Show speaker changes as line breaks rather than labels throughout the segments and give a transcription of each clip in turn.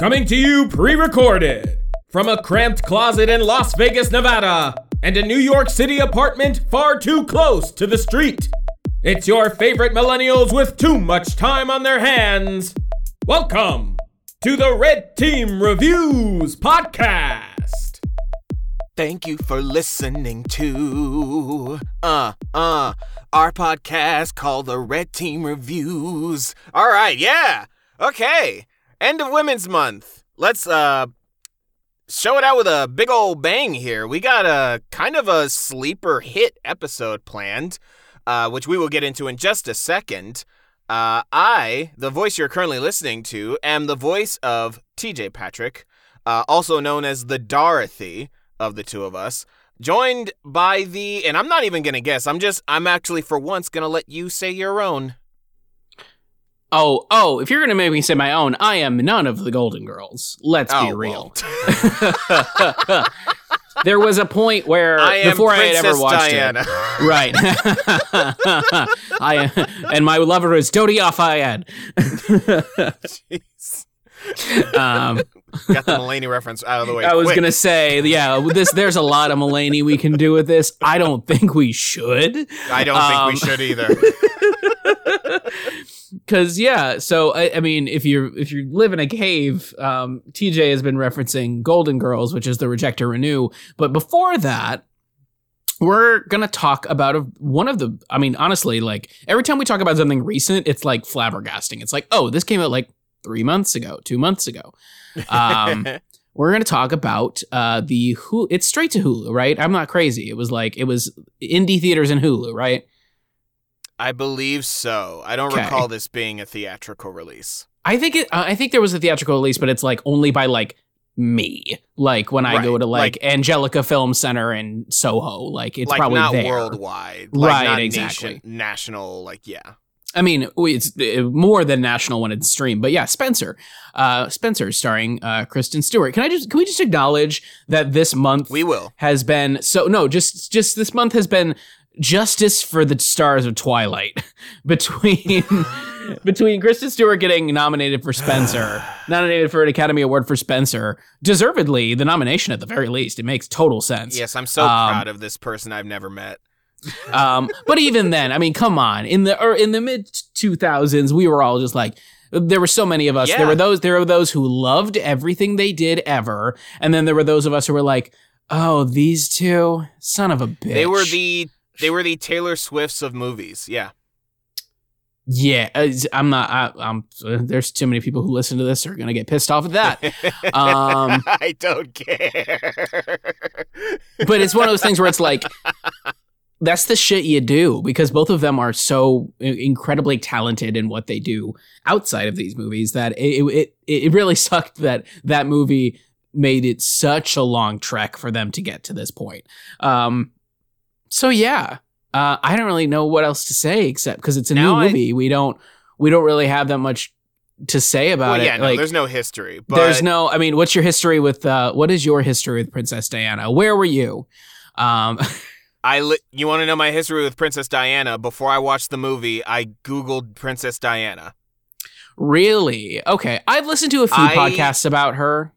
Coming to you pre recorded from a cramped closet in Las Vegas, Nevada, and a New York City apartment far too close to the street. It's your favorite millennials with too much time on their hands. Welcome to the Red Team Reviews Podcast.
Thank you for listening to uh uh our podcast called the Red Team Reviews. All right, yeah. Okay. End of Women's Month. Let's uh show it out with a big old bang here. We got a kind of a sleeper hit episode planned, uh, which we will get into in just a second. Uh, I, the voice you're currently listening to, am the voice of TJ Patrick, uh, also known as the Dorothy of the two of us, joined by the, and I'm not even gonna guess. I'm just, I'm actually for once gonna let you say your own.
Oh, oh, if you're going to make me say my own, I am none of the Golden Girls. Let's
Oh,
be real.
well.
there was a point where
I
before I had ever watched
Diana.
it. Right. I am, and my lover is Dodi Al-Fayed.
Jeez.
um,
Got the Mulaney reference out of the way.
I was
quick.
gonna say, yeah, this there's a lot of Mulaney we can do with this. I don't think we should.
I don't
um,
think we should either.
Cause yeah, so I, I mean, if you if you live in a cave, um, TJ has been referencing Golden Girls, which is the Reject or Renew. But before that, we're gonna talk about a, one of the. I mean, honestly, like every time we talk about something recent, it's like flabbergasting. It's like, oh, this came out like three months ago, two months ago. Um, we're gonna talk about uh the Hulu. It's straight to Hulu, right? I'm not crazy. It was like it was indie theaters and Hulu, right?
I believe so. I don't
Okay.
recall this being a theatrical release.
I think it. Uh, I think there was a theatrical release, but it's like only by like me. Like when I go to like,
like-
Angelika Film Center in Soho. Like it's
like
probably
not
there.
worldwide. Like
Right,
not
exactly.
Nation, national, like yeah.
I mean, it's more than national when it's streamed. But yeah, Spencer. Uh, Spencer, starring uh, Kristen Stewart. Can I just can we just acknowledge that this month
We will.
has been so no just just this month has been justice for the stars of twilight between between kristen stewart getting nominated for spencer nominated for an academy award for spencer deservedly the nomination at the very least. It makes total sense.
Yes, I'm so
Um,
proud of this person I've never met.
um but even then i mean come on. In the or in the mid 2000s we were all just like there were so many of us.
Yeah.
there were those there were those who loved everything they did ever. And then there were those of us who were like oh these two son of a bitch
They were the they were the Taylor Swifts of movies. Yeah.
Yeah, I'm not. I, I'm. Uh, there's too many people who listen to this are gonna get pissed off at that. Um,
I don't care.
but it's one of those things where it's like, that's the shit you do because both of them are so incredibly talented in what they do outside of these movies that it it it really sucked that that movie made it such a long trek for them to get to this point. Um, so yeah, uh, I don't really know what else to say except because it's a
Now
new
I-
movie. We don't we don't really have that much to say about
well,
it.
yeah, no,
like,
there's no history. But
there's no. I mean, what's your history with? Uh, what is your history with Princess Diana? Where were you? Um,
I li- you want to know my history with Princess Diana? Before I watched the movie, I googled Princess Diana.
really? Okay, I've listened to a few
I-
podcasts about her.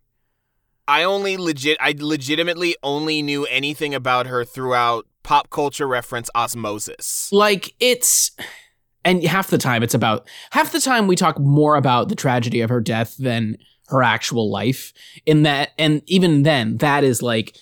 I only legit I legitimately only knew anything about her throughout pop culture reference osmosis.
Like it's, and half the time it's about half the time we talk more about the tragedy of her death than her actual life. In that, and even then, that is like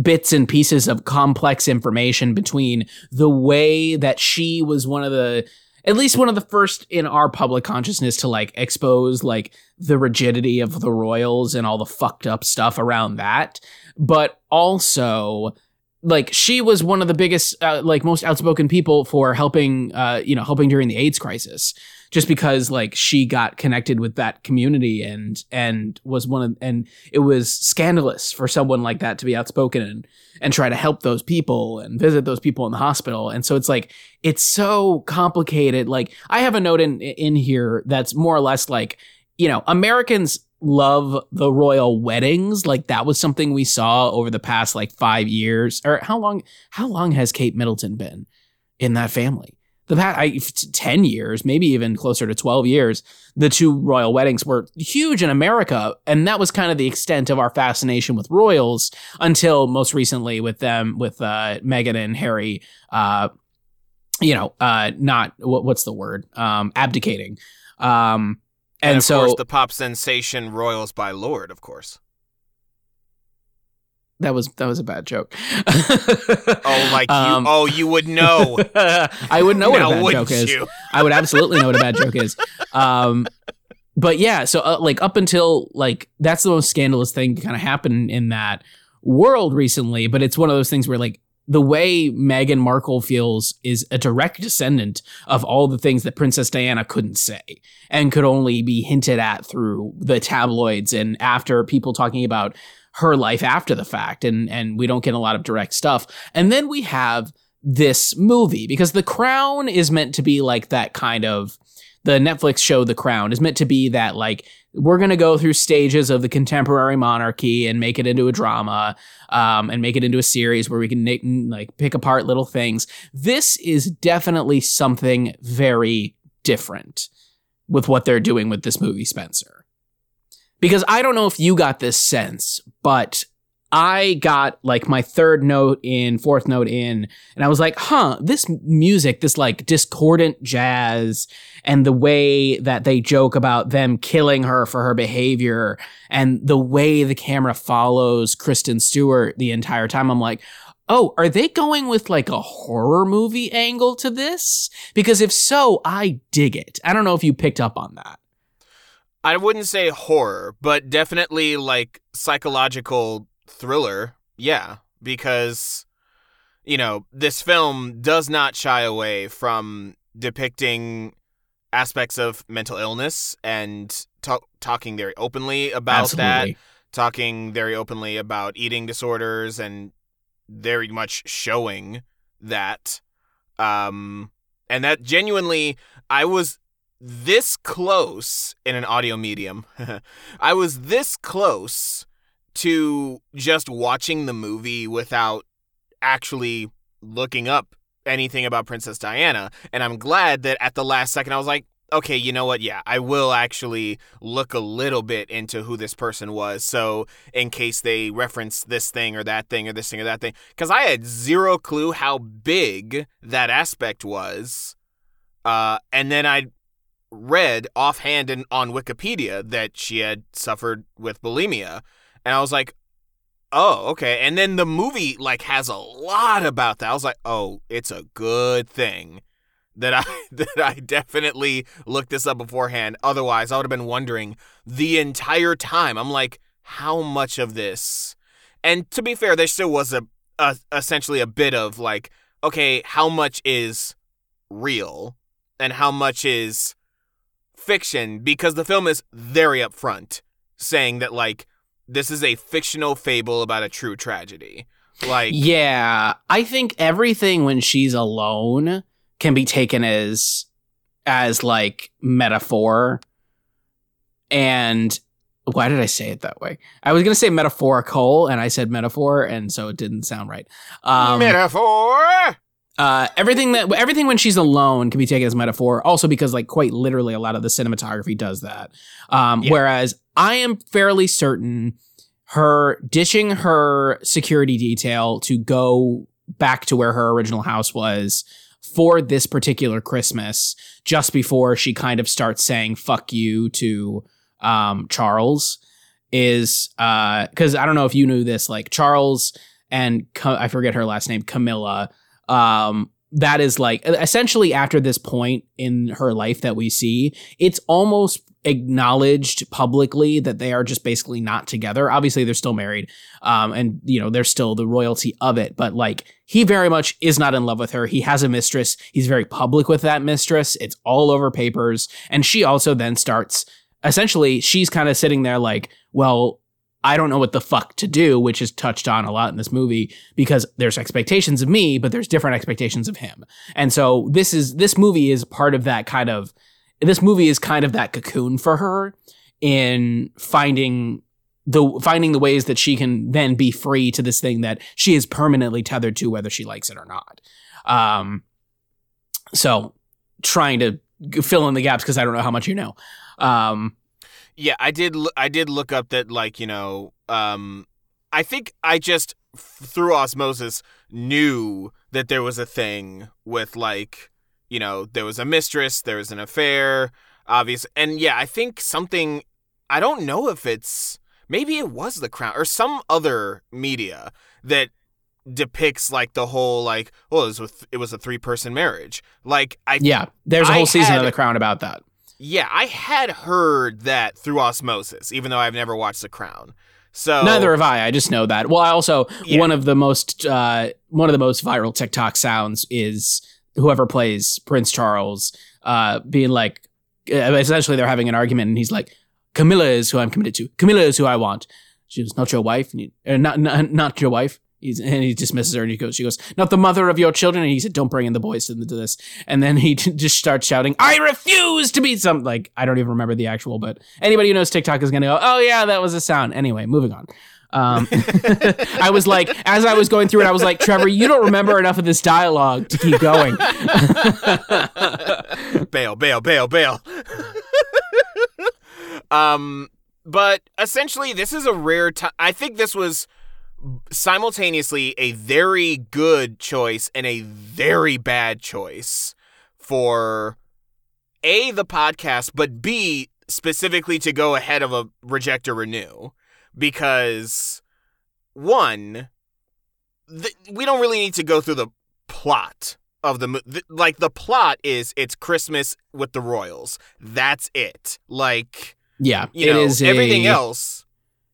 bits and pieces of complex information between the way that she was one of the at least one of the first in our public consciousness to like expose like the rigidity of the royals and all the fucked up stuff around that but also like she was one of the biggest uh, like most outspoken people for helping uh you know helping during the AIDS crisis just because like she got connected with that community and and was one of and it was scandalous for someone like that to be outspoken and and try to help those people and visit those people in the hospital. And so it's like it's so complicated. Like i have a note in in here that's more or less like you know americans love the royal weddings like that was something we saw over the past like 5 years or how long how long has kate middleton been in that family the past 10 years, maybe even closer to 12 years, the two royal weddings were huge in America. And that was kind of the extent of our fascination with royals until most recently with them, with uh, Meghan and Harry, uh, you know, uh, not what, what's the word? Um, abdicating. Um, and, so
course, the pop sensation Royals by Lorde, of course.
that was that was a bad joke.
Oh, like you.
Um,
oh, you would know.
I would know what a bad joke is. I would absolutely know what a bad joke is. Um, but yeah, so uh, like up until like that's the most scandalous thing to kind of happen in that world recently. But it's one of those things where like the way Meghan Markle feels is a direct descendant of all the things that Princess Diana couldn't say and could only be hinted at through the tabloids and after people talking about her life after the fact and and we don't get a lot of direct stuff. And then we have this movie because The Crown is meant to be like that kind of the Netflix show The Crown is meant to be that like we're going to go through stages of the contemporary monarchy and make it into a drama um, and make it into a series where we can na- like pick apart little things. This is definitely something very different with what they're doing with this movie, Spencer. Because I don't know if you got this sense, but I got like my third note in, fourth note in, and I was like, huh, this music, this like discordant jazz, and the way that they joke about them killing her for her behavior, and the way the camera follows Kristen Stewart the entire time, I'm like, oh, are they going with like a horror movie angle to this? Because if so, I dig it. I don't know if you picked up on that.
I wouldn't say horror, but definitely like psychological thriller. Yeah, because you know, this film does not shy away from depicting aspects of mental illness and talk, talking very openly about that, talking very openly about eating disorders and very much showing that um and that genuinely I was this close in an audio medium. I was this close to just watching the movie without actually looking up anything about Princess Diana. And I'm glad that at the last second I was like, okay, you know what? Yeah, I will actually look a little bit into who this person was. So, in case they reference this thing or that thing or this thing or that thing, because I had zero clue how big that aspect was. Uh, and then I read offhand in, on Wikipedia that she had suffered with bulimia. And I was like, oh, okay. And then the movie like has a lot about that. I was like, oh, it's a good thing that I that I definitely looked this up beforehand. Otherwise, I would have been wondering the entire time. I'm like, how much of this? And to be fair, there still was a, a essentially a bit of like, okay, how much is real and how much is fiction? Because the film is very upfront, saying that like this is a fictional fable about a true tragedy. Like,
Yeah, I think everything when she's alone can be taken as as like metaphor. And why did I say it that way? I was gonna say metaphorical, and I said metaphor, and so it didn't sound right. Um,
metaphor.
Uh, everything that everything when she's alone can be taken as metaphor. Also, because like quite literally, a lot of the cinematography does that. Um,
Yeah.
Whereas I am fairly certain her dishing her security detail to go back to where her original house was for this particular Christmas, just before she kind of starts saying "fuck you" to um, Charles, is because I don't know if you knew this, like Charles and I forget her last name, Camilla um that is like essentially after this point in her life that we see it's almost acknowledged publicly that they are just basically not together. Obviously they're still married um and you know they're still the royalty of it but like he very much is not in love with her. He has a mistress. He's very public with that mistress. It's all over papers. And she also then starts essentially she's kind of sitting there like well I don't know what the fuck to do, which is touched on a lot in this movie because there's expectations of me, but there's different expectations of him. And so this is this movie is part of that kind of this movie is kind of that cocoon for her in finding the finding the ways that she can then be free to this thing that she is permanently tethered to whether she likes it or not. Um so trying to fill in the gaps because I don't know how much you know. Um,
Yeah, I did. I did look up that, like you know, um, I think I just through osmosis knew that there was a thing with like, you know, there was a mistress, there was an affair, obvious, and yeah, I think something. I don't know if it's maybe it was The Crown or some other media that depicts like the whole like, well, it was with, it was a three person marriage. Like I
yeah, there's a whole season of The Crown about that.
Yeah, I had heard that through osmosis, even though I've never watched The Crown. So
Neither have I. I just know that. Well, I also
Yeah.
one of the most uh, one of the most viral TikTok sounds is whoever plays Prince Charles uh, being like, uh, essentially they're having an argument, and he's like, "Camilla is who I'm committed to. Camilla is who I want. She was not your wife, and you, uh, not, not not your wife." He's, and he dismisses her, and he goes, "She goes, not the mother of your children." And he said, "Don't bring in the boys to, to this." And then he just starts shouting, "I refuse to be some like I don't even remember the actual, but anybody who knows TikTok is gonna go, "Oh yeah, that was a sound." Anyway, moving on. Um, I was like, as I was going through it, I was like, Trevor, you don't remember enough of this dialogue to keep going.
bail, bail, bail, bail. um, but essentially, this is a rare time. I think this was simultaneously a very good choice and a very bad choice for a the podcast, but b specifically to go ahead of a reject or renew because one, th- we don't really need to go through the plot of the mo- th- like the plot is it's Christmas with the royals. That's it. Like
Yeah,
you
it
know
is
everything
a-
else.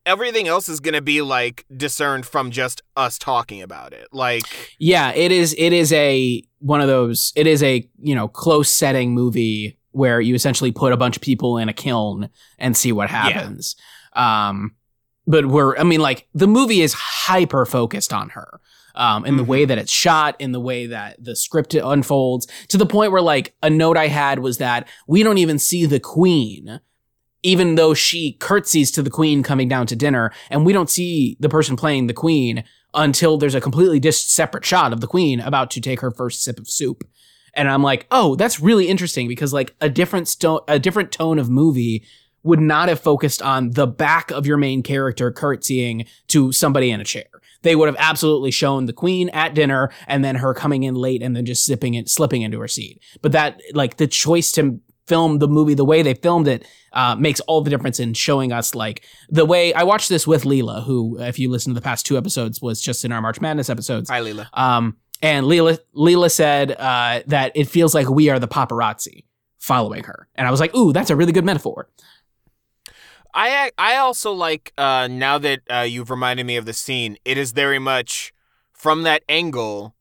Everything else is gonna be like discerned from just us talking about it. Like
Yeah, it is. It is a one of those. It is a you know close setting movie where you essentially put a bunch of people in a kiln and see what happens. Um, but we're. I mean, like the movie is hyper focused on her. Um, in the
Mhm.
way that it's shot, in the way that the script unfolds, to the point where like a note I had was that we don't even see the queen, even though she curtsies to the queen coming down to dinner, and we don't see the person playing the queen until there's a completely dis- separate shot of the queen about to take her first sip of soup. And I'm like, oh, that's really interesting because like a different sto- a different tone of movie would not have focused on the back of your main character curtsying to somebody in a chair. They would have absolutely shown the queen at dinner and then her coming in late and then just sipping it, slipping into her seat. But that, like, the choice to film the movie the way they filmed it uh, makes all the difference in showing us like the way I watched this with Leela, who, if you listen to the past two episodes, was just in our March Madness episodes.
hi Leela.
Um, and Leela, Leela said uh, that it feels like we are the paparazzi following her, and I was like, "Ooh, that's a really good metaphor."
I I also like uh, now that uh, you've reminded me of the scene. It is very much from that angle,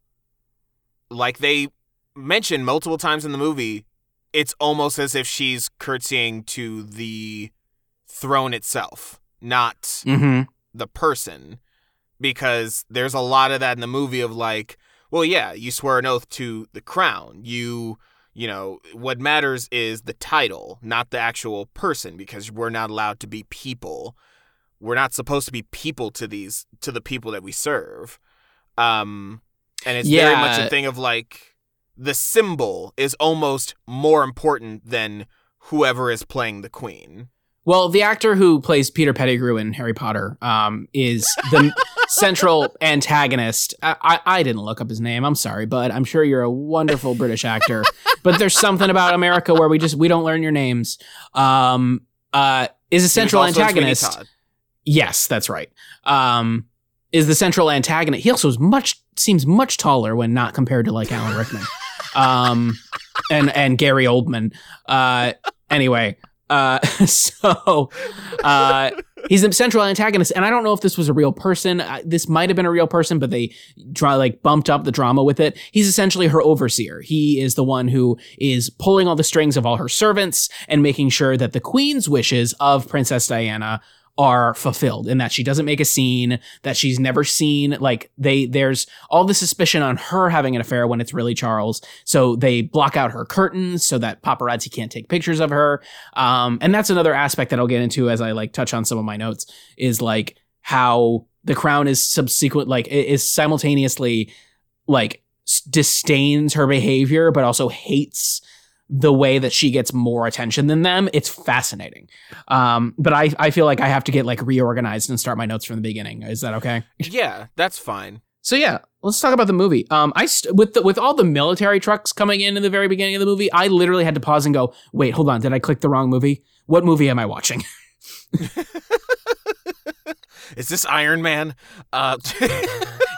like they mentioned multiple times in the movie. It's almost as if she's curtsying to the throne itself, not
Mm-hmm.
the person, because there's a lot of that in the movie of like, well, yeah, you swear an oath to the crown. You you know, what matters is the title, not the actual person, because we're not allowed to be people. We're not supposed to be people to these to the people that we serve. Um and it's very much a thing of like the symbol is almost more important than whoever is playing the queen.
Well, the actor who plays Peter Pettigrew in Harry Potter um, is the central antagonist. I, I, I didn't look up his name. I'm sorry, but I'm sure you're a wonderful British actor. but there's something about America where we just we don't learn your names. Um, uh, is a central antagonist. Yes, that's right. Um, is the central antagonist. He also is much seems much taller when not compared to like Alan Rickman, um, and and Gary Oldman. Uh, anyway, uh, so uh, he's the central antagonist, and I don't know if this was a real person. Uh, this might have been a real person, but they try like bumped up the drama with it. He's essentially her overseer. He is the one who is pulling all the strings of all her servants and making sure that the queen's wishes of Princess Diana are fulfilled and that she doesn't make a scene that she's never seen like they there's all the suspicion on her having an affair when it's really Charles. So they block out her curtains so that paparazzi can't take pictures of her. Um and that's another aspect that I'll get into as I like touch on some of my notes is like how the crown is subsequent like is simultaneously like disdains her behavior but also hates the way that she gets more attention than them, it's fascinating. Um, but I, I feel like I have to get like reorganized and start my notes from the beginning. Is that okay?
Yeah, that's fine.
So yeah, let's talk about the movie. Um, I st- with the, with all the military trucks coming in in the very beginning of the movie, I literally had to pause and go, "Wait, hold on, did I click the wrong movie? What movie am I watching?"
Is this Iron Man? Uh,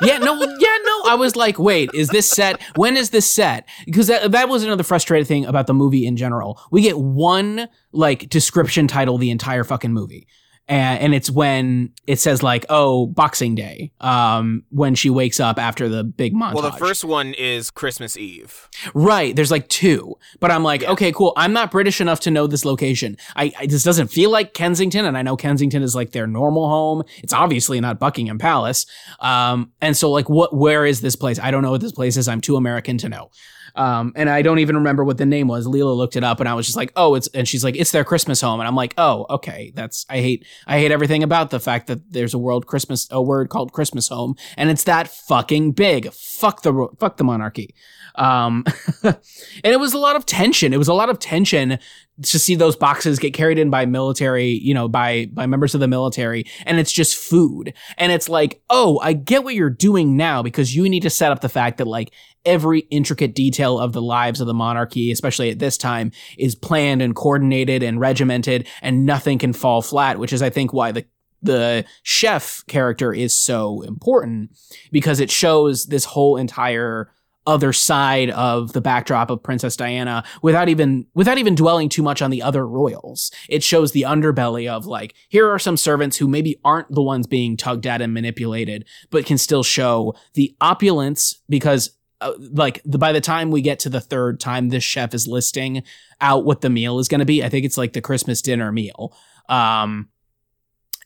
yeah, no, yeah, no. I was like, wait, is this set? When is this set? Because that, that was another frustrating thing about the movie in general. We get one like description title the entire fucking movie and, and it's when it says like oh boxing day um when she wakes up after the big montage.
Well the first one is christmas eve.
Right there's like two. But i'm like yeah. okay cool. I'm not british enough to know this location. I, I this doesn't feel like kensington and i know kensington is like their normal home. It's obviously not buckingham palace. Um and so like what where is this place? I don't know what this place is. I'm too american to know. Um, and I don't even remember what the name was. Leela looked it up, and I was just like, "Oh, it's." And she's like, "It's their Christmas home," and I'm like, "Oh, okay." That's I hate I hate everything about the fact that there's a world Christmas a word called Christmas home, and it's that fucking big. Fuck the fuck the monarchy. Um, and it was a lot of tension. It was a lot of tension to see those boxes get carried in by military, you know, by by members of the military, and it's just food. And it's like, oh, I get what you're doing now because you need to set up the fact that like every intricate detail of the lives of the monarchy, especially at this time, is planned and coordinated and regimented, and nothing can fall flat, which is I think why the the chef character is so important because it shows this whole entire other side of the backdrop of Princess Diana without even without even dwelling too much on the other royals. It shows the underbelly of like here are some servants who maybe aren't the ones being tugged at and manipulated, but can still show the opulence because uh, like the, by the time we get to the third time this chef is listing out what the meal is going to be, I think it's like the Christmas dinner meal. Um,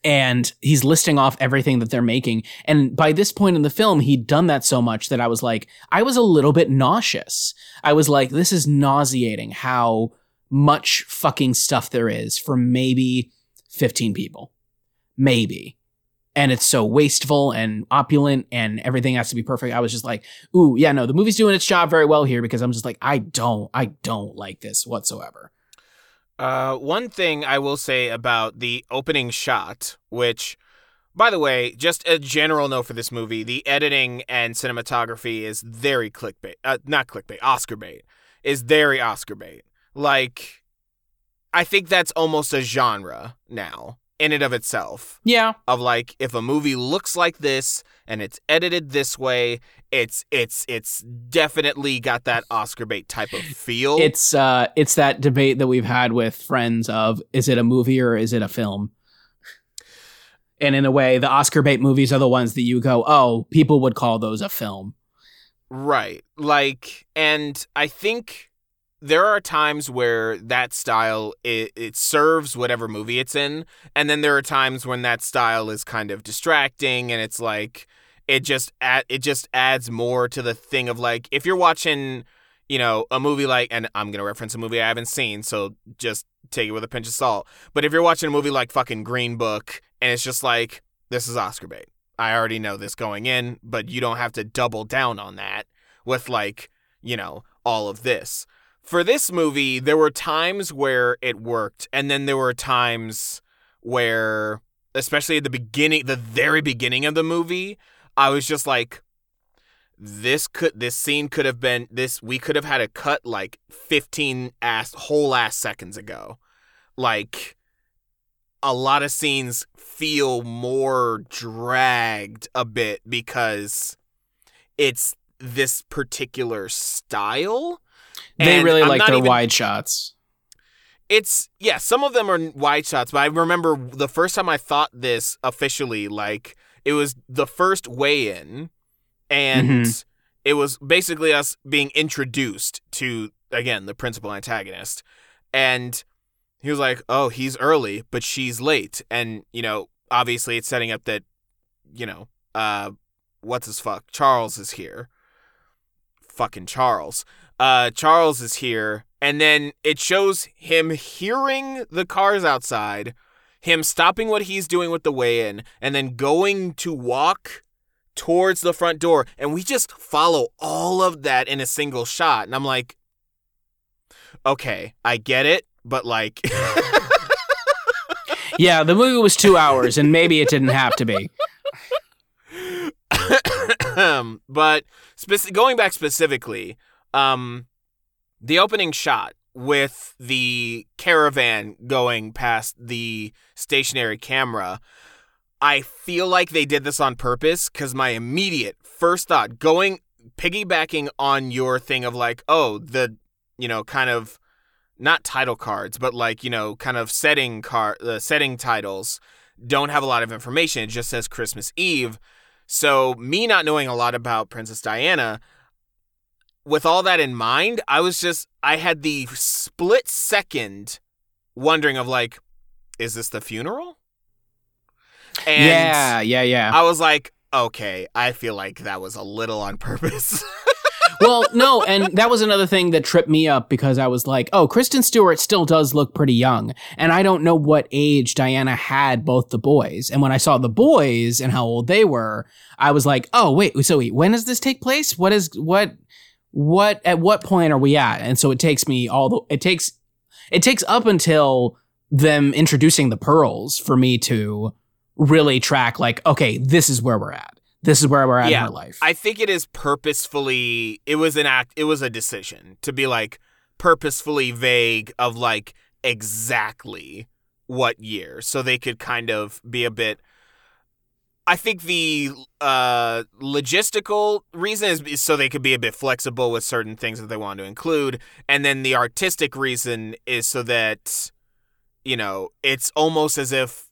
and he's listing off everything that they're making. And by this point in the film, he'd done that so much that I was like, I was a little bit nauseous. I was like, this is nauseating how much fucking stuff there is for maybe 15 people. Maybe. And it's so wasteful and opulent and everything has to be perfect. I was just like, ooh, yeah, no, the movie's doing its job very well here because I'm just like, I don't, I don't like this whatsoever.
Uh, one thing I will say about the opening shot, which, by the way, just a general note for this movie, the editing and cinematography is very clickbait. Uh, not clickbait, Oscar bait. Is very Oscar bait. Like, I think that's almost a genre now in and of itself.
Yeah.
Of like, if a movie looks like this and it's edited this way it's it's it's definitely got that Oscar bait type of feel.
It's uh it's that debate that we've had with friends of is it a movie or is it a film? And in a way, the Oscar bait movies are the ones that you go, "Oh, people would call those a film."
Right. Like and I think there are times where that style it, it serves whatever movie it's in and then there are times when that style is kind of distracting and it's like it just add, it just adds more to the thing of like if you're watching you know a movie like and I'm gonna reference a movie I haven't seen so just take it with a pinch of salt but if you're watching a movie like fucking Green Book and it's just like this is Oscar bait. I already know this going in but you don't have to double down on that with like you know all of this for this movie there were times where it worked and then there were times where especially at the beginning the very beginning of the movie I was just like, this could this scene could have been this we could have had a cut like 15 ass whole ass seconds ago. Like a lot of scenes feel more dragged a bit because it's this particular style
they really I'm like their even, wide shots
it's yeah some of them are wide shots but i remember the first time i thought this officially like it was the first weigh in, and mm-hmm. it was basically us being introduced to, again, the principal antagonist. And he was like, oh, he's early, but she's late. And, you know, obviously it's setting up that, you know, uh, what's his fuck? Charles is here. Fucking Charles. Uh, Charles is here. And then it shows him hearing the cars outside him stopping what he's doing with the weigh in and then going to walk towards the front door. And we just follow all of that in a single shot. And I'm like, okay, I get it, but like
Yeah, the movie was two hours, and maybe it didn't have to be.
but speci- going back specifically, um, the opening shot with the caravan going past the stationary camera, I feel like they did this on purpose because my immediate first thought, going piggybacking on your thing of like, oh, the you know, kind of not title cards, but like you know, kind of setting car the uh, setting titles don't have a lot of information. It just says Christmas Eve. So, me not knowing a lot about Princess Diana, with all that in mind, I was just, I had the split second wondering of like, is this the funeral?
And yeah, yeah, yeah.
I was like, okay, I feel like that was a little on purpose.
well, no, and that was another thing that tripped me up because I was like, oh, Kristen Stewart still does look pretty young. And I don't know what age Diana had both the boys. And when I saw the boys and how old they were, I was like, oh, wait, so wait, when does this take place? What is, what, what, at what point are we at? And so it takes me all the, it takes, it takes up until them introducing the pearls for me to really track, like, okay, this is where we're at this is where we're at yeah, in her life.
I think it is purposefully it was an act it was a decision to be like purposefully vague of like exactly what year so they could kind of be a bit I think the uh, logistical reason is, so they could be a bit flexible with certain things that they want to include, and then the artistic reason is so that you know it's almost as if.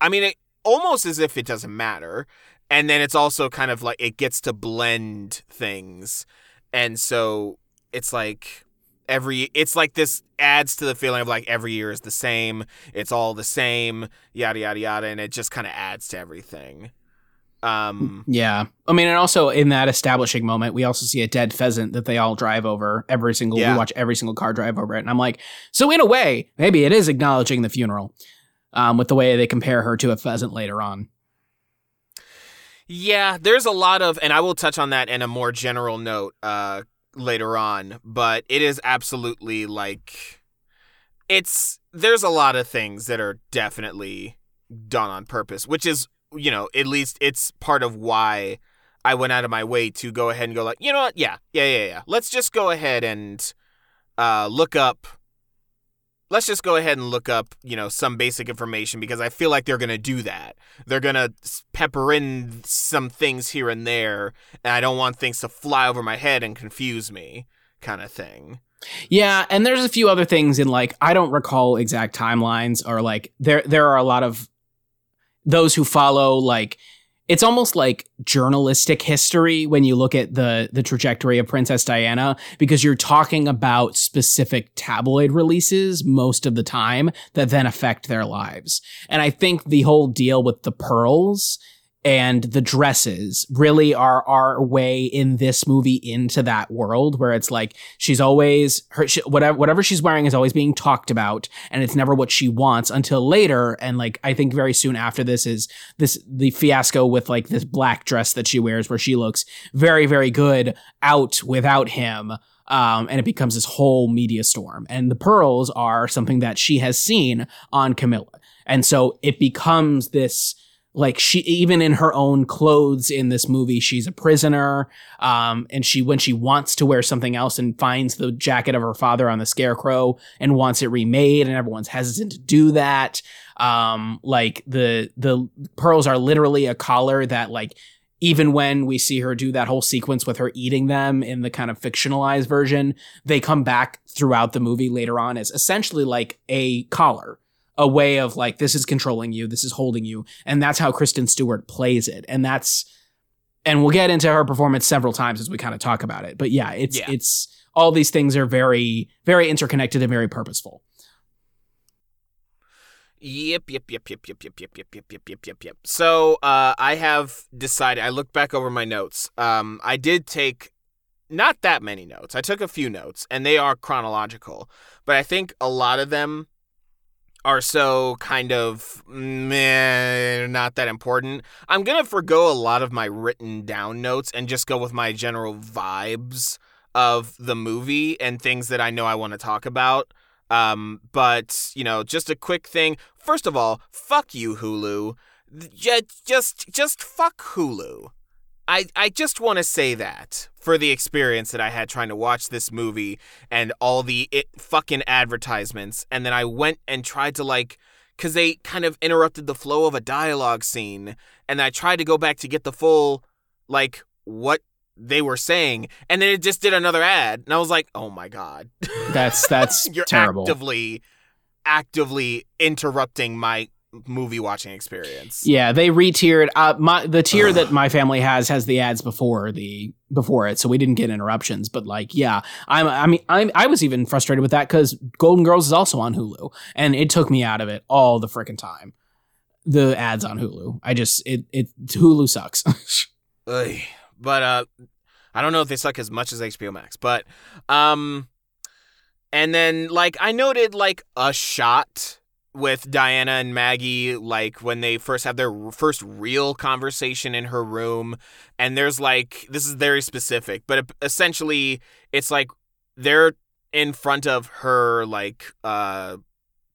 I mean, it, almost as if it doesn't matter. And then it's also kind of like it gets to blend things. And so it's like every it's like this adds to the feeling of like every year is the same. It's all the same, yada yada yada, and it just kind of adds to everything. Um
Yeah. I mean, and also in that establishing moment, we also see a dead pheasant that they all drive over every single yeah. we watch every single car drive over it. And I'm like, so in a way, maybe it is acknowledging the funeral um, with the way they compare her to a pheasant later on.
Yeah, there's a lot of, and I will touch on that in a more general note uh, later on, but it is absolutely like it's there's a lot of things that are definitely done on purpose, which is you know at least it's part of why I went out of my way to go ahead and go like you know what? Yeah yeah yeah yeah. Let's just go ahead and uh, look up let's just go ahead and look up, you know, some basic information because I feel like they're going to do that. They're going to pepper in some things here and there, and I don't want things to fly over my head and confuse me, kind of thing.
Yeah, and there's a few other things in like I don't recall exact timelines or like there there are a lot of those who follow like it's almost like journalistic history when you look at the the trajectory of Princess Diana because you're talking about specific tabloid releases most of the time that then affect their lives. And I think the whole deal with the pearls and the dresses really are our way in this movie into that world where it's like she's always her she, whatever whatever she's wearing is always being talked about and it's never what she wants until later and like I think very soon after this is this the fiasco with like this black dress that she wears where she looks very very good out without him um, and it becomes this whole media storm. And the pearls are something that she has seen on Camilla. And so it becomes this like she even in her own clothes in this movie she's a prisoner um and she when she wants to wear something else and finds the jacket of her father on the scarecrow and wants it remade and everyone's hesitant to do that um like the the pearls are literally a collar that like even when we see her do that whole sequence with her eating them in the kind of fictionalized version, they come back throughout the movie later on as essentially like a collar a way of like this is controlling you, this is holding you, and that's how Kristen Stewart plays it, and that's and we'll get into her performance several times as we kind of talk about it. But yeah, it's yeah. it's all these things are very very interconnected and very purposeful.
Yep, yep, yep, yep, yep, yep, yep, yep, yep, yep, yep, yep, yep. So uh, I have decided. I looked back over my notes. Um, I did take not that many notes. I took a few notes, and they are chronological. But I think a lot of them are so kind of meh, not that important. I'm gonna forego a lot of my written down notes and just go with my general vibes of the movie and things that I know I want to talk about. Um, but you know, just a quick thing. First of all, fuck you, Hulu. Just, just, just fuck Hulu. I, I just want to say that for the experience that I had trying to watch this movie and all the it, fucking advertisements. And then I went and tried to, like, because they kind of interrupted the flow of a dialogue scene. And I tried to go back to get the full, like, what they were saying. And then it just did another ad. And I was like, oh my God.
That's, that's
You're
terrible.
actively, actively interrupting my movie watching experience.
Yeah, they re-tiered. Uh, my the tier that my family has has the ads before the before it, so we didn't get interruptions. But like, yeah, I'm. I mean, I'm. I was even frustrated with that because Golden Girls is also on Hulu, and it took me out of it all the freaking time. The ads on Hulu, I just it it Hulu sucks.
But uh, I don't know if they suck as much as HBO Max. But um, and then like I noted like a shot with Diana and Maggie, like when they first have their first real conversation in her room. And there's like, this is very specific, but essentially it's like they're in front of her, like, uh,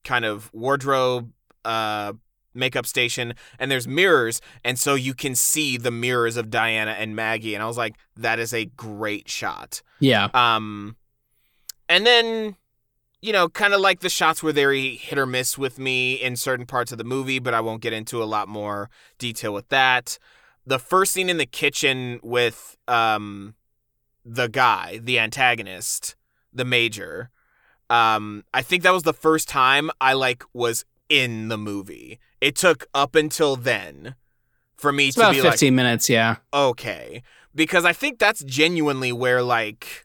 kind of wardrobe, uh, makeup station and there's mirrors and so you can see the mirrors of Diana and Maggie and I was like that is a great shot.
Yeah.
Um and then you know, kind of like the shots were very hit or miss with me in certain parts of the movie, but I won't get into a lot more detail with that. The first scene in the kitchen with um the guy, the antagonist, the major. Um I think that was the first time I like was in the movie. It took up until then for me
it's
to
about
be
15
like
minutes. Yeah.
okay because I think that's genuinely where like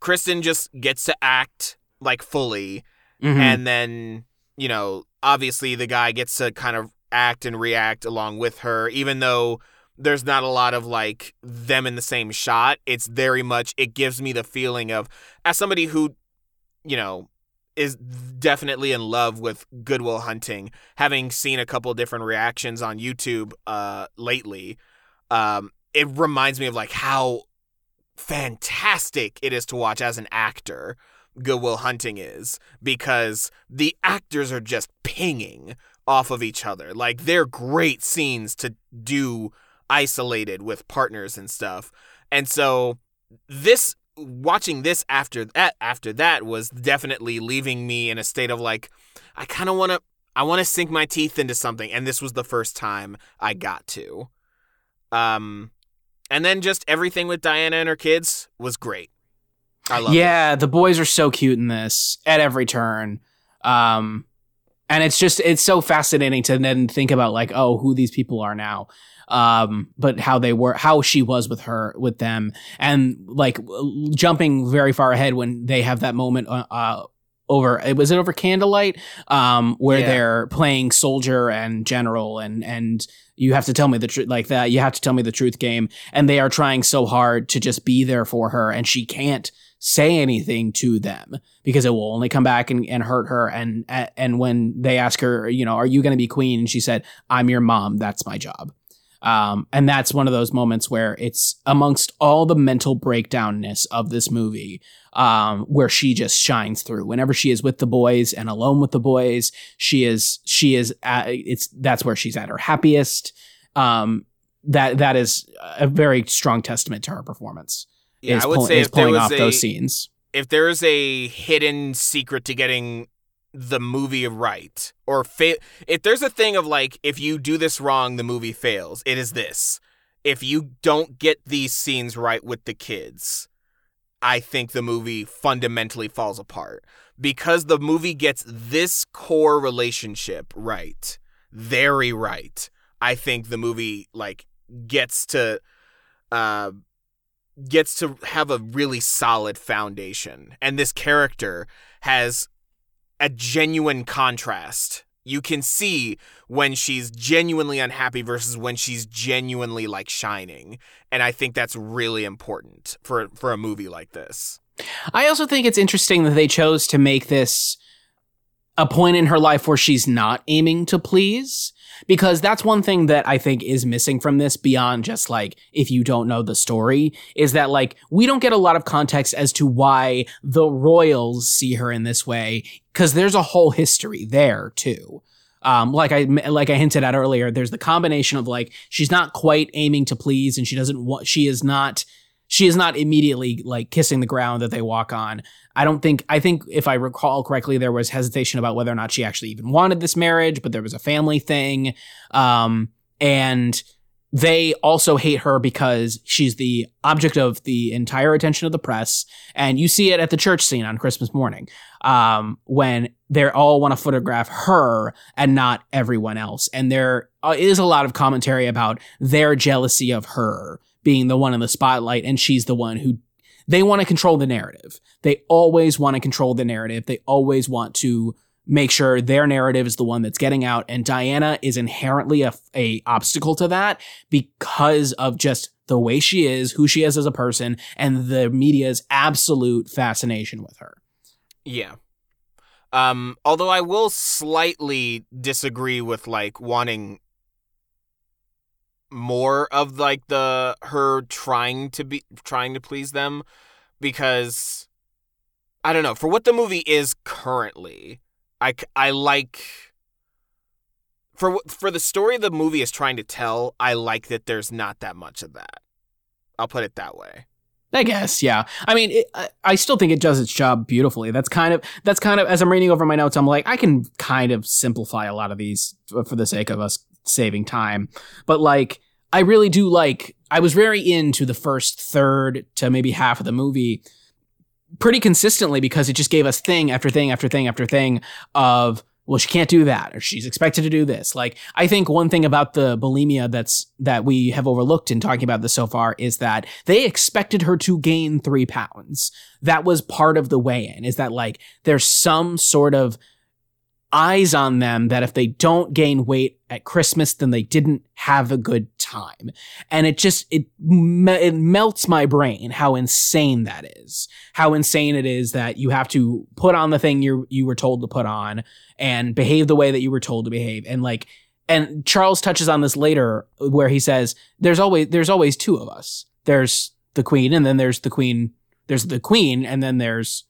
Kristen just gets to act like fully
Mhm.
and then you know obviously the guy gets to kind of act and react along with her even though there's not a lot of like them in the same shot it's very much it gives me the feeling of as somebody who you know is definitely in love with Good Will Hunting having seen a couple different reactions on YouTube uh lately um it reminds me of like how fantastic it is to watch as an actor Good Will Hunting is because the actors are just pinging off of each other. Like they're great scenes to do isolated with partners and stuff. And so this watching this after that after that was definitely leaving me in a state of like I kind of want to I want to sink my teeth into something and this was the first time I got to. Um and then just everything with Diana and her kids was great. I love it.
yeah, the boys are so cute in this at every turn. Um, and it's just it's so fascinating to then think about like, oh, who these people are now. Um, but how they were, how she was with her, with them, and like jumping very far ahead when they have that moment, uh, uh over was it over candlelight um where
Yeah.
they're playing soldier and general and and you have to tell me the truth like that you have to tell me the truth game. And they are trying so hard to just be there for her and she can't say anything to them because it will only come back and, and hurt her. And and when they ask her you know are you going to be queen? And she said i'm your mom. That's my job um, and that's one of those moments where it's amongst all the mental breakdownness of this movie um, where she just shines through. Whenever she is with the boys and alone with the boys she is she is at, it's that's where she's at her happiest. Um, that that is a very strong testament to her performance.
Yeah,
is,
I would
pull-
say
is
if there
pulling
was
off
a,
those scenes.
if there's a hidden secret to getting the movie right or fa- if there's a thing of like if you do this wrong the movie fails it is this. If you don't get these scenes right with the kids i think the movie fundamentally falls apart. Because the movie gets this core relationship right very right i think the movie like gets to uh gets to have a really solid foundation. And this character has a genuine contrast. You can see when she's genuinely unhappy versus when she's genuinely like shining. And i think that's really important for for a movie like this.
I also think it's interesting that they chose to make this a point in her life where she's not aiming to please. Because that's one thing that I think is missing from this beyond just like if you don't know the story is that like we don't get a lot of context as to why the royals see her in this way because there's a whole history there too. Um, like I like I hinted at earlier, there's the combination of like she's not quite aiming to please, and she doesn't want she is not she is not immediately like kissing the ground that they walk on. I don't think I think if I recall correctly, there was hesitation about whether or not she actually even wanted this marriage, but there was a family thing. Um, and they also hate her because she's the object of the entire attention of the press. And you see it at the church scene on Christmas morning um, when they all want to photograph her and not everyone else. And there uh, a lot of commentary about their jealousy of her being the one in the spotlight and she's the one who they want to control the narrative. They always want to control the narrative. They always want to make sure their narrative is the one that's getting out. And Diana is inherently a, a obstacle to that because of just the way she is, who she is as a person, and the media's absolute fascination with her.
Yeah. Um, although I will slightly disagree with like wanting more of like the her trying to be trying to please them because I don't know for what the movie is currently I, I like for for the story the movie is trying to tell I like that there's not that much of that I'll put it that way
I guess, yeah. I mean, it, I, I still think it does its job beautifully. That's kind of that's kind of as I'm reading over my notes, I'm like, I can kind of simplify a lot of these uh, for the sake of us saving time. But like, I really do like. I was very into the first third to maybe half of the movie pretty consistently because it just gave us thing after thing after thing after thing of well she can't do that or she's expected to do this like i think one thing about the bulimia that's that we have overlooked in talking about this so far is that they expected her to gain three pounds that was part of the weigh-in is that like there's some sort of eyes on them that if they don't gain weight at Christmas, then they didn't have a good time. And it just, it, it melts my brain how insane that is. How insane it is that you have to put on the thing you you were told to put on and behave the way that you were told to behave. And like, and Charles touches on this later where he says, there's always, there's always two of us. There's the queen and then there's the queen, there's the queen and then there's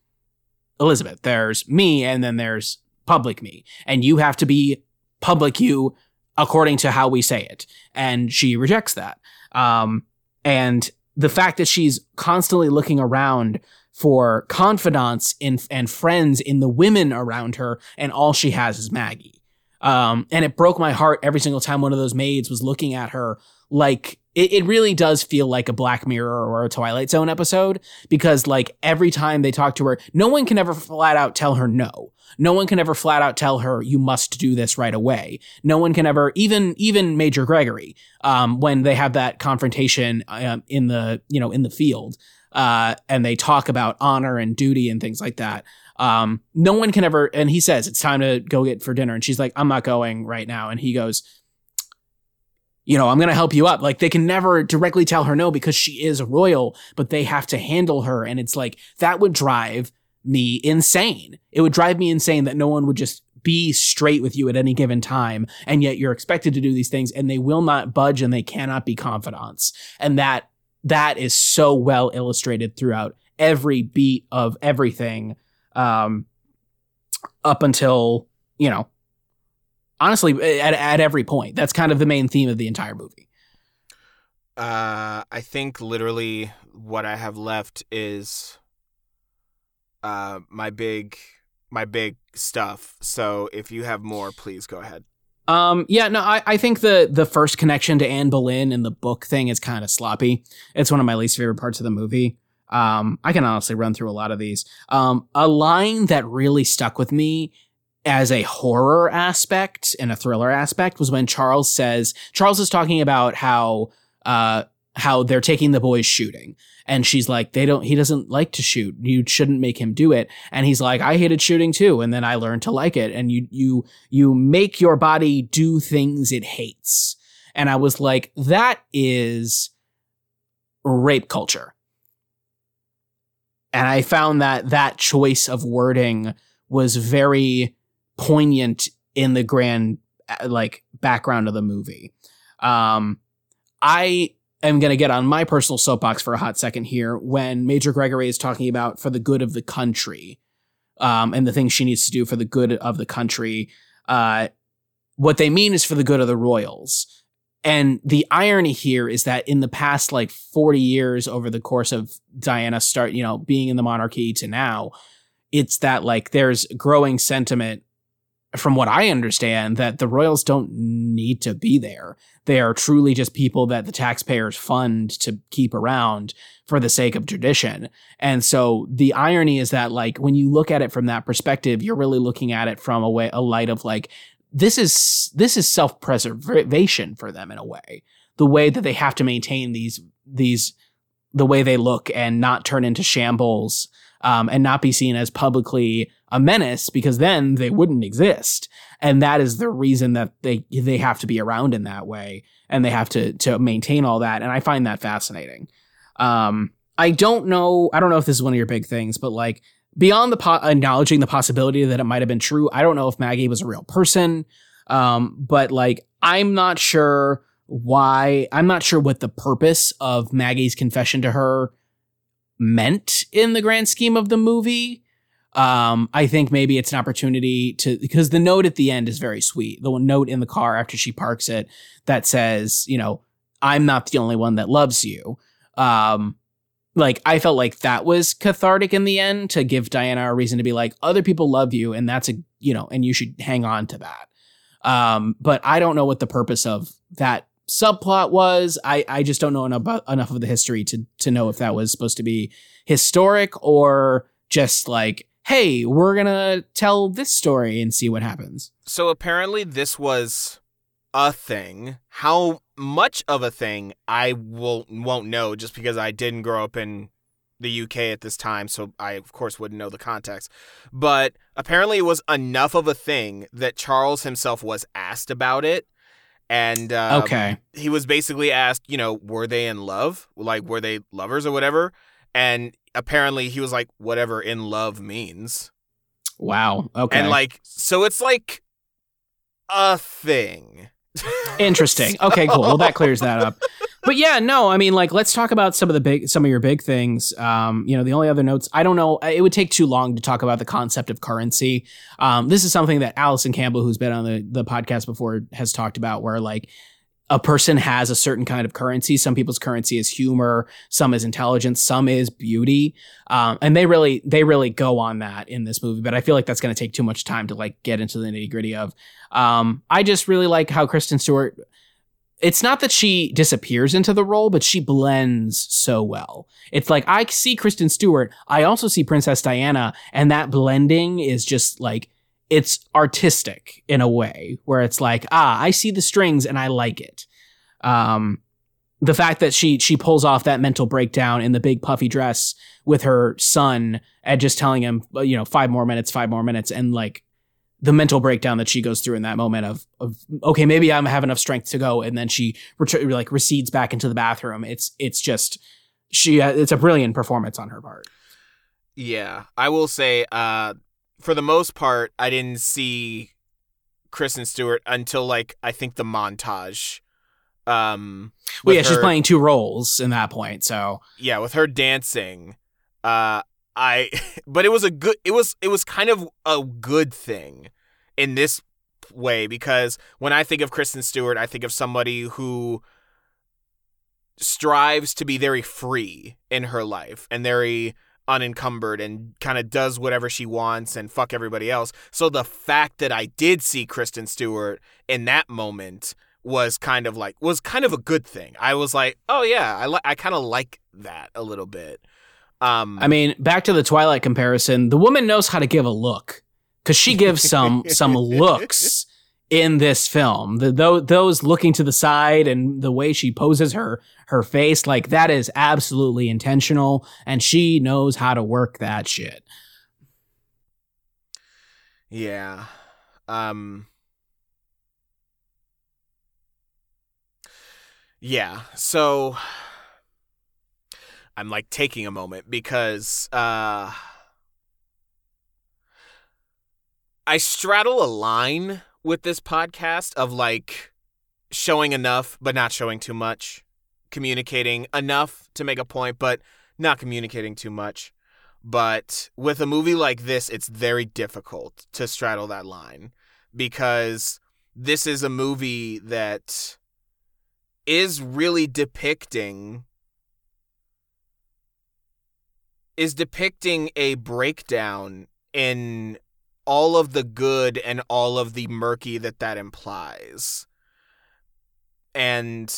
Elizabeth. There's me and then there's public me and you have to be public you according to how we say it. And she rejects that. Um, and the fact that she's constantly looking around for confidants in, and friends in the women around her, and all she has is Maggie. Um, and it broke my heart every single time one of those maids was looking at her like it, it really does feel like a Black Mirror or a Twilight Zone episode because like every time they talk to her, no one can ever flat out tell her no. No one can ever flat out tell her you must do this right away. No one can ever, even even Major Gregory, um, when they have that confrontation um, in the you know in the field, uh, and they talk about honor and duty and things like that. Um, no one can ever, and he says it's time to go get for dinner, and she's like, I'm not going right now, and he goes, you know, I'm going to help you up. Like they can never directly tell her no because she is royal, but they have to handle her. And it's like that would drive me insane. It would drive me insane that no one would just be straight with you at any given time. And yet you're expected to do these things and they will not budge and they cannot be confidants. And that, that is so well illustrated throughout every beat of everything. Um, up until, you know, honestly at, at every point that's kind of the main theme of the entire movie
uh i think literally what i have left is uh my big my big stuff so if you have more please go ahead
um, yeah, no, I, I think the the first connection to Anne Boleyn in the book thing is kind of sloppy. It's one of my least favorite parts of the movie. Um, I can honestly run through a lot of these. Um, a line that really stuck with me as a horror aspect and a thriller aspect was when Charles says Charles is talking about how uh how they're taking the boys shooting. And she's like they don't he doesn't like to shoot. You shouldn't make him do it. And he's like I hated shooting too. And then I learned to like it. And you you you make your body do things it hates. And I was like that is rape culture. And I found that that choice of wording was very poignant in the grand uh, like background of the movie. Um, I am going to get on my personal soapbox for a hot second here when Major Gregory is talking about for the good of the country, um, and the things she needs to do for the good of the country. Uh, what they mean is for the good of the royals. And the irony here is that in the past like 40 years over the course of Diana start, you know, being in the monarchy to now, it's that like there's growing sentiment from what I understand that the royals don't need to be there. They are truly just people that the taxpayers fund to keep around for the sake of tradition. And so the irony is that like when you look at it from that perspective, you're really looking at it from a way a light of like this is this is self-preservation for them in a way. The way that they have to maintain these these the way they look and not turn into shambles um, and not be seen as publicly a menace because then they wouldn't exist. And that is the reason that they they have to be around in that way and they have to to maintain all that. And I find that fascinating. Um, I don't know. I don't know if this is one of your big things, but like beyond the po- acknowledging the possibility that it might have been true, I don't know if Maggie was a real person. Um, but like, I'm not sure why. I'm not sure what the purpose of Maggie's confession to her meant in the grand scheme of the movie. Um, I think maybe it's an opportunity to because the note at the end is very sweet. The note in the car after she parks it that says, you know, I'm not the only one that loves you. Um, like I felt like that was cathartic in the end to give Diana a reason to be like, other people love you, and that's a you know, and you should hang on to that. Um, but I don't know what the purpose of that subplot was. I, I just don't know enough, enough of the history to to know if that was supposed to be historic or just like, hey, we're gonna tell this story and see what happens.
So apparently, this was a thing. How much of a thing I will won't know just because I didn't grow up in the UK at this time, so I of course wouldn't know the context. But apparently, it was enough of a thing that Charles himself was asked about it and um,
okay,
he was basically asked, you know, were they in love? Like, were they lovers or whatever? And apparently, he was like, whatever in love means.
Wow. Okay.
And like, so it's like a thing.
Interesting. Okay, cool. Well, that clears that up. But yeah, no, I mean, like, let's talk about some of the big, some of your big things. Um, you know, the only other notes, I don't know, it would take too long to talk about the concept of currency. Um, this is something that Allison Campbell, who's been on the, the podcast before, has talked about where like, a person has a certain kind of currency. Some people's currency is humor, some is intelligence, some is beauty. Um, and they really, they really go on that in this movie, but I feel like that's going to take too much time to like get into the nitty gritty of. Um, I just really like how Kristen Stewart it's not that she disappears into the role, but she blends so well. It's like I see Kristen Stewart, I also see Princess Diana, and that blending is just like it's artistic in a way where it's like, ah, I see the strings and I like it. Um, the fact that she she pulls off that mental breakdown in the big puffy dress with her son and just telling him, you know, five more minutes, five more minutes, and like the mental breakdown that she goes through in that moment of of okay maybe I'm have enough strength to go and then she ret- like recedes back into the bathroom. It's it's just she uh, it's a brilliant performance on her part.
Yeah. I will say uh for the most part I didn't see Kristen Stewart until like I think the montage um
well yeah her, she's playing two roles in that point so.
Yeah with her dancing uh I but it was a good it was it was kind of a good thing in this way because when I think of Kristen Stewart, I think of somebody who strives to be very free in her life and very unencumbered and kind of does whatever she wants and fuck everybody else. So the fact that I did see Kristen Stewart in that moment was kind of like was kind of a good thing. I was like, "Oh yeah, I li- I kind of like that a little bit."
Um, I mean, back to the Twilight comparison, the woman knows how to give a look because she gives some some looks in this film. The, those looking to the side and the way she poses her her face, like that is absolutely intentional, and she knows how to work that shit.
Yeah. Um. Yeah. So I'm like taking a moment because uh I straddle a line with this podcast of like showing enough but not showing too much, communicating enough to make a point but not communicating too much. But with a movie like this, it's very difficult to straddle that line because this is a movie that is really depicting is depicting a breakdown in all of the good and all of the murky that that implies. And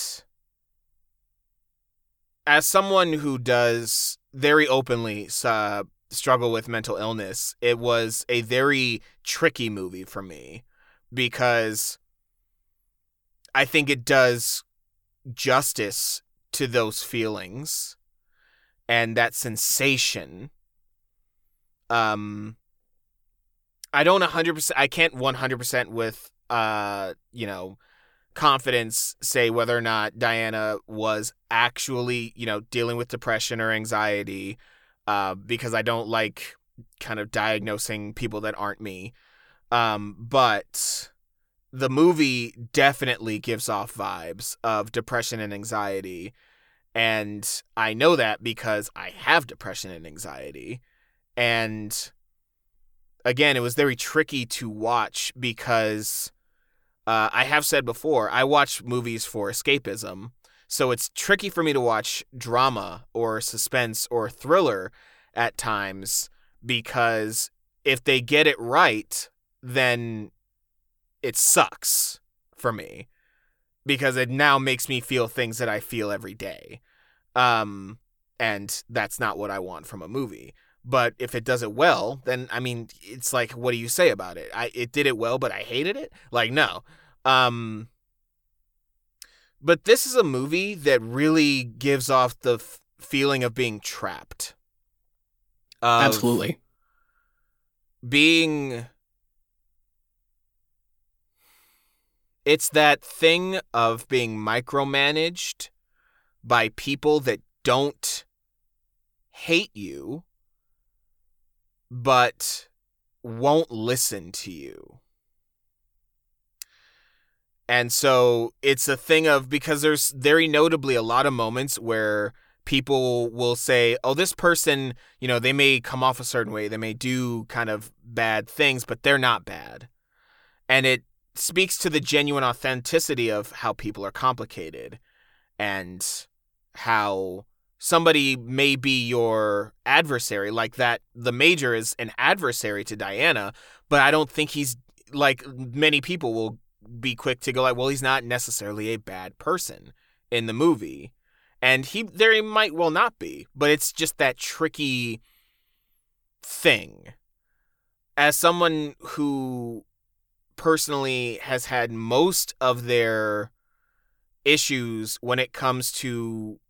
as someone who does very openly uh, struggle with mental illness, it was a very tricky movie for me because I think it does justice to those feelings and that sensation. Um, I don't 100%, I can't 100% with, uh, you know, confidence say whether or not Diana was actually, you know, dealing with depression or anxiety, uh, because I don't like kind of diagnosing people that aren't me. Um, but the movie definitely gives off vibes of depression and anxiety. And I know that because I have depression and anxiety. And again, it was very tricky to watch because uh, I have said before, I watch movies for escapism. So it's tricky for me to watch drama or suspense or thriller at times because if they get it right, then it sucks for me because it now makes me feel things that I feel every day. Um, and that's not what I want from a movie. But if it does it well, then I mean, it's like, what do you say about it? I it did it well, but I hated it. Like, no. Um, but this is a movie that really gives off the f- feeling of being trapped. Of
Absolutely.
Being. It's that thing of being micromanaged by people that don't hate you, but won't listen to you. And so it's a thing of because there's very notably a lot of moments where people will say, oh, this person, you know, they may come off a certain way, they may do kind of bad things, but they're not bad. And it speaks to the genuine authenticity of how people are complicated and how somebody may be your adversary like that the major is an adversary to Diana but I don't think he's like many people will be quick to go like well he's not necessarily a bad person in the movie. And he there he might well not be but it's just that tricky thing. As someone who personally has had most of their issues when it comes to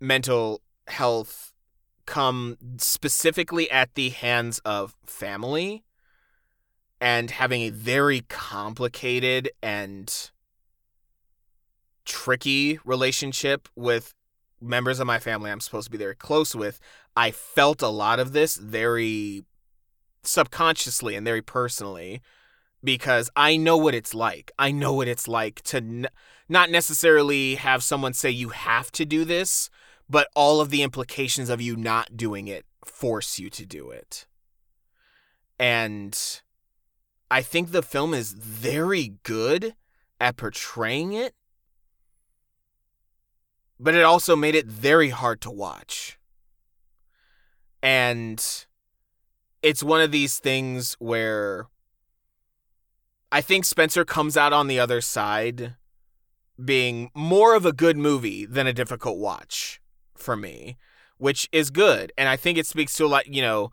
mental health come specifically at the hands of family and having a very complicated and tricky relationship with members of my family I'm supposed to be very close with, I felt a lot of this very subconsciously and very personally because I know what it's like. I know what it's like to n- not necessarily have someone say you have to do this, but all of the implications of you not doing it force you to do it. And I think the film is very good at portraying it, but it also made it very hard to watch. And it's one of these things where I think Spencer comes out on the other side being more of a good movie than a difficult watch for me, which is good. And I think it speaks to a lot, you know,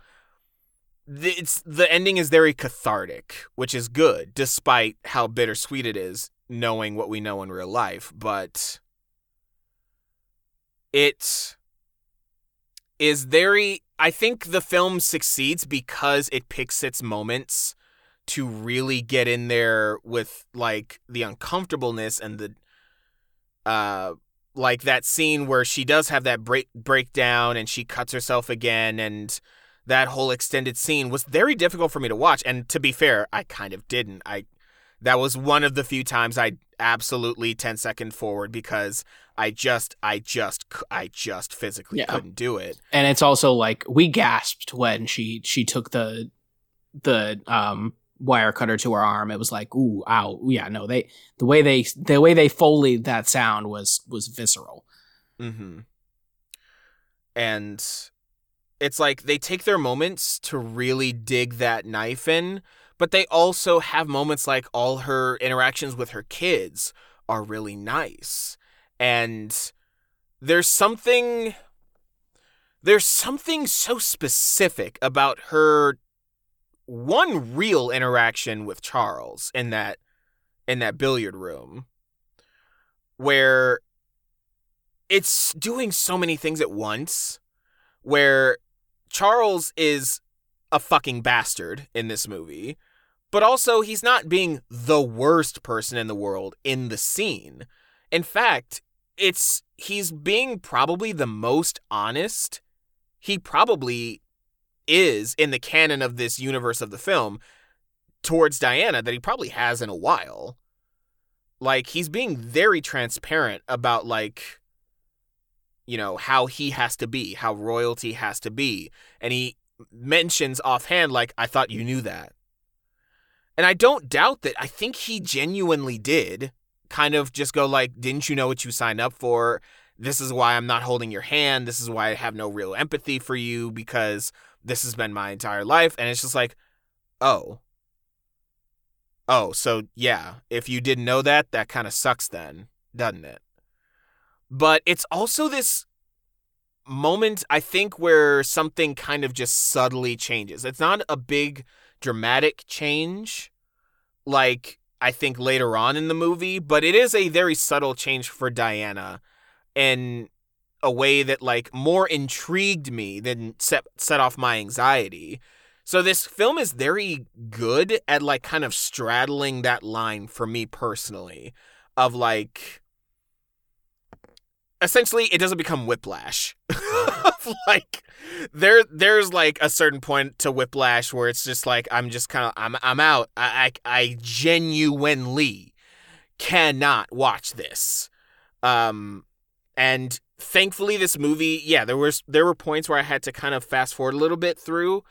it's the ending is very cathartic, which is good, despite how bittersweet it is knowing what we know in real life. But it is very. I think the film succeeds because it picks its moments to really get in there with like the uncomfortableness and the uh like that scene where she does have that break breakdown and she cuts herself again and that whole extended scene was very difficult for me to watch. And to be fair, I kind of didn't. I that was one of the few times I absolutely 10 second forward because I just I just I just physically
Yeah.
couldn't do it.
and it's also like we gasped when she she took the the um wire cutter to her arm it was like ooh ow yeah no they the way they the way they foleyed that sound was was visceral
Mm-hmm. And it's like they take their moments to really dig that knife in, but they also have moments like all her interactions with her kids are really nice. And there's something there's something so specific about her one real interaction with Charles in that in that billiard room where it's doing so many things at once where Charles is a fucking bastard in this movie, but also he's not being the worst person in the world in the scene. In fact, it's he's being probably the most honest he probably is in the canon of this universe of the film towards Diana that he probably has in a while. Like he's being very transparent about like you know how he has to be, how royalty has to be, and he mentions offhand like I thought you knew that. And I don't doubt that I think he genuinely did kind of just go like didn't you know what you signed up for? This is why I'm not holding your hand. This is why I have no real empathy for you because this has been my entire life and it's just like oh. Oh so yeah if you didn't know that that kind of sucks then doesn't it? But it's also this moment i think where something kind of just subtly changes. It's not a big dramatic change like i think later on in the movie but it is a very subtle change for diana in a way that like more intrigued me than set set off my anxiety. So this film is very good at like kind of straddling that line for me personally of like essentially it doesn't become whiplash. Like there there's like a certain point to whiplash where it's just like I'm just kind of I'm I'm out. I, I I genuinely cannot watch this. Um and thankfully this movie yeah there was there were points where i had to kind of fast forward a little bit through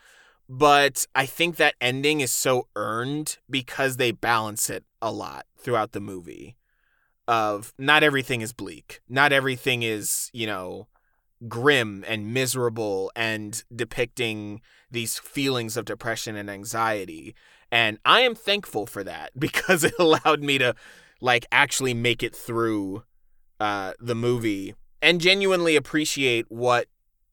but i think that ending is so earned because they balance it a lot throughout the movie of not everything is bleak not everything is you know grim and miserable and depicting these feelings of depression and anxiety. And i am thankful for that because it allowed me to like actually make it through uh, the movie and genuinely appreciate what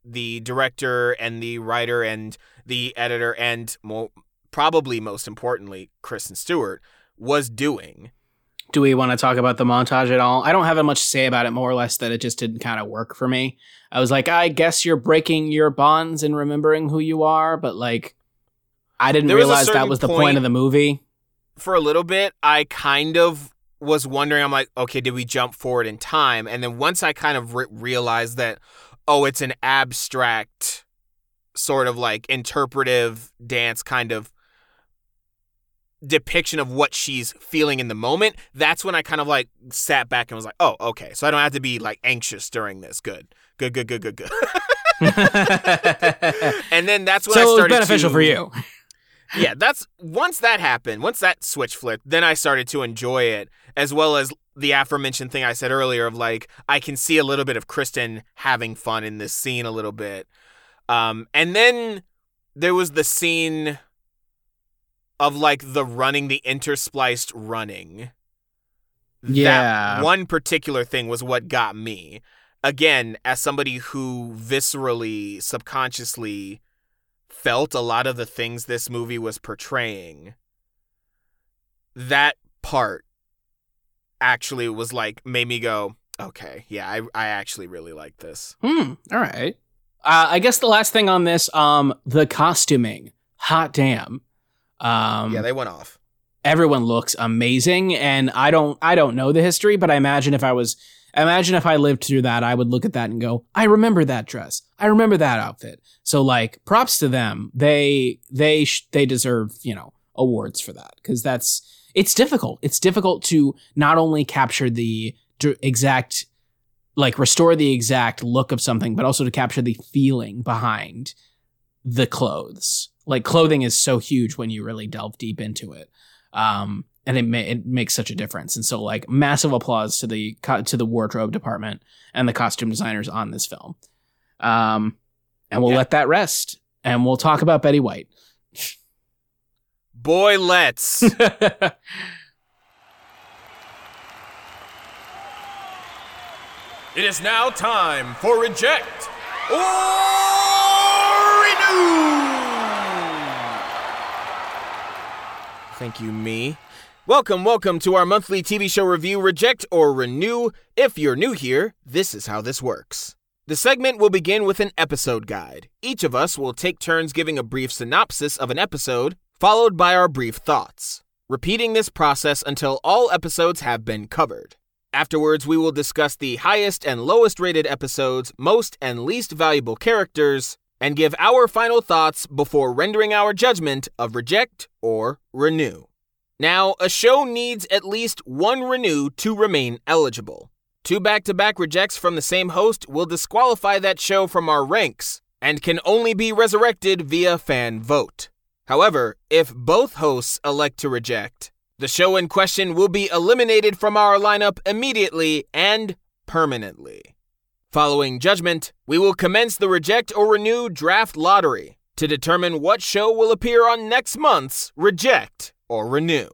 the director and the writer and the editor and mo- probably most importantly Kristen Stewart was doing.
do we want to talk about the montage at all? I don't have much to say about it more or less that it just didn't kind of work for me. I was like i guess you're breaking your bonds and remembering who you are but like i didn't realize that was the
point-
point of the movie.
For a little bit, I kind of was wondering. I'm like, okay, did we jump forward in time? And then once I kind of re- realized that, oh, it's an abstract sort of like interpretive dance kind of depiction of what she's feeling in the moment, that's when I kind of like sat back and was like, oh, okay. So I don't have to be like anxious during this. Good. Good, good, good, good, good. and then that's when I
so it was
started
beneficial
to-
for you
yeah, that's once that happened, once that switch flipped, then I started to enjoy it, as well as the aforementioned thing I said earlier of like I can see a little bit of Kristen having fun in this scene a little bit. Um, and then there was the scene of like the running, the interspliced running.
Yeah.
That one particular thing was what got me. Again, as somebody who viscerally, subconsciously felt a lot of the things this movie was portraying, that part actually was like, made me go, okay, yeah, I, I actually really like this.
Hmm. All right. Uh, I guess the last thing on this, um, the costuming. Hot damn. Um,
yeah, they went off.
everyone looks amazing, and I don't, I don't know the history, but I imagine if I was, imagine if I lived through that, I would look at that and go, I remember that dress. I remember that outfit. So like props to them. They they sh- they deserve, you know, awards for that cuz that's it's difficult. It's difficult to not only capture the d- exact like restore the exact look of something, but also to capture the feeling behind the clothes. Like clothing is so huge when you really delve deep into it. Um, and it, ma- it makes such a difference. And so, like, massive applause to the co- to the wardrobe department and the costume designers on this film. Um, and we'll
Yeah.
let that rest, and we'll talk about Betty White.
Boy, let's.
It is now time for Reject
or renew. Thank you, me. Welcome, welcome to our monthly TV show review, Reject or Renew. If you're new here, this is how this works. The segment will begin with an episode guide. Each of us will take turns giving a brief synopsis of an episode, followed by our brief thoughts, repeating this process until all episodes have been covered. Afterwards, we will discuss the highest and lowest rated episodes, most and least valuable characters, and give our final thoughts before rendering our judgment of reject or renew. Now, a show needs at least one renew to remain eligible. Two back to back rejects from the same host will disqualify that show from our ranks and can only be resurrected via fan vote. However, if both hosts elect to reject, the show in question will be eliminated from our lineup immediately and permanently. Following judgment, we will commence the reject or renew draft lottery to determine what show will appear on next month's reject or renew.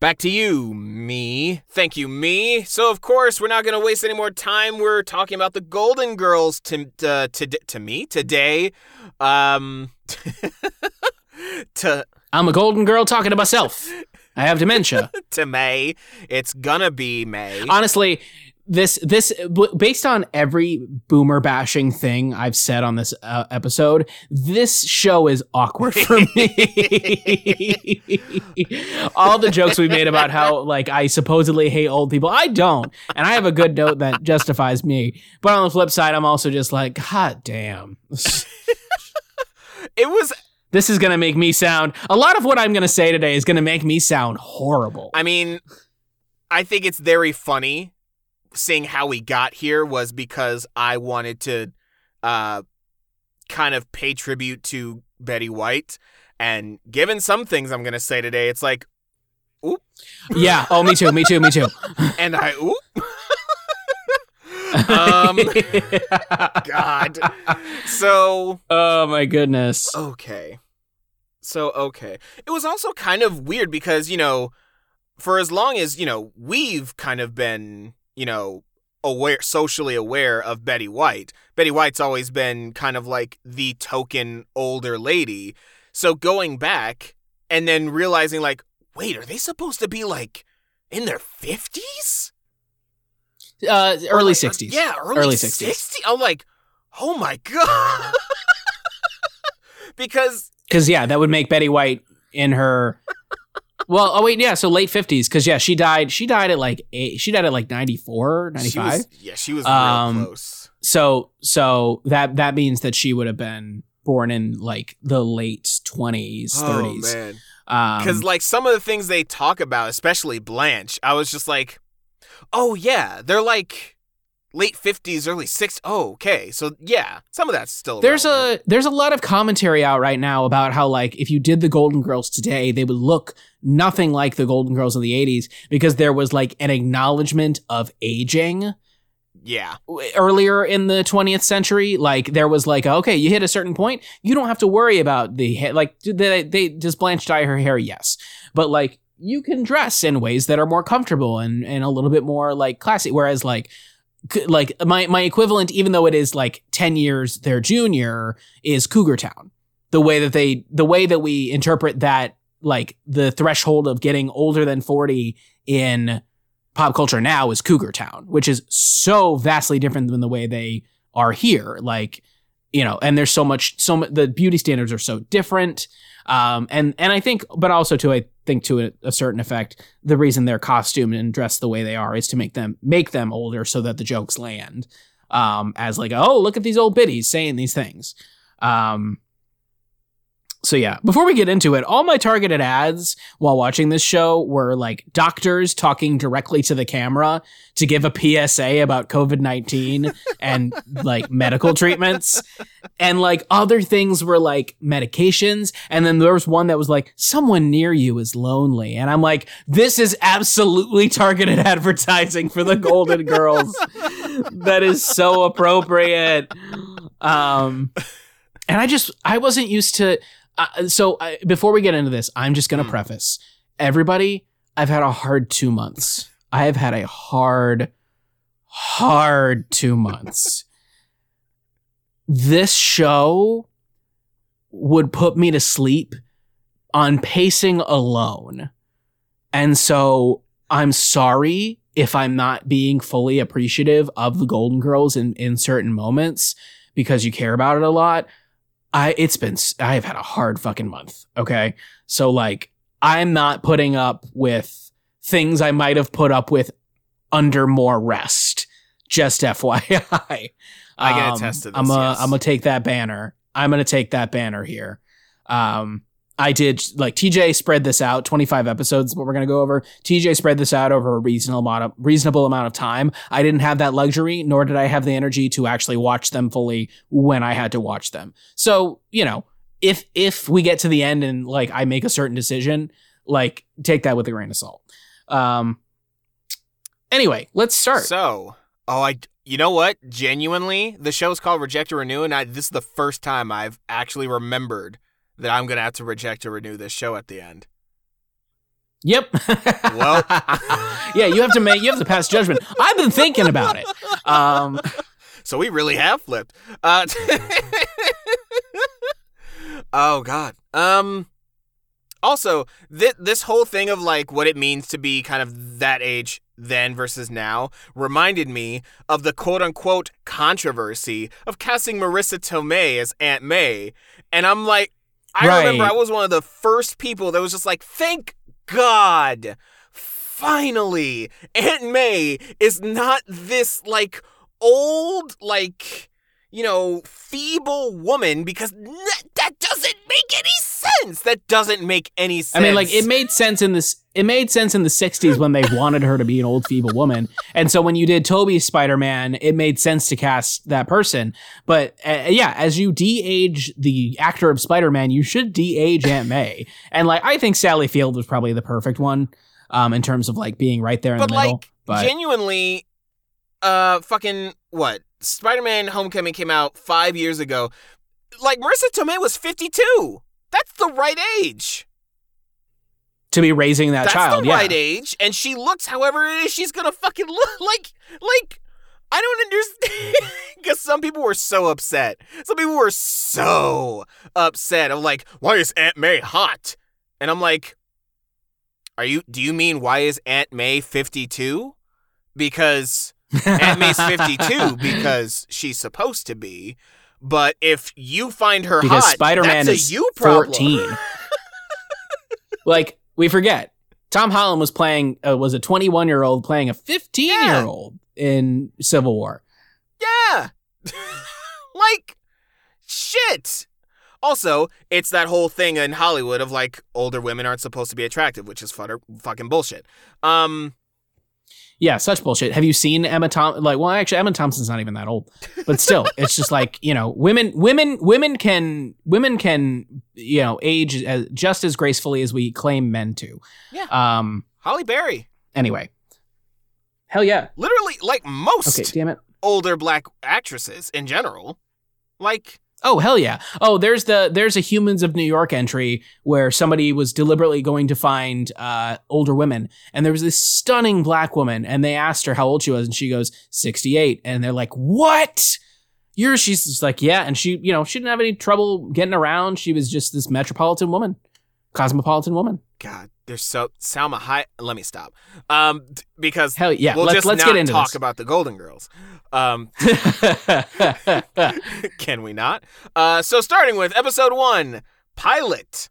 Back to you, me. Thank you, me. So, of course, we're not going to waste any more time. We're talking about the Golden Girls to uh, to to me today. Um, to
I'm a golden girl talking to myself. I have dementia.
to May. It's gonna be May.
Honestly, this this based on every boomer bashing thing I've said on this uh, episode, this show is awkward for me. All the jokes we made about how like I supposedly hate old people, I don't, and I have a good note that justifies me. But on the flip side, I'm also just like, God damn.
It was.
This is going to make me sound a lot of what I'm going to say today is going to make me sound horrible.
I mean, I think it's very funny. Seeing how we got here was because I wanted to, uh, kind of pay tribute to Betty White, and given some things I'm gonna say today, it's like, oop.
yeah. Oh, me too. Me too. Me too.
and I oop. um, God. So
oh my goodness.
Okay. So, okay. It was also kind of weird because, you know, for as long as, you know, we've kind of been, you know, aware, socially aware of Betty White, Betty White's always been kind of like the token older lady. So going back and then realizing, like, wait, are they supposed to be like in their 50s?
Uh, early
like,
60s.
Yeah, early,
Early
60s.
60s.
I'm like, oh my God. because
Because yeah, that would make Betty White in her. Well, oh wait, yeah. So late fifties, because yeah, she died. She died at like eight. She died at like 94,
She
95.
was, yeah, she was
Um,
real close.
So so that that means that she would have been born in like the late twenties,
Oh
thirties.
man,
Um,
because like some of the things they talk about, especially Blanche, I was just like, oh yeah, they're like late fifties, early six. Oh, okay, so yeah, some of that's still
there's
relevant.
a there's a lot of commentary out right now about how like if you did the Golden Girls today, they would look nothing like the Golden Girls of the 80s because there was like an acknowledgement of aging.
yeah,
earlier in the 20th century like there was like okay you hit a certain point you don't have to worry about the hair like they, they does blanche dye her hair yes but like you can dress in ways that are more comfortable and and a little bit more like classy whereas like like my my equivalent even though it is like 10 years their junior is cougar town the way that they the way that we interpret that like the threshold of getting older than 40 in pop culture now is Cougar Town, which is so vastly different than the way they are here. Like, you know, and there's so much, so the beauty standards are so different. Um, and and I think, but also too, I think to a, a certain effect, the reason they're costumed and dressed the way they are is to make them make them older so that the jokes land. Um, as like, oh, look at these old biddies saying these things. Um, so yeah, before we get into it, all my targeted ads while watching this show were like doctors talking directly to the camera to give a PSA about COVID-19 and like medical treatments. And like other things were like medications. And then there was one that was like, someone near you is lonely. And I'm like, this is absolutely targeted advertising for the Golden Girls. that is so appropriate. Um, and I just, I wasn't used to, uh, so I, before we get into this, I'm just going to
Hmm.
preface everybody. I've had a hard two months. I have had a hard, hard two months. this show would put me to sleep on pacing alone. And so I'm sorry if I'm not being fully appreciative of the Golden Girls in, in certain moments because you care about it a lot. I it's been I have had a hard fucking month. Okay. So like I'm not putting up with things I might have put up with under more rest. Just FYI.
I can
Um,
attest to this,
I'm gonna
yes.
I'm gonna take that banner. I'm gonna take that banner here. Um I did like TJ spread this out. 25 episodes, is what we're gonna go over. TJ spread this out over a reasonable amount of reasonable amount of time. I didn't have that luxury, nor did I have the energy to actually watch them fully when I had to watch them. So, you know, if if we get to the end and like I make a certain decision, like take that with a grain of salt. Um anyway, let's start.
So, oh, I, you know what? Genuinely, the show's called Reject or Renew, and I, this is the first time I've actually remembered that I'm gonna have to reject or renew this show at the end.
Yep.
Well-
yeah, you have to make you have to pass judgment. I've been thinking about it. Um,
So we really have flipped. Uh, oh God. Um. Also, th- this whole thing of like what it means to be kind of that age then versus now reminded me of the quote unquote controversy of casting Marisa Tomei as Aunt May, and I'm like, I remember I was one of the first people that was just like, thank God, finally, Aunt May is not this like old, like, you know, feeble woman because that doesn't make any sense. That doesn't make any sense.
I mean, like it made sense in this. It made sense in the '60s when they wanted her to be an old feeble woman, and so when you did Toby's Spider-Man, it made sense to cast that person. But uh, yeah, as you de-age the actor of Spider-Man, you should de-age Aunt May. And like, I think Sally Field was probably the perfect one, um, in terms of like being right there in
but
the middle.
like,
but
genuinely, uh, fucking what? Spider-Man: Homecoming came out five years ago. Like Marisa Tomei was fifty-two. That's the right age.
to be raising that
That's
child,
the
yeah.
right age, and she looks however it is she's gonna fucking look like. Like I don't understand because some people were so upset. Some people were so upset. of like, why is Aunt May hot? And I'm like, are you? Do you mean why is Aunt May 52? Because Aunt May's 52 because she's supposed to be. But if you find her
because
hot,
Spider-Man
that's
is
a you problem.
14. like we forget, Tom Holland was playing uh, was a 21 year old playing a 15 year old in Civil War.
Yeah. like, shit. Also, it's that whole thing in Hollywood of like older women aren't supposed to be attractive, which is futter, fucking bullshit. Um,
Yeah, such bullshit. Have you seen Emma Thompson? Like, well, actually, Emma Thompson's not even that old, but still, it's just like you know, women, women, women can, women can, you know, age as, just as gracefully as we claim men to.
Yeah.
Um.
Halle Berry,
Anyway. Hell yeah.
literally, like most
Okay. Damn it.
older black actresses in general, like
Oh hell yeah! Oh, there's the there's a Humans of New York entry where somebody was deliberately going to find uh, older women, and there was this stunning black woman, and they asked her how old she was, and she goes sixty eight, and they're like, "What? You're?" She's just like, "Yeah," and she, you know, she didn't have any trouble getting around. She was just this metropolitan woman, cosmopolitan woman.
God, they're so Salma Hayek. Let me stop. Um, because
Hell yeah!
we'll
let's
just
let's
not
get into
talk
this.
about the Golden Girls. Um, Can we not? Uh, so starting with episode one, pilot.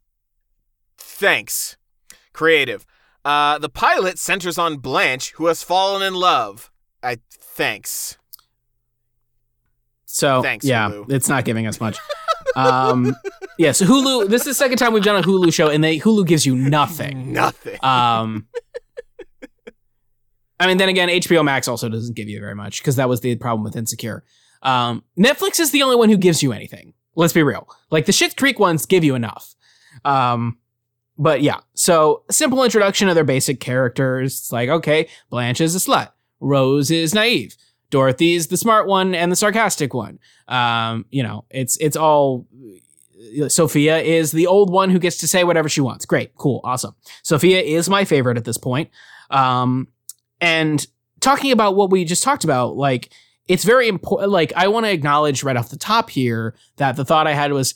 Thanks. Creative. Uh, the pilot centers on Blanche, who has fallen in love. I thanks.
So
Thanks,
yeah,
Hulu.
it's not giving us much. um, yeah, so Hulu. This is the second time we've done a Hulu show, and they Hulu gives you nothing.
Nothing.
Um, I mean, then again, HBO Max also doesn't give you very much because that was the problem with Insecure. Um, Netflix is the only one who gives you anything. Let's be real. Like the Shit Creek ones give you enough. Um, but yeah, so simple introduction of their basic characters. It's like, okay, Blanche is a slut. Rose is naive. Dorothy's the smart one and the sarcastic one. Um, you know, it's it's all Sophia is the old one who gets to say whatever she wants. Great, cool, awesome. Sophia is my favorite at this point. Um, and talking about what we just talked about, like it's very important. Like I want to acknowledge right off the top here that the thought I had was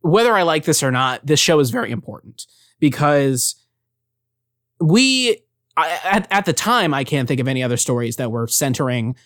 whether I like this or not, this show is very important because we at, at the time I can't think of any other stories that were centering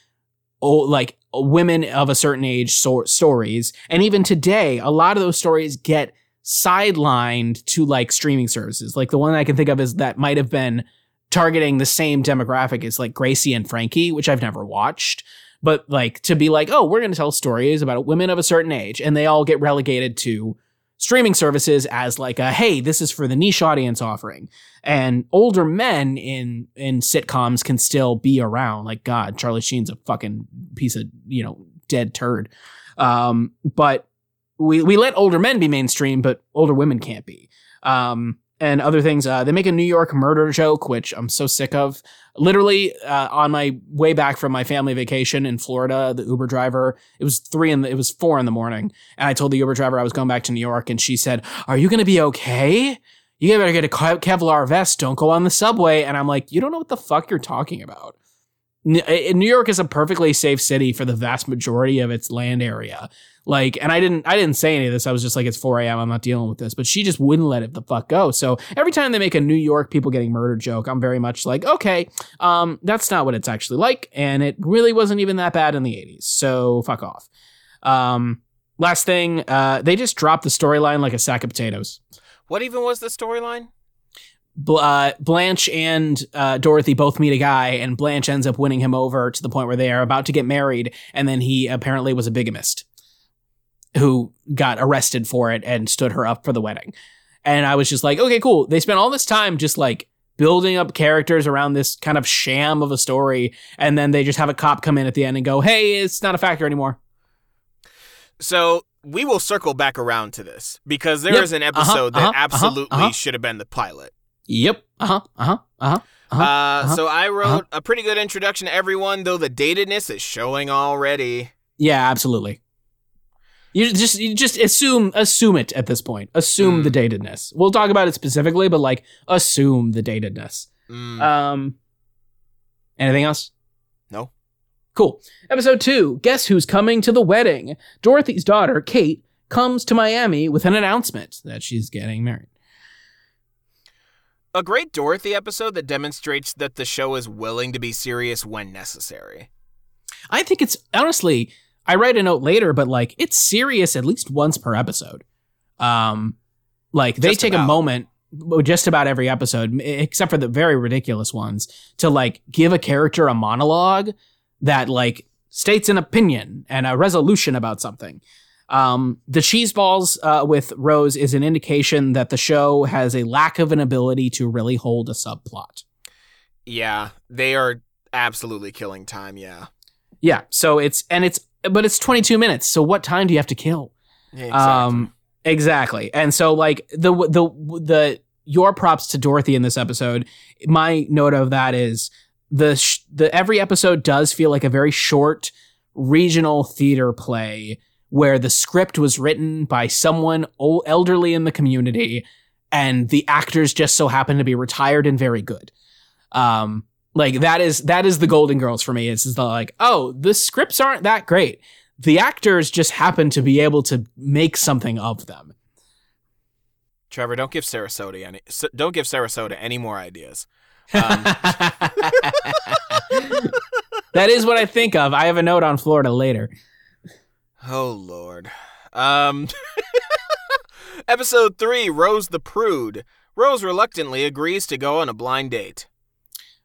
oh, like women of a certain age so- stories and even today a lot of those stories get sidelined to like streaming services like the one i can think of is that might have been targeting the same demographic as like Grace and Frankie which i've never watched. But like to be like oh we're going to tell stories about women of a certain age and they all get relegated to streaming services as like a hey this is for the niche audience offering. And older men in in sitcoms can still be around. Like god charlie sheen's a fucking piece of you know dead turd. Um but we we let older men be mainstream but older women can't be. Um and other things uh, they make a new york murder joke which i'm so sick of literally uh, on my way back from my family vacation in florida the uber driver it was three the, it was four in the morning and i told the uber driver i was going back to new york and she said are you going to be okay you better get a Kevlar vest. Don't go on the subway. And I'm like, you don't know what the fuck you're talking about. N- uh, New York is a perfectly safe city for the vast majority of its land area. Like, and I didn't, I didn't say any of this. I was just like, it's 4 a.m. I'm not dealing with this. But she just wouldn't let it the fuck go. So every time they make a New York people getting murdered joke, I'm very much like, okay, um, that's not what it's actually like, and it really wasn't even that bad in the 80s. So fuck off. Um, last thing, uh, they just dropped the storyline like a sack of potatoes.
what even was the storyline?
Uh, Blanche and uh, Dorothy both meet a guy, and Blanche ends up winning him over to the point where they are about to get married, and then he apparently was a bigamist who got arrested for it and stood her up for the wedding. And I was just like, okay, cool. They spent all this time just like building up characters around this kind of sham of a story, and then they just have a cop come in at the end and go, hey, it's not a factor anymore.
So we will circle back around to this because there is
Yep.
an episode
Uh-huh,
that
uh-huh,
absolutely
uh-huh.
should have been the pilot.
Yep. Uh huh. Uh huh. Uh huh. Uh-huh,
Uh,
uh-huh,
so I wrote
uh-huh.
a pretty good introduction to everyone, though the datedness is showing already.
Yeah, absolutely. You just you just assume assume it at this point. Assume
Mm.
the datedness. We'll talk about it specifically, but like assume the datedness.
Mm,
Um anything else?
no.
Cool. Episode 2. Guess who's coming to the wedding? Dorothy's daughter, Kate, comes to Miami with an announcement that she's getting married.
A great Dorothy episode that demonstrates that the show is willing to be serious when necessary.
I think it's honestly, I write a note later, but like it's serious at least once per episode. Um, like they
Just
take a moment, just about every episode, except for the very ridiculous ones, to like give a character a monologue that like states an opinion and a resolution about something. Um, the cheese balls uh, with Rose is an indication that the show has a lack of an ability to really hold a subplot.
Yeah, they are absolutely killing time. Yeah.
Yeah, so it's and it's but it's 22 minutes. So what time do you have to kill?
Yeah,
Um, exactly. And so like the the the your props to Dorothy in this episode. My note of that is the sh- the every episode does feel like a very short regional theater play where the script was written by someone old, elderly in the community and the actors just so happen to be retired and very good. Um like that is that is the Golden Girls for me. It's the like, oh, the scripts aren't that great the actors just happen to be able to make something of them.
Trevor, don't give Sarasota any. Don't give Sarasota any more ideas. Um,
that is what I think of. I have a note on Florida later.
Oh Lord. Um. episode three, Rose the Prude. Rose reluctantly agrees to go on a blind date.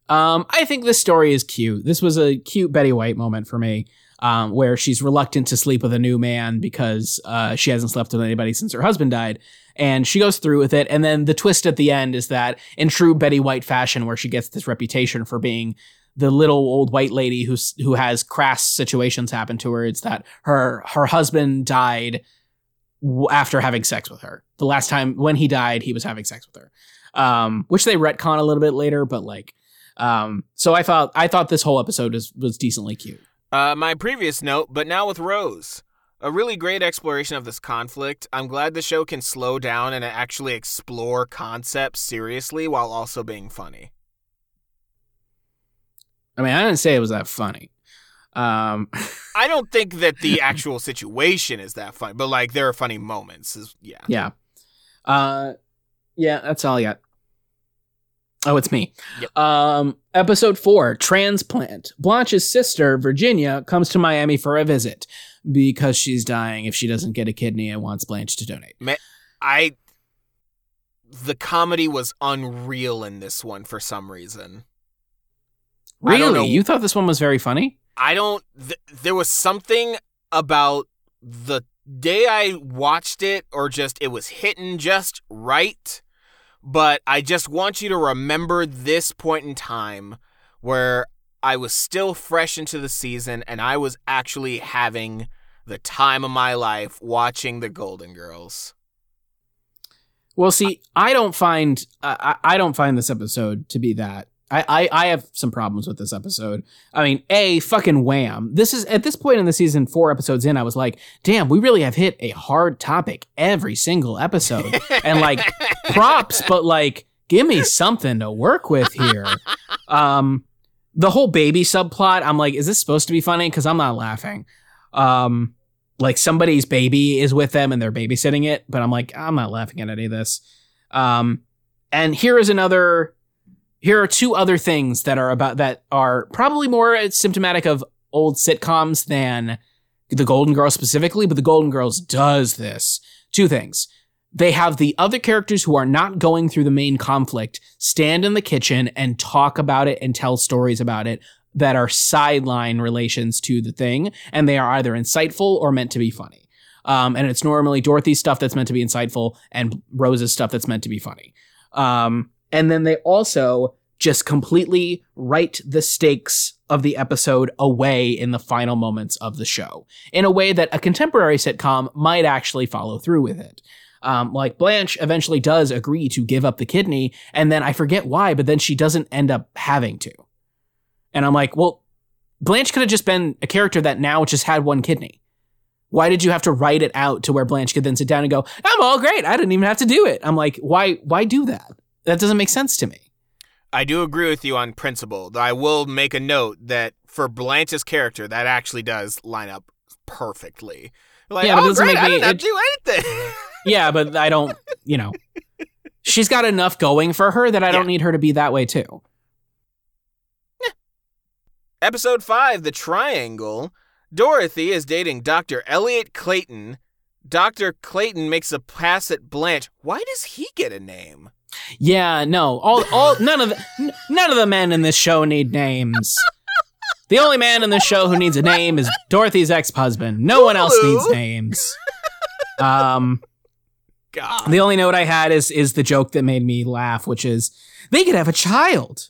Um, I think this story is cute. This was a cute Betty White moment for me, um, where she's reluctant to sleep with a new man because uh, she hasn't slept with anybody since her husband died. And she goes through with it. And then the twist at the end is that, in true Betty White fashion, where she gets this reputation for being the little old white lady who's who has crass situations happen to her, it's that her her husband died after having sex with her. The last time when he died, he was having sex with her, um, which they retcon a little bit later, but like um, so I thought I thought this whole episode was was decently cute.
Uh, my previous note, but now with Rose. A really great exploration of this conflict. I'm glad the show can slow down and actually explore concepts seriously while also being funny.
I mean, I didn't say it was that funny. Um,
I don't think that the actual situation is that funny, but like there are funny moments. Is, yeah.
yeah, uh, yeah, that's all I got. Oh, it's me.
Yep.
Um, episode four, transplant. Blanche's sister, Virginia, comes to Miami for a visit because she's dying if she doesn't get a kidney and wants Blanche to donate.
I. The comedy was unreal in this one for some reason. I.
Really? You thought this one was very funny?
I don't. Th- there was something about the day I watched it, or just it was hitting just right. But I just want you to remember this point in time where I was still fresh into the season and I was actually having the time of my life watching the Golden Girls.
Well, see, I don't find uh, I, I don't find this episode to be that. I, I I have some problems with this episode. I mean, a fucking wham. This is at this point in the season, four episodes in, I was like, damn, we really have hit a hard topic every single episode, and like props, but like, give me something to work with here. Um, the whole baby subplot, I'm like, is this supposed to be funny? Because I'm not laughing. Um, like somebody's baby is with them and they're babysitting it, but I'm like, I'm not laughing at any of this. Um, and here is another. Here are two other things that are about that are probably more symptomatic of old sitcoms than the Golden Girls specifically, but the Golden Girls does this. Two things. They have the other characters who are not going through the main conflict stand in the kitchen and talk about it and tell stories about it that are sideline relations to the thing, and they are either insightful or meant to be funny. Um, and it's normally Dorothy's stuff that's meant to be insightful and Rose's stuff that's meant to be funny. Um, and then they also just completely write the stakes of the episode away in the final moments of the show in a way that a contemporary sitcom might actually follow through with it. Um, like Blanche eventually does agree to give up the kidney, and then I forget why, but then she doesn't end up having to. And I'm like, well, Blanche could have just been a character that now just had one kidney. Why did you have to write it out to where Blanche could then sit down and go, I'm all great. I didn't even have to do it. I'm like, why, why do that? That doesn't make sense to me.
I do agree with you on principle. though I will make a note that for Blanche's character, that actually does line up perfectly. Like,
Yeah, but it
oh,
doesn't
great,
make
I
me-
didn't have
it-
do anything.
Yeah, but I don't, you know, she's got enough going for her that I don't need her to be that way too.
Episode 5, The Triangle. Dorothy is dating Dr. Elliot Clayton. Dr. Clayton makes a pass at Blanche. Why does he get a name?
Yeah, no, all, all, none of the, none of the men in this show need names. The only man in this show who needs a name is Dorothy's ex-husband. No one else needs names. Um,
God.
the only note I had is is the joke that made me laugh, which is they could have a child.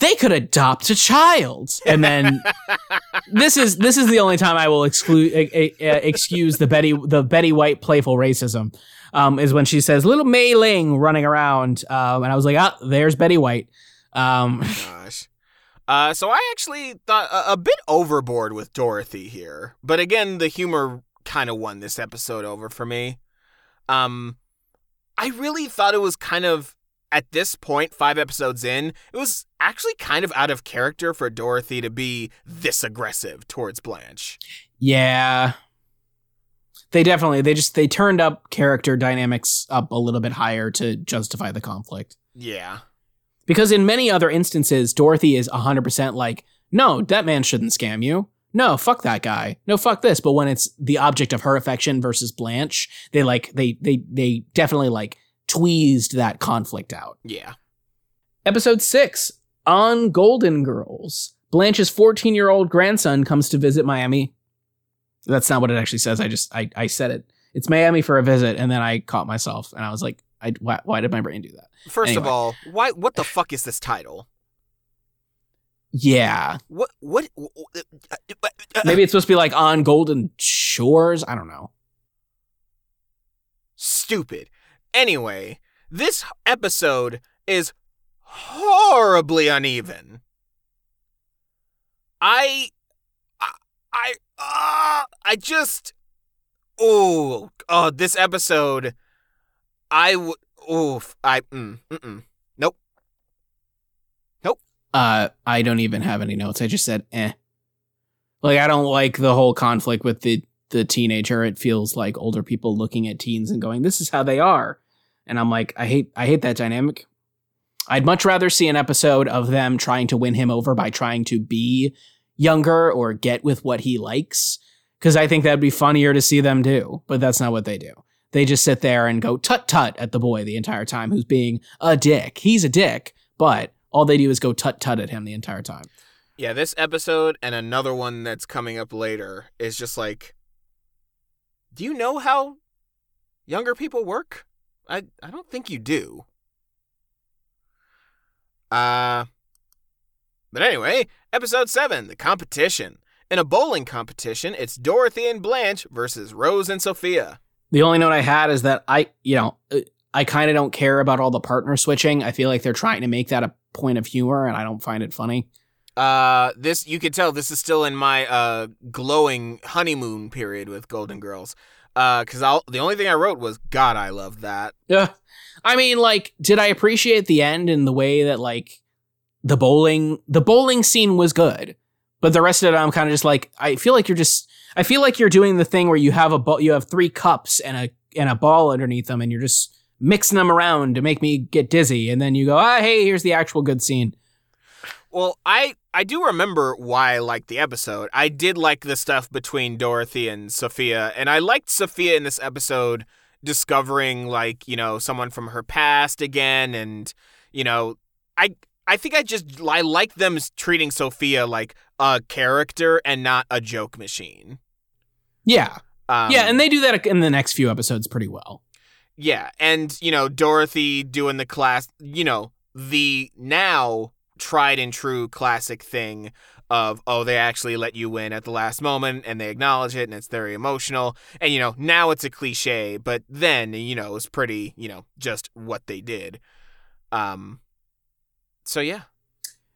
They could adopt a child, and then this is this is the only time I will exclude uh, uh, excuse the Betty the Betty White playful racism. Um, is when she says little Mei Ling running around, um, and I was like, ah, there's Betty White. Um,
Gosh. Uh, so I actually thought a, a bit overboard with Dorothy here, but again, the humor kind of won this episode over for me. Um, I really thought it was kind of at this point, five episodes in, it was actually kind of out of character for Dorothy to be this aggressive towards Blanche.
yeah, they definitely they just they turned up character dynamics up a little bit higher to justify the conflict.
Yeah.
Because in many other instances, Dorothy is 100% like, no, that man shouldn't scam you. No, fuck that guy. No, fuck this. But when it's the object of her affection versus Blanche, they like, they, they, they definitely like tweezed that conflict out.
Yeah.
Episode six on Golden Girls. Blanche's 14 year old grandson comes to visit Miami. That's not what it actually says. I just, I, I said it. It's Miami for a visit. And then I caught myself and I was like, I, why, why did my brain do that?
First of all, why? What the fuck is this title?
Yeah.
What? What?
Uh, uh, uh, Maybe it's supposed to be like on Golden Shores. I don't know.
stupid. Anyway, this episode is horribly uneven. I, I, I, uh, I just, oh, oh, this episode, I would, oof, I, mm, mm-mm. Nope. Nope.
Uh, I don't even have any notes. I just said, eh. Like, I don't like the whole conflict with the, the teenager. It feels like older people looking at teens and going, this is how they are. And I'm like, I hate, I hate that dynamic. I'd much rather see an episode of them trying to win him over by trying to be younger or get with what he likes. Cause I think that'd be funnier to see them do, but that's not what they do. They just sit there and go tut tut at the boy the entire time who's being a dick. He's a dick, but all they do is go tut tut at him the entire time.
Yeah, this episode and another one that's coming up later is just like, do you know how younger people work? I I don't think you do. Uh, but anyway, episode seven, the competition. In a bowling competition, it's Dorothy and Blanche versus Rose and Sophia.
The only note I had is that I, you know, I kind of don't care about all the partner switching. I feel like they're trying to make that a point of humor, and I don't find it funny.
Uh, this you can tell this is still in my uh glowing honeymoon period with Golden Girls. Uh, because I'll the only thing I wrote was God, I love that.
Yeah. I mean, like, did I appreciate the end in the way that like the bowling the bowling scene was good, but the rest of it I'm kind of just like I feel like you're just I feel like you're doing the thing where you have a ball you have three cups and a and a ball underneath them and you're just mixing them around to make me get dizzy and then you go ah hey here's the actual good scene.
Well, I I do remember why I liked the episode. I did like the stuff between Dorothy and Sophia, and I liked Sophia in this episode discovering like, you know, someone from her past again and you know, I I think I just I like them treating Sophia like a character and not a joke machine.
Yeah.
Um,
yeah, and they do that in the next few episodes pretty well.
Yeah, and you know Dorothy doing the class, you know the now tried and true classic thing of oh they actually let you win at the last moment and they acknowledge it and it's very emotional and you know now it's a cliche but then you know it was pretty you know just what they did um so yeah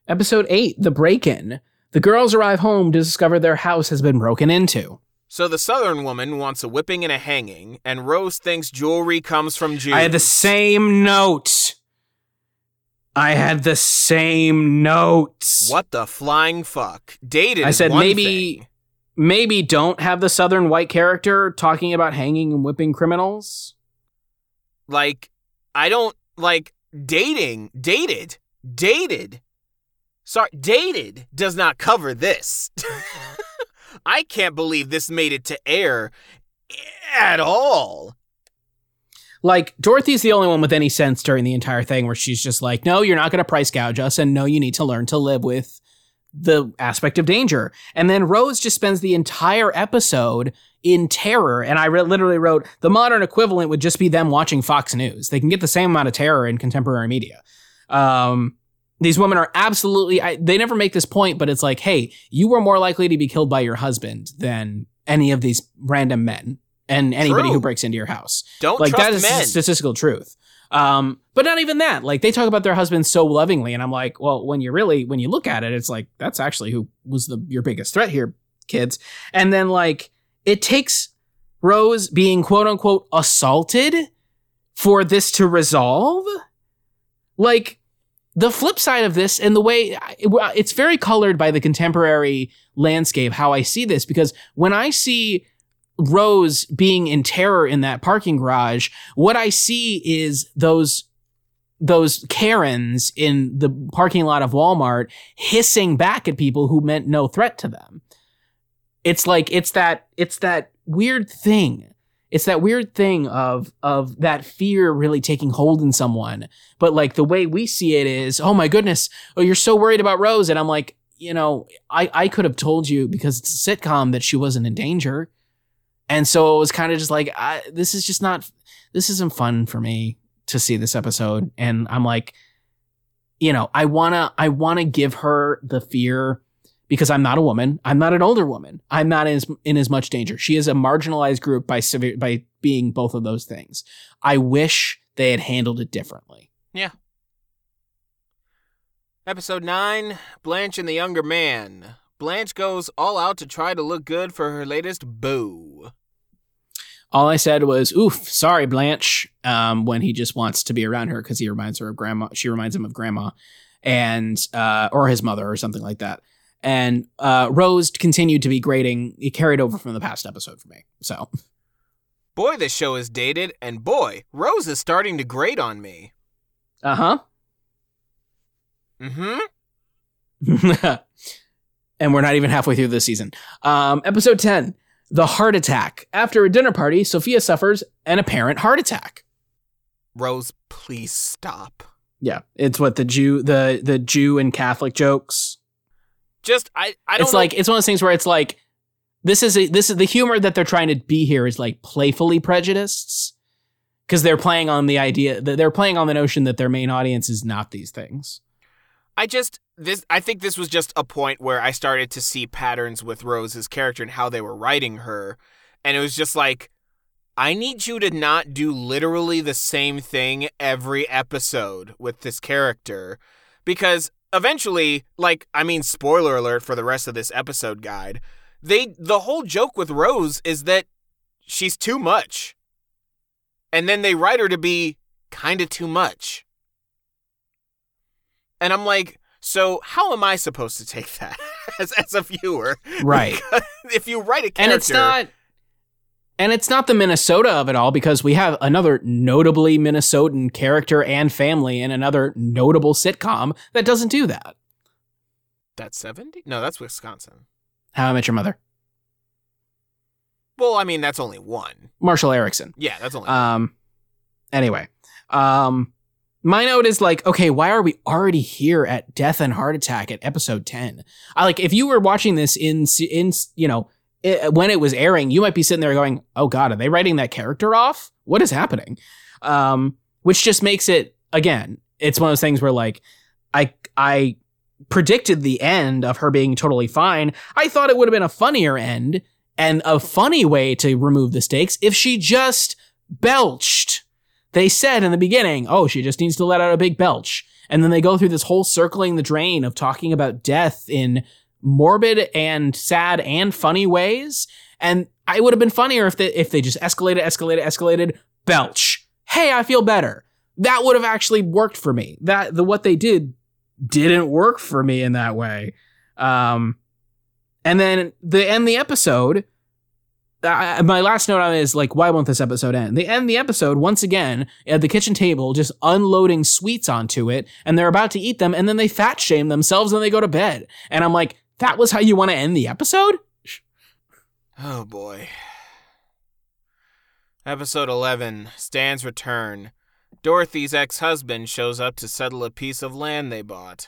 Episode 8, The Break-In. The girls arrive home to discover their house has been broken into.
so the southern woman wants a whipping and a hanging and Rose thinks jewelry comes from Jews
I had the same note. I had the same notes.
what the flying fuck dated
I said maybe-
thing.
Maybe don't have the southern white character talking about hanging and whipping criminals.
like I don't like dating dated dated sorry dated does not cover this I can't believe this made it to air at all
Like Dorothy's the only one with any sense during the entire thing where she's just like, "No, you're not going to price gouge us and no, you need to learn to live with the aspect of danger." And then Rose just spends the entire episode in terror and I re- literally wrote the modern equivalent would just be them watching Fox News. They can get the same amount of terror in contemporary media. Um these women are absolutely I, they never make this point but it's like, "Hey, you were more likely to be killed by your husband than any of these random men and anybody
True.
who breaks into your house."
don't
like that is
men.
statistical truth. Um but not even that. Like they talk about their husbands so lovingly and i'm like well when you really when you look at it it's like that's actually who was the your biggest threat here kids. And then like it takes rose being quote unquote assaulted for this to resolve. Like the flip side of this and the way it's very colored by the contemporary landscape how i see this because when i see Rose being in terror in that parking garage, what I see is those those Karens in the parking lot of Walmart hissing back at people who meant no threat to them. It's like it's that it's that weird thing. It's that weird thing of of that fear really taking hold in someone. But like the way we see it is, oh my goodness, oh you're so worried about Rose, and I'm like, you know, I I could have told you because it's a sitcom that she wasn't in danger, and so it was kind of just like, I, this is just not, this isn't fun for me to see this episode, and I'm like, you know, I wanna I wanna give her the fear because I'm not a woman. I'm not an older woman. I'm not in as, in as much danger. She is a marginalized group by severe, by being both of those things. I wish they had handled it differently. Yeah.
Episode 9 Blanche and the Younger Man. Blanche goes all out to try to look good for her latest boo.
All I said was, "Oof, sorry, Blanche." Um, when he just wants to be around her because he reminds her of grandma. She reminds him of grandma, and uh, or his mother or something like that. And uh, Rose continued to be grating. It carried over from the past episode for me. So
Boy, this show is dated, and boy, Rose is starting to grate on me.
Uh huh.
Mm-hmm.
and we're not even halfway through this season. Um, episode 10 The Heart Attack. After a dinner party, Sophia suffers an apparent heart attack.
Rose, please stop.
Yeah, it's what the Jew, the the Jew and Catholic jokes.
Just I I don't
It's
know-
like it's one of those things where it's like this is a, this is the humor that they're trying to be here is like playfully prejudiced because they're playing on the idea that they're playing on the notion that their main audience is not these things.
I just this I think this was just a point where I started to see patterns with Rose's character and how they were writing her and it was just like I need you to not do literally the same thing every episode with this character because eventually like I mean spoiler alert for the rest of this episode guide they the whole joke with Rose is that she's too much and then they write her to be kind of too much and I'm like, so how am I supposed to take that as, as a viewer?
Right.
if you write a character,
and it's not and it's not the minnesota of it all because we have another notably minnesotan character and family in another notable sitcom that doesn't do that
that's 70? No, that's Wisconsin.
how i met your mother
Well, I mean, that's only one.
Marshall Eriksen
Yeah, that's only
um anyway um my note is like okay why are we already here at death and heart attack at episode 10 i like if you were watching this in in you know i when it was airing you might be sitting there going oh god are they writing that character off? What is happening? Um which just makes it again it's one of those things where like i i predicted the end of her being totally fine. I thought it would have been a funnier end and a funny way to remove the stakes if she just belched. They said in the beginning, oh, she just needs to let out a big belch. And then they go through this whole circling the drain of talking about death in morbid and sad and funny ways. And I would have been funnier if they if they just escalated, escalated, escalated, belch. Hey, I feel better. That would have actually worked for me. That the what they did didn't work for me in that way. Um, and then they end the episode I, my last note on it is like, why won't this episode end? They end the episode once again at the kitchen table, just unloading sweets onto it, and they're about to eat them, and then they fat shame themselves and they go to bed. And I'm like, that was how you want to end the episode?
Oh boy. Episode 11 Stan's Return. Dorothy's ex husband shows up to settle a piece of land they bought.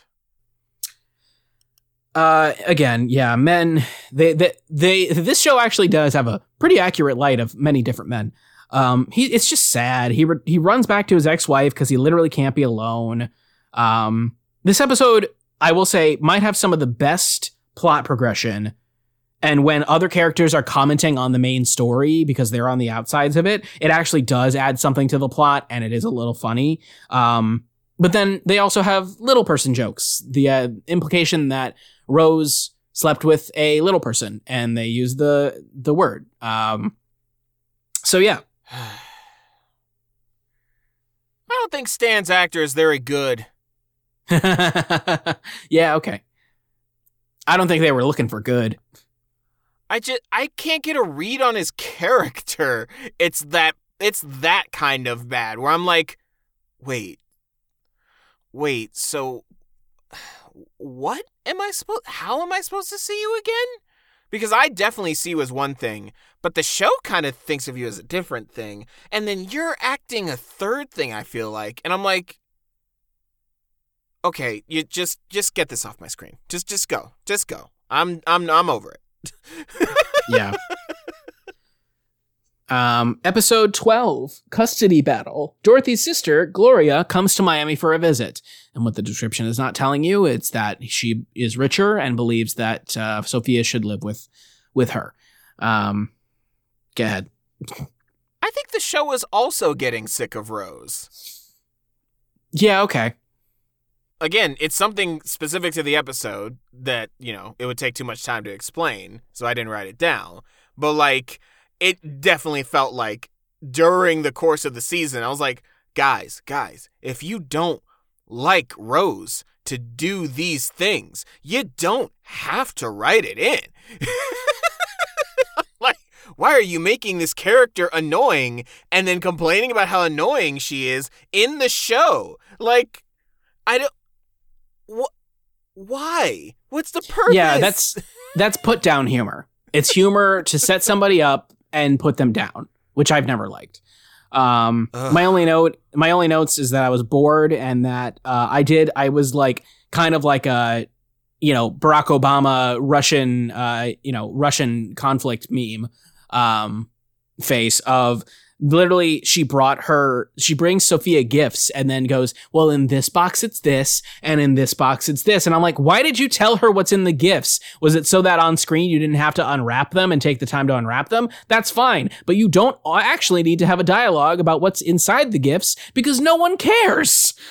Uh, again, yeah, men. They, they, they. This show actually does have a pretty accurate light of many different men. Um, he, it's just sad. He re- he runs back to his ex wife because he literally can't be alone. Um, this episode, I will say, might have some of the best plot progression. And when other characters are commenting on the main story because they're on the outsides of it, it actually does add something to the plot, and it is a little funny. Um, but then they also have little person jokes. The uh, implication that Rose slept with a little person, and they use the the word. Um, so yeah,
I don't think Stan's actor is very good.
yeah, okay. I don't think they were looking for good.
I just I can't get a read on his character. It's that it's that kind of bad where I'm like, wait, wait, so what am I supposed? How am I supposed to see you again? Because I definitely see you as one thing, but the show kind of thinks of you as a different thing. And then you're acting a third thing, I feel like. And I'm like, okay, you just just get this off my screen. Just just go. Just go. I'm I'm I'm over it.
yeah. Um, episode 12, Custody Battle. Dorothy's sister, Gloria, comes to Miami for a visit. And what the description is not telling you, it's that she is richer and believes that uh, Sophia should live with with her. Um, go ahead.
I think the show is also getting sick of Rose.
Yeah, okay.
Again, it's something specific to the episode that, you know, it would take too much time to explain, so I didn't write it down. But like it definitely felt like during the course of the season, I was like, guys, guys, if you don't like Rose to do these things, you don't have to write it in. like, why are you making this character annoying and then complaining about how annoying she is in the show? Like, I don't. What? Why? What's the purpose?
Yeah, that's that's put down humor. It's humor to set somebody up and put them down, which I've never liked. Um, my only note, my only notes is that I was bored and that uh, I did. I was like kind of like a, you know, Barack Obama Russian, uh, you know, Russian conflict meme um, face of literally she brought her she brings sophia gifts and then goes well in this box it's this and in this box it's this. And i'm like why did you tell her what's in the gifts? Was it so that on screen you didn't have to unwrap them and take the time to unwrap them? That's fine but you don't actually need to have a dialogue about what's inside the gifts because no one cares.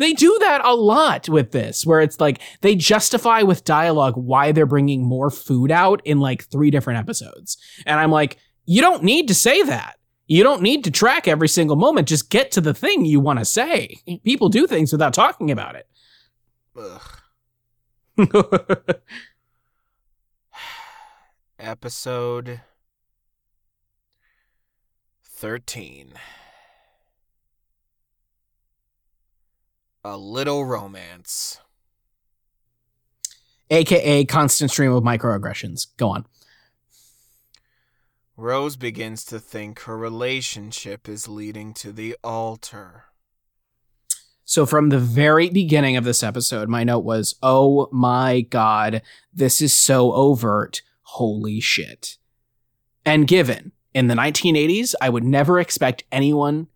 They do that a lot with this where it's like they justify with dialogue why they're bringing more food out in like three different episodes. And i'm like you don't need to say that you don't need to track every single moment. Just get to the thing you want to say. People do things without talking about it.
Episode 13 A Little Romance.
AKA constant stream of microaggressions. Go on.
Rose begins to think her relationship is leading to the altar.
So, from the very beginning of this episode, my note was, Oh my God, this is so overt. Holy shit. And given in the 1980s, I would never expect anyone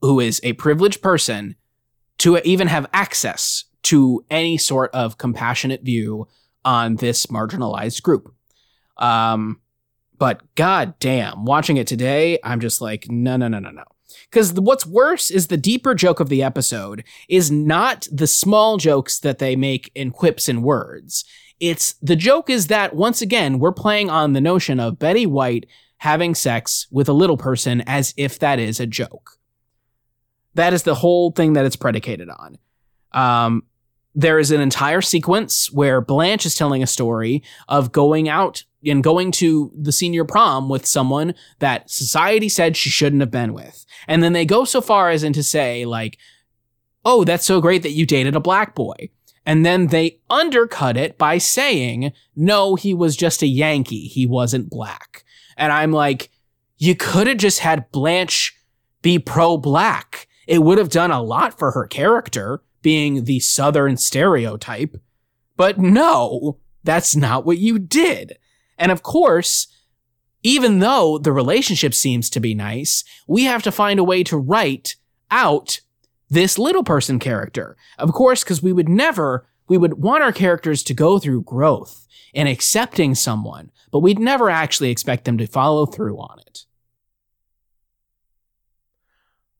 who is a privileged person to even have access to any sort of compassionate view on this marginalized group. Um, but god damn, watching it today, I'm just like, no, no, no, no, no. Because what's worse is the deeper joke of the episode is not the small jokes that they make in quips and words. It's the joke is that once again, we're playing on the notion of Betty White having sex with a little person as if that is a joke. That is the whole thing that it's predicated on. Um, there is an entire sequence where Blanche is telling a story of going out and going to the senior prom with someone that society said she shouldn't have been with. And then they go so far as in to say, like, oh, that's so great that you dated a black boy. And then they undercut it by saying, no, he was just a Yankee. He wasn't black. And I'm like, you could have just had Blanche be pro black. It would have done a lot for her character being the Southern stereotype. But no, that's not what you did. And of course, even though the relationship seems to be nice, we have to find a way to write out this little person character. Of course, because we would never, we would want our characters to go through growth in accepting someone, but we'd never actually expect them to follow through on it.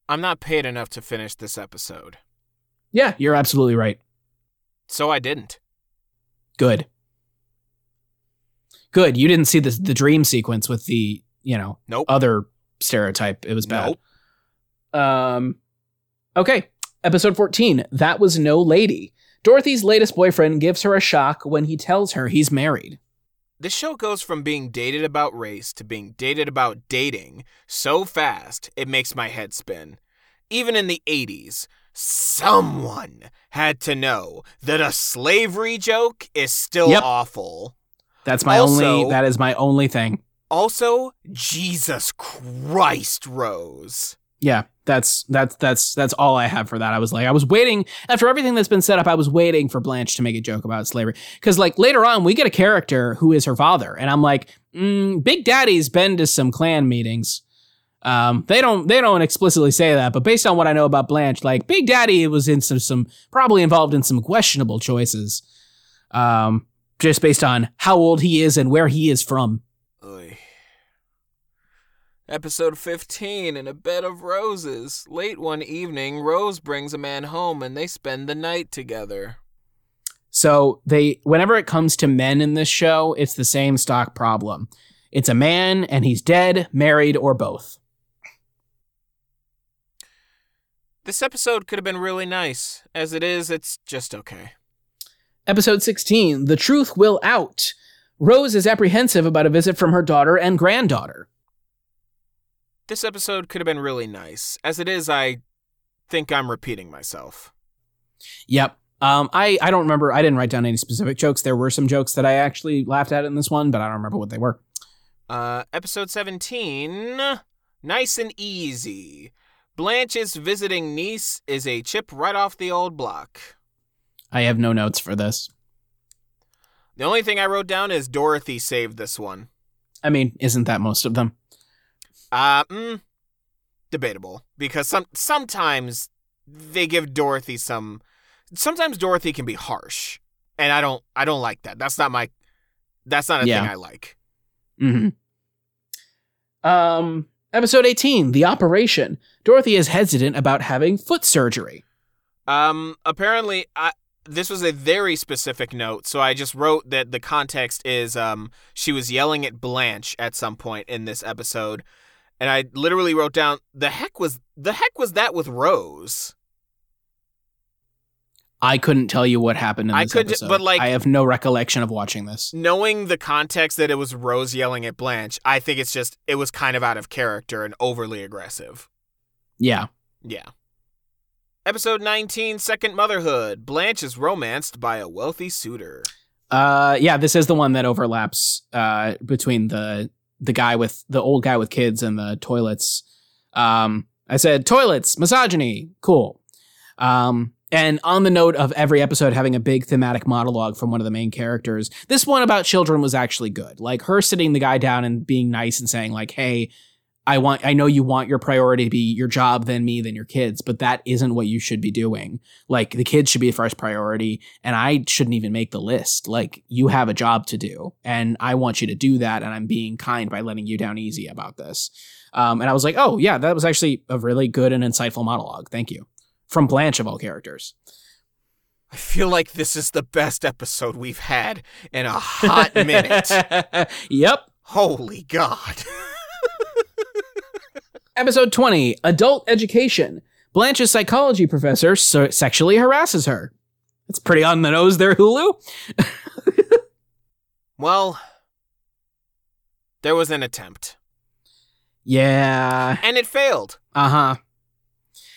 I'm not paid enough to finish this episode.
Yeah, you're absolutely right.
So I didn't.
Good. Good. You didn't see the the dream sequence with the you know
nope.
other stereotype. It was bad.
Nope.
Um. Okay. Episode 14. That was no lady. Dorothy's latest boyfriend gives her a shock when he tells her he's married.
This show goes from being dated about race to being dated about dating so fast it makes my head spin. Even in the 80s, someone had to know that a slavery joke is still
Yep.
awful.
That's my
Also-
only. That is my only thing.
Also, Jesus Christ, Rose.
Yeah, that's that's that's that's all I have for that. I was like, I was waiting after everything that's been set up. I was waiting for Blanche to make a joke about slavery because, like, later on we get a character who is her father, and I'm like, mm, Big Daddy's been to some Klan meetings. Um, they don't they don't explicitly say that, but based on what I know about Blanche, like Big Daddy was in some some probably involved in some questionable choices. Um, just based on how old he is and where he is from.
Oy. Episode 15 In a Bed of Roses. Late one evening, Rose brings a man home and they spend the night together.
So they whenever it comes to men in this show, it's the same stock problem. It's a man and he's dead, married, or both.
This episode could have been really nice. As it is, it's just okay.
Episode 16, The Truth Will Out. Rose is apprehensive about a visit from her daughter and granddaughter.
This episode could have been really nice. As it is, I think I'm repeating myself.
Yep. Um, I, I don't remember. I didn't write down any specific jokes. There were some jokes that I actually laughed at in this one, but I don't remember what they were.
Uh, episode 17 Nice and Easy. Blanche's visiting niece is a chip right off the old block.
I have no notes for this.
The only thing I wrote down is Dorothy saved this one.
I mean, isn't that most of them?
Uh, mm, debatable because some sometimes they give Dorothy some. Sometimes Dorothy can be harsh, and I don't. I don't like that. That's not my. That's not a
Yeah.
thing I like.
hmm Um, episode 18, The Operation. Dorothy is hesitant about having foot surgery.
Um, apparently, I this was a very specific note, so I just wrote that the context is um she was yelling at Blanche at some point in this episode, and I literally wrote down the heck was the heck was that with Rose.
I couldn't tell you what happened in
I could-
episode.
but, like-
I have no recollection of watching this.
Knowing the context that it was Rose yelling at Blanche, I think it's just it was kind of out of character and overly aggressive.
Yeah.
Yeah. Episode 19, Second Motherhood. Blanche is romanced by a wealthy suitor.
Uh, yeah, this is the one that overlaps uh, between the the guy with the old guy with kids and the toilets. Um, I said toilets, misogyny, cool. Um, and on the note of every episode having a big thematic monologue from one of the main characters, this one about children was actually good. Like her sitting the guy down and being nice and saying like, "Hey, I want I know you want your priority to be your job than me than your kids, but that isn't what you should be doing. Like the kids should be the first priority and I shouldn't even make the list. Like you have a job to do and I want you to do that and I'm being kind by letting you down easy about this." Um, and I was like, "Oh, yeah, that was actually a really good and insightful monologue. Thank you." From Blanche of all characters.
I feel like this is the best episode we've had in a hot minute.
yep.
Holy God.
Episode 20 Adult Education. Blanche's psychology professor so- sexually harasses her. It's pretty on the nose there, Hulu.
Well, there was an attempt,
Yeah.
and it failed.
Uh huh.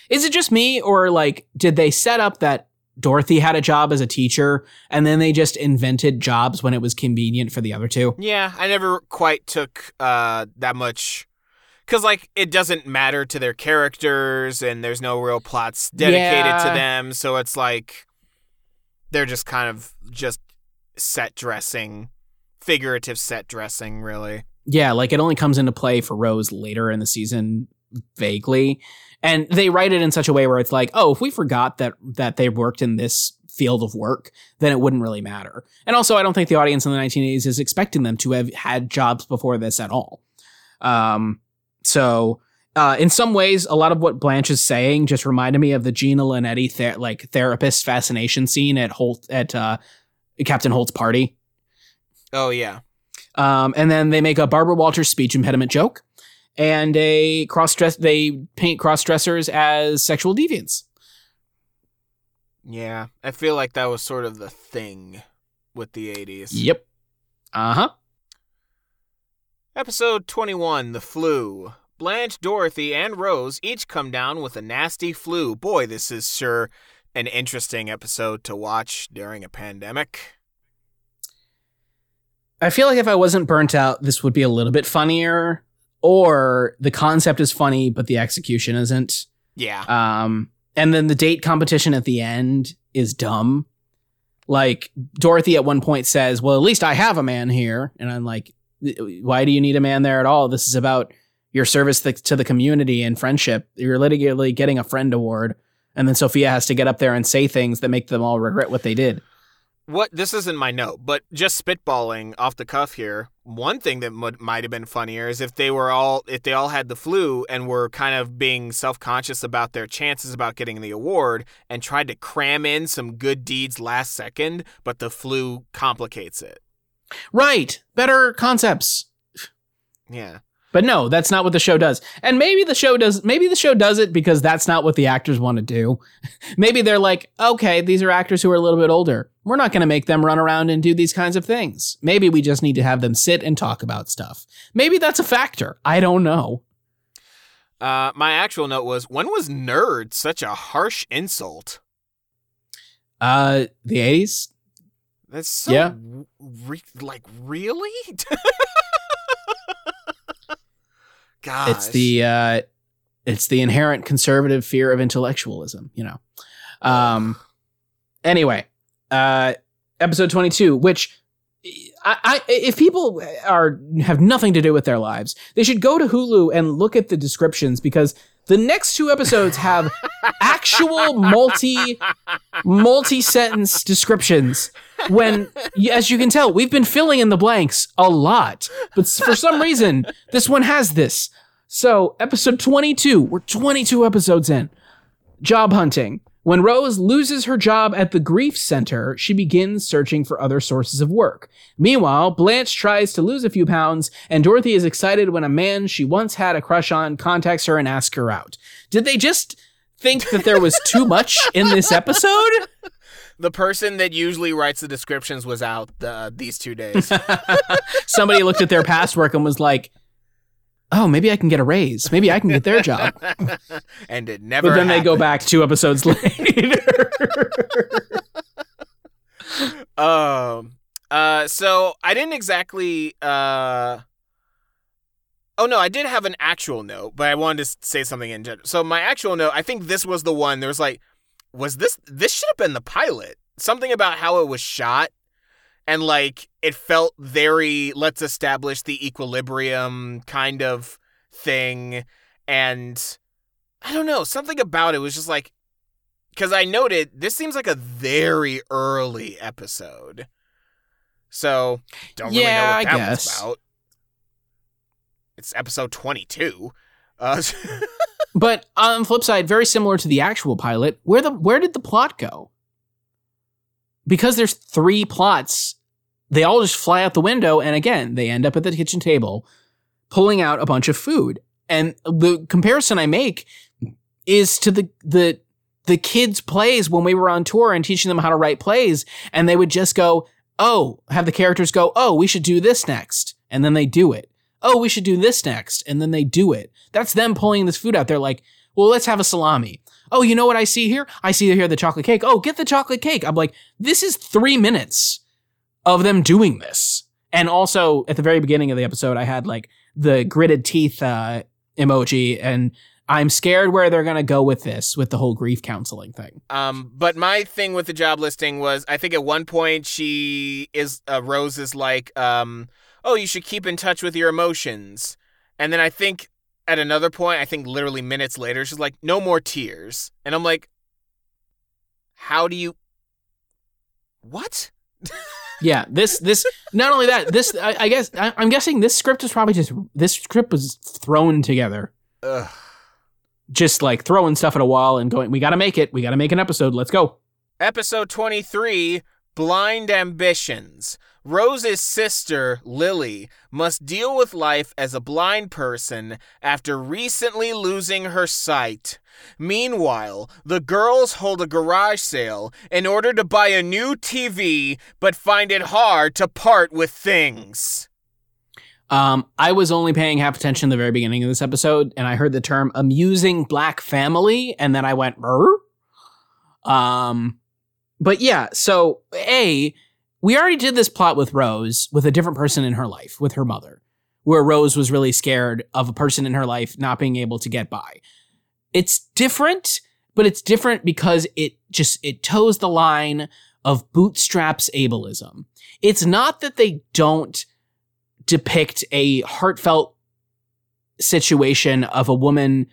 Is it just me, or like, did they set up that Dorothy had a job as a teacher and then they just invented jobs when it was convenient for the other two?
Yeah, I never quite took uh, that much. Because, like, it doesn't matter to their characters, and there's no real plots dedicated to them. So it's like they're just kind of just set dressing, figurative set dressing, really.
Yeah, like it only comes into play for Rose later in the season, vaguely. And they write it in such a way where it's like, oh, if we forgot that that they worked in this field of work, then it wouldn't really matter. And also, I don't think the audience in the 1980s is expecting them to have had jobs before this at all. Um, so, uh, in some ways, a lot of what Blanche is saying just reminded me of the Gina Linetti ther- like therapist fascination scene at Holt at uh, Captain Holt's party.
Oh, yeah.
Um, and then they make a Barbara Walters speech impediment joke and a cross dress. They paint cross dressers as sexual deviants.
Yeah. I feel like that was sort of the thing with the 80s.
Yep. Uh huh.
Episode 21 The Flu. Blanche, Dorothy, and Rose each come down with a nasty flu. Boy, this is sure an interesting episode to watch during a pandemic.
I feel like if I wasn't burnt out, this would be a little bit funnier, or the concept is funny, but the execution isn't.
Yeah.
Um, and then the date competition at the end is dumb. Like Dorothy at one point says, "Well, at least I have a man here," and I'm like, "Why do you need a man there at all? This is about your service to the community and friendship. You're literally getting a friend award." And then Sophia has to get up there and say things that make them all regret what they did.
What this isn't my note, but just spitballing off the cuff here. One thing that m- might have been funnier is if they were all if they all had the flu and were kind of being self-conscious about their chances about getting the award and tried to cram in some good deeds last second, but the flu complicates it.
Right. Better concepts.
Yeah.
But no, that's not what the show does. And maybe the show does maybe the show does it because that's not what the actors want to do. maybe they're like, "Okay, these are actors who are a little bit older. We're not going to make them run around and do these kinds of things. Maybe we just need to have them sit and talk about stuff." Maybe that's a factor. I don't know.
Uh, my actual note was when was nerd such a harsh insult?
Uh the 80s?
That's so
Yeah.
re- like really? Gosh.
It's the uh it's the inherent conservative fear of intellectualism, you know. Um anyway, uh episode 22 which I, I if people are have nothing to do with their lives, they should go to Hulu and look at the descriptions because the next two episodes have actual multi multi sentence descriptions when as you can tell we've been filling in the blanks a lot but for some reason this one has this so episode 22 we're 22 episodes in job hunting when Rose loses her job at the grief center, she begins searching for other sources of work. Meanwhile, Blanche tries to lose a few pounds, and Dorothy is excited when a man she once had a crush on contacts her and asks her out. Did they just think that there was too much in this episode?
the person that usually writes the descriptions was out uh, these two days.
Somebody looked at their past work and was like, oh, maybe I can get a raise. Maybe I can get their job.
and it never.
But then they go back two episodes later.
Um. Uh. So I didn't exactly. Uh. Oh no, I did have an actual note, but I wanted to say something in general. So my actual note, I think this was the one. There was like, was this? This should have been the pilot. Something about how it was shot, and like it felt very. Let's establish the equilibrium kind of thing, and I don't know. Something about it was just like because I noted this seems like a very early episode. So don't really know
Yeah,
what
I
that one's
guess.
about. It's episode twenty two. Uh,
But on the flip side, very similar to the actual pilot, where the where did the plot go? Because there's three plots, they all just fly out the window, and again, they end up at the kitchen table, pulling out a bunch of food. And the comparison I make is to the the the kids' plays when we were on tour and teaching them how to write plays, and they would just go, "Oh," have the characters go, "Oh, we should do this next," and then they do it. Oh, we should do this next, and then they do it. That's them pulling this food out. They're like, well, let's have a salami. Oh, you know what I see here? I see here the chocolate cake. Oh, get the chocolate cake. I'm like, this is three minutes of them doing this. And also at the very beginning of the episode, I had like the gritted teeth uh, emoji, and I'm scared where they're gonna go with this, with the whole grief counseling thing.
um, but my thing with the job listing was, I think at one point she is uh, Rose is like, um, oh, you should keep in touch with your emotions, and then I think at another point, I think literally minutes later, she's like, no more tears, and I'm like, how do you? What?
Yeah, this this not only that this I, I guess I, I'm guessing this script was probably just this script was thrown together.
Ugh.
just like throwing stuff at a wall and going, we got to make it. We got to make an episode. Let's go.
Episode 23 Blind Ambitions. Rose's sister, Lily, must deal with life as a blind person after recently losing her sight. Meanwhile, the girls hold a garage sale in order to buy a new TV, but find it hard to part with things.
Um, I was only paying half attention in the very beginning of this episode, and I heard the term "amusing black family," and then I went, "Brr?" Um, but yeah. So a we already did this plot with Rose with a different person in her life, with her mother, where Rose was really scared of a person in her life not being able to get by. It's different, but it's different because it just it toes the line of bootstraps ableism. It's not that they don't depict a heartfelt situation of a woman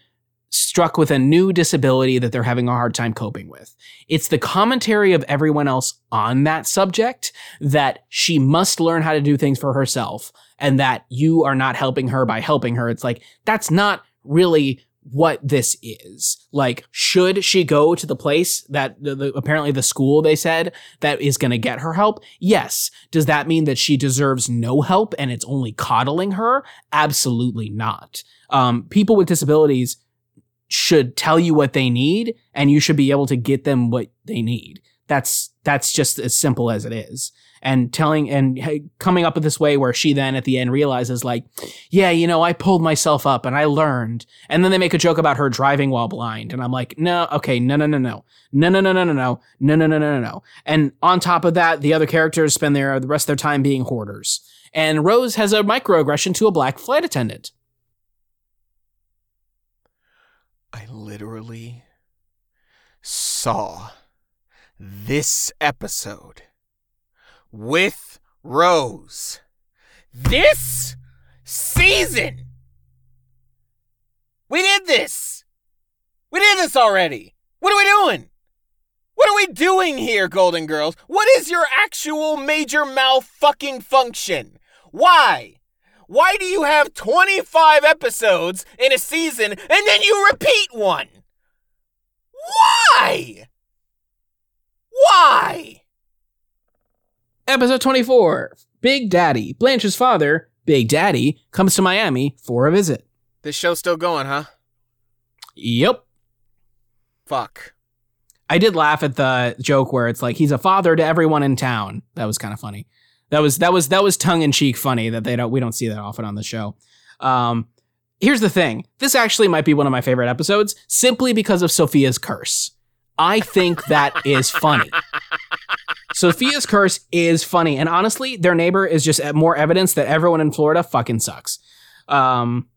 struck with a new disability that they're having a hard time coping with. It's the commentary of everyone else on that subject that she must learn how to do things for herself and that you are not helping her by helping her. It's like, that's not really what this is. Like, should she go to the place that the, the, apparently the school they said that is going to get her help? Yes. Does that mean that she deserves no help and it's only coddling her? Absolutely not. Um, people with disabilities should tell you what they need and you should be able to get them what they need. That's that's just as simple as it is. And telling and coming up with this way where she then at the end realizes like, yeah, you know, I pulled myself up and I learned. And then they make a joke about her driving while blind and I'm like, "No, okay, no no no no. No no no no no no. No no no no no." no. And on top of that, the other characters spend their the rest of their time being hoarders. And Rose has a microaggression to a black flight attendant.
I literally saw this episode with Rose. This season. We did this. We did this already. What are we doing? What are we doing here, Golden Girls? What is your actual major fucking function? Why? Why do you have 25 episodes in a season and then you repeat one? Why? Why?
Episode 24 Big Daddy, Blanche's father, Big Daddy, comes to Miami for a visit.
This show's still going, huh?
Yep.
Fuck.
I did laugh at the joke where it's like he's a father to everyone in town. That was kind of funny. That was that was that was tongue in cheek funny that they don't we don't see that often on the show. Um, here's the thing. This actually might be one of my favorite episodes simply because of Sophia's curse. I think that is funny. Sophia's curse is funny, and honestly, their neighbor is just more evidence that everyone in Florida fucking sucks. Um,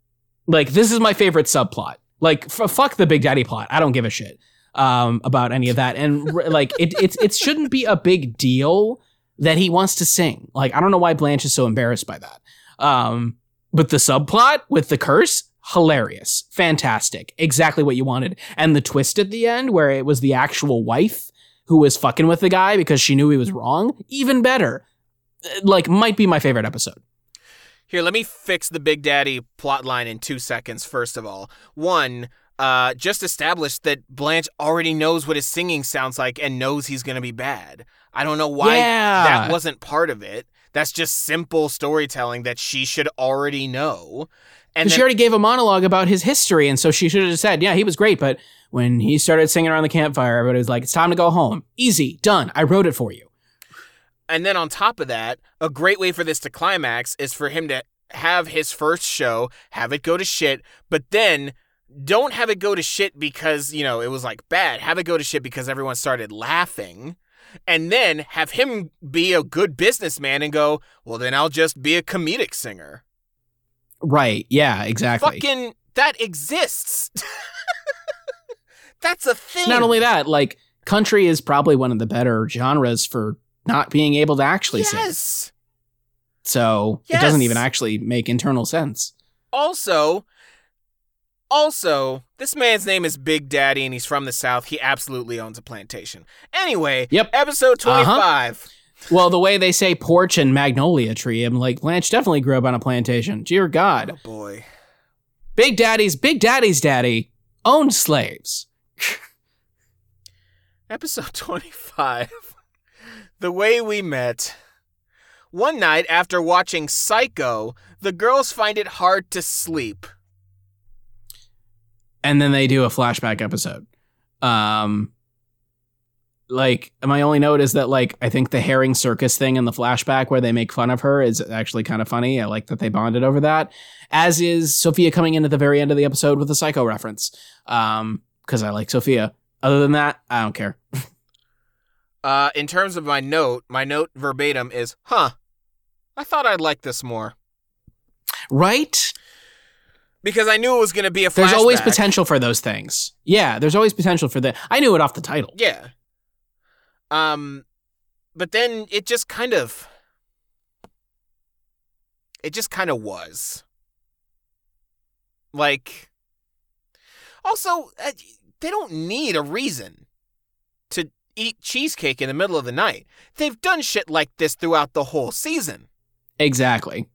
like this is my favorite subplot. Like f- fuck the Big Daddy plot. I don't give a shit um, about any of that, and like it it it shouldn't be a big deal that he wants to sing. Like I don't know why Blanche is so embarrassed by that. Um, but the subplot with the curse, hilarious, fantastic, exactly what you wanted, and the twist at the end where it was the actual wife who was fucking with the guy because she knew he was wrong, even better. Like, might be my favorite episode.
Here, let me fix the Big Daddy plot line in two seconds, first of all. One, uh, just establish that Blanche already knows what his singing sounds like and knows he's going to be bad. I don't know why
yeah.
that wasn't part of it. That's just simple storytelling that she should already know.
And then, she already gave a monologue about his history, and so she should have said, "Yeah, he was great, but when he started singing around the campfire, everybody was like, "It's time to go home. Easy, done. I wrote it for you."
And then on top of that, a great way for this to climax is for him to have his first show, have it go to shit, but then don't have it go to shit because, you know, it was like bad. Have it go to shit because everyone started laughing. And then have him be a good businessman and go, well, then I'll just be a comedic singer.
Right. Yeah, exactly.
Fucking, that exists. That's a thing.
Not only that, like country is probably one of the better genres for not being able to actually
yes.
sing.
Yes.
So
yes.
it doesn't even actually make internal sense.
Also, also, this man's name is Big Daddy and he's from the South. He absolutely owns a plantation. Anyway,
yep.
episode 25. Uh-huh.
Well, the way they say porch and magnolia tree, I'm like, Blanche definitely grew up on a plantation. Dear God.
Oh, boy.
Big Daddy's Big Daddy's daddy owned slaves.
Episode 25 The Way We Met. One night after watching Psycho, the girls find it hard to sleep.
And then they do a flashback episode. Um, like my only note is that like I think the herring circus thing in the flashback where they make fun of her is actually kind of funny. I like that they bonded over that. As is Sophia coming in at the very end of the episode with a psycho reference. Um, because I like Sophia. Other than that, I don't care.
Uh, in terms of my note, my note verbatim is, "Huh, I thought I'd like this more."
Right?
Because I knew it was going to be a. flashback.
There's always potential for those things. Yeah, there's always potential for that. I knew it off the title.
Yeah. Um, but then it just kind of. It just kind of was. Like. Also, uh, they don't need a reason to eat cheesecake in the middle of the night. They've done shit like this throughout the whole season.
Exactly.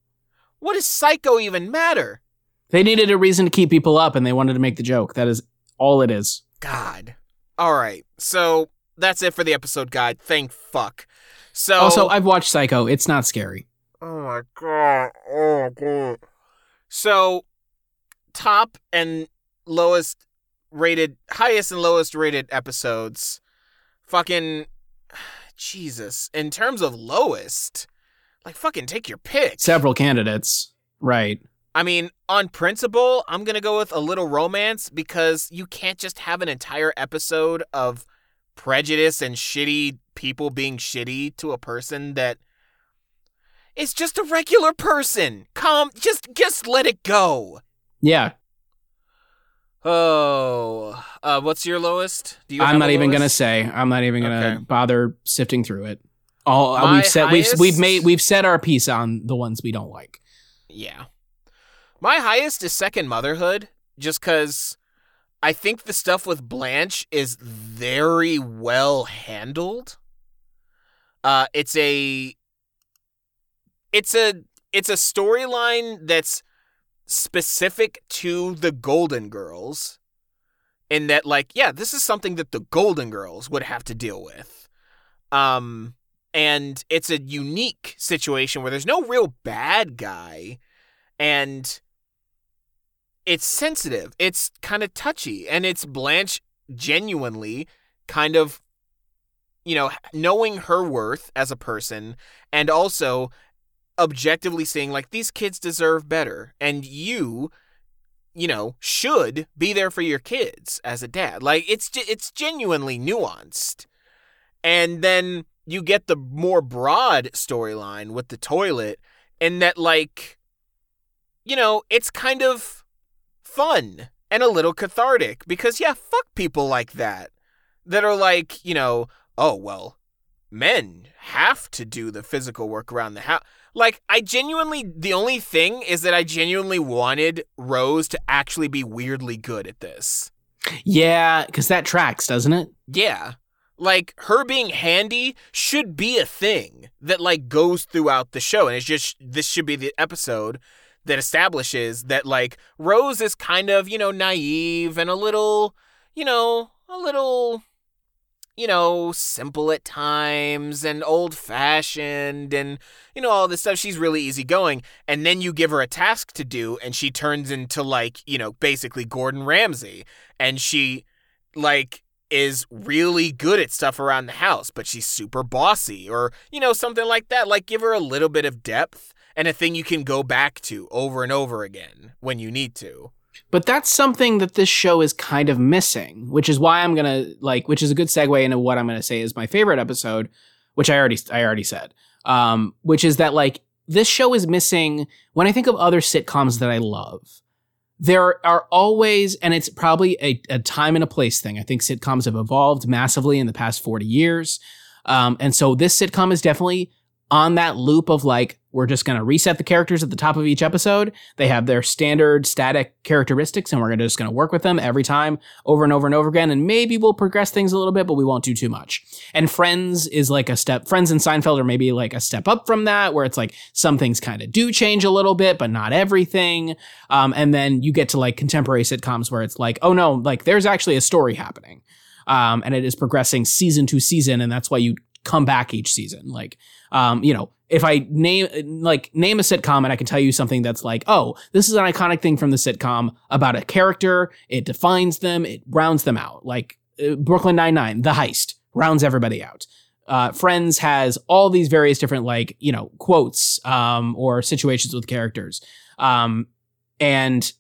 What does Psycho even matter?
They needed a reason to keep people up and they wanted to make the joke. That is all it is.
God. All right. So that's it for the episode guide. Thank fuck. So
Also, I've watched Psycho. It's not scary.
Oh my god. Oh god. So top and lowest rated highest and lowest rated episodes. Fucking Jesus. In terms of lowest, like fucking take your pick.
Several candidates. Right.
I mean, on principle, I'm going to go with a little romance because you can't just have an entire episode of prejudice and shitty people being shitty to a person that is just a regular person. Come, just just let it go.
Yeah.
Oh, uh, what's your lowest? Do you?
I'm not even gonna say. I'm not even gonna
Okay.
bother sifting through it. All uh,
My
we've said we've we've made we've said our piece on the ones we don't like.
Yeah. My highest is Second Motherhood, just because I think the stuff with Blanche is very well handled. Uh, it's a, it's a, it's a storyline that's specific to the Golden Girls, in that, like, yeah, this is something that the Golden Girls would have to deal with. Um, and it's a unique situation where there's no real bad guy and it's sensitive. It's kind of touchy and it's blanche genuinely kind of you know knowing her worth as a person and also objectively seeing like these kids deserve better and you you know should be there for your kids as a dad. Like it's it's genuinely nuanced. And then you get the more broad storyline with the toilet and that like you know it's kind of fun and a little cathartic because yeah fuck people like that that are like you know oh well men have to do the physical work around the house like i genuinely the only thing is that i genuinely wanted rose to actually be weirdly good at this
Yeah, because that tracks, doesn't it?
yeah. Like her being handy should be a thing that like goes throughout the show and it's just this should be the episode that establishes that like Rose is kind of, you know, naive and a little, you know, a little you know, simple at times and old fashioned and, you know, all this stuff. She's really easygoing. And then you give her a task to do and she turns into, like, you know, basically Gordon Ramsay. And she, like, is really good at stuff around the house, but she's super bossy or, you know, something like that. Like, give her a little bit of depth and a thing you can go back to over and over again when you need to.
But that's something that this show is kind of missing, which is why I'm gonna like, which is a good segue into what I'm gonna say is my favorite episode, which I already I already said, um, which is that like this show is missing. When I think of other sitcoms that I love, there are always, and it's probably a, a time and a place thing. I think sitcoms have evolved massively in the past 40 years. Um, and so this sitcom is definitely on that loop of like, we're just going to reset the characters at the top of each episode. They have their standard static characteristics and we're gonna, just going to work with them every time over and over and over again. And maybe we'll progress things a little bit, but we won't do too much. And Friends is like a step, Friends and Seinfeld are maybe like a step up from that, where it's like some things kind of do change a little bit, but not everything. Um, and then you get to like contemporary sitcoms where it's like, oh no, like there's actually a story happening. Um, and it is progressing season to season. And that's why you come back each season. Like, um, you know, if I name like name a sitcom and I can tell you something that's like, oh, this is an iconic thing from the sitcom about a character. It defines them. It rounds them out. Like uh, Brooklyn Nine Nine, The Heist rounds everybody out. Uh, Friends has all these various different like you know quotes um, or situations with characters, um, and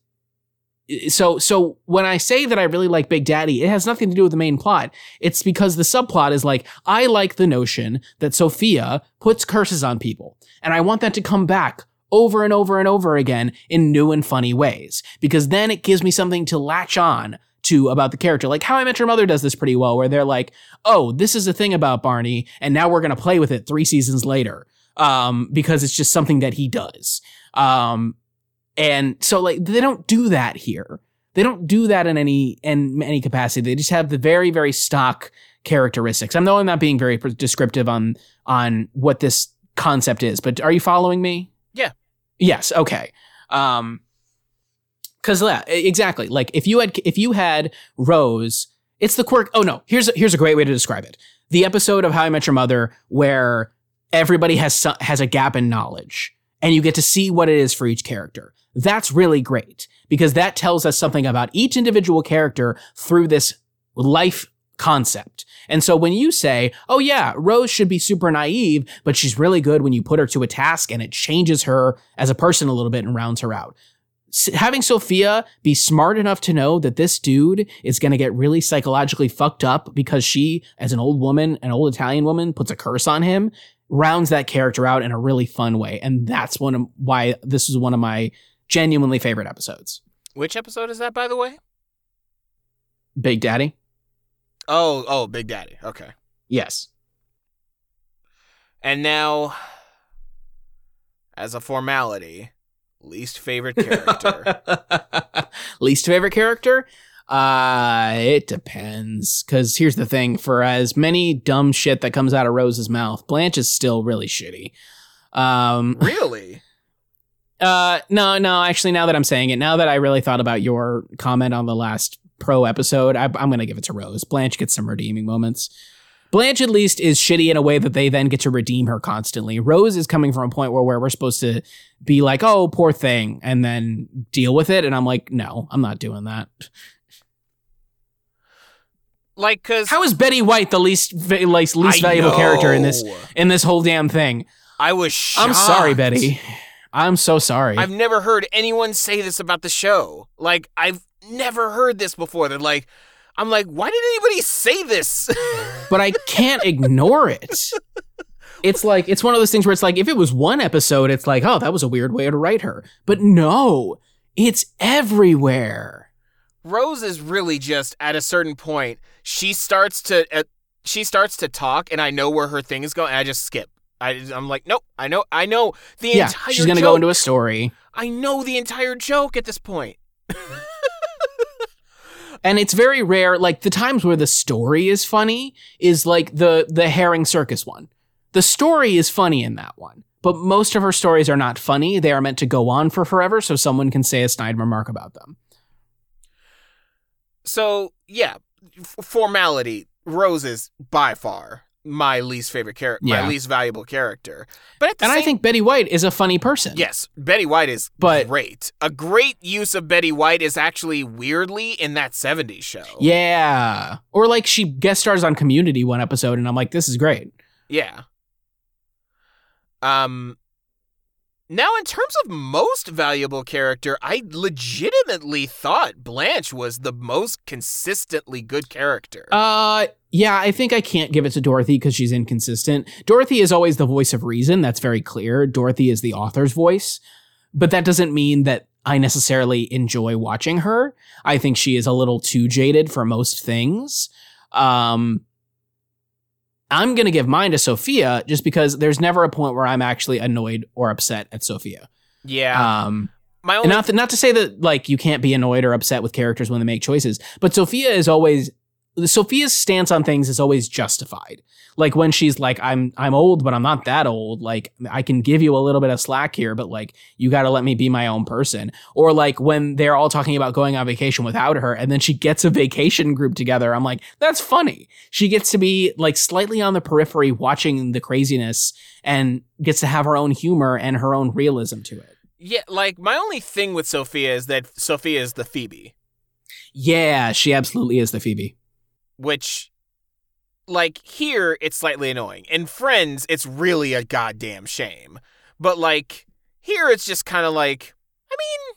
so so when I say that I really like Big Daddy, it has nothing to do with the main plot. It's because the subplot is like I like the notion that Sophia puts curses on people, and I want that to come back over and over and over again in new and funny ways because then it gives me something to latch on to about the character. Like How I Met Your Mother does this pretty well, where they're like, "Oh, this is a thing about Barney, and now we're gonna play with it three seasons later." Um, because it's just something that he does. Um, and so like they don't do that here. They don't do that in any in any capacity. They just have the very very stock characteristics. I know I'm not being very descriptive on on what this concept is, but are you following me?
Yeah.
Yes. Okay. Um, because yeah, exactly. Like if you had if you had Rose, it's the quirk. Oh no, here's a, here's a great way to describe it. The episode of How I Met Your Mother where everybody has has a gap in knowledge, and you get to see what it is for each character. That's really great because that tells us something about each individual character through this life concept. And so when you say, oh yeah, Rose should be super naive, but she's really good when you put her to a task and it changes her as a person a little bit and rounds her out. Having Sophia be smart enough to know that this dude is going to get really psychologically fucked up because she, as an old woman, an old Italian woman, puts a curse on him, rounds that character out in a really fun way. And that's one of why this is one of my genuinely favorite episodes.
Which episode is that, by the way?
Big Daddy.
Oh, oh, Big Daddy. Okay.
Yes.
And now, as a formality, least favorite character.
least favorite character? Uh, it depends. Cause here's the thing: for as many dumb shit that comes out of Rose's mouth, Blanche is still really shitty. Um,
really?
Uh, no, no. Actually, now that I'm saying it, now that I really thought about your comment on the last pro episode, I, I'm gonna give it to Rose. Blanche gets some redeeming moments. Blanche at least is shitty in a way that they then get to redeem her constantly. Rose is coming from a point where, where we're supposed to be like, oh, poor thing, and then deal with it. And I'm like, no, I'm not doing that.
Like, cause
how is Betty White the least like least valuable know. character in this in this whole damn thing?
I was. Shocked.
I'm sorry, Betty. I'm so sorry.
I've never heard anyone say this about the show. Like, I've never heard this before. They're like, I'm like, why did anybody say this?
but I can't ignore it. It's like, it's one of those things where it's like, if it was one episode, it's like, oh, that was a weird way to write her. But no, it's everywhere.
Rose is really just at a certain point, she starts to, uh, she starts to talk, and I know where her thing is going, and I just skip. I, I'm like, nope. I know. I know the
yeah,
entire.
She's gonna
joke.
go into a story.
I know the entire joke at this point.
and it's very rare. Like the times where the story is funny is like the the herring circus one. The story is funny in that one, but most of her stories are not funny. They are meant to go on for forever, so someone can say a snide remark about them.
So yeah, f- formality. Roses by far my least favorite character, yeah. my least valuable character. But
and
same-
I think Betty White is a funny person.
Yes, Betty White is but, great. A great use of Betty White is actually weirdly in that '70s show.
Yeah, or like she guest stars on Community one episode, and I'm like, this is great.
Yeah. Um, now, in terms of most valuable character, I legitimately thought Blanche was the most consistently good character.
Uh, yeah, I think I can't give it to Dorothy because she's inconsistent. Dorothy is always the voice of reason. That's very clear. Dorothy is the author's voice, but that doesn't mean that I necessarily enjoy watching her. I think she is a little too jaded for most things. Um, I'm going to give mine to Sophia just because there's never a point where I'm actually annoyed or upset at Sophia.
Yeah.
Um, my only- not, to, not to say that like you can't be annoyed or upset with characters when they make choices, but Sophia is always Sophia's stance on things is always justified. Like when she's like, I'm I'm old, but I'm not that old. Like I can give you a little bit of slack here, but like you gotta let me be my own person. Or like when they're all talking about going on vacation without her, and then she gets a vacation group together. I'm like, that's funny. She gets to be like slightly on the periphery watching the craziness and gets to have her own humor and her own realism to it.
Yeah, like my only thing with Sophia is that Sophia is the Phoebe.
Yeah, she absolutely is the Phoebe
which like here it's slightly annoying. In Friends, it's really a goddamn shame. But like here it's just kind of like I mean,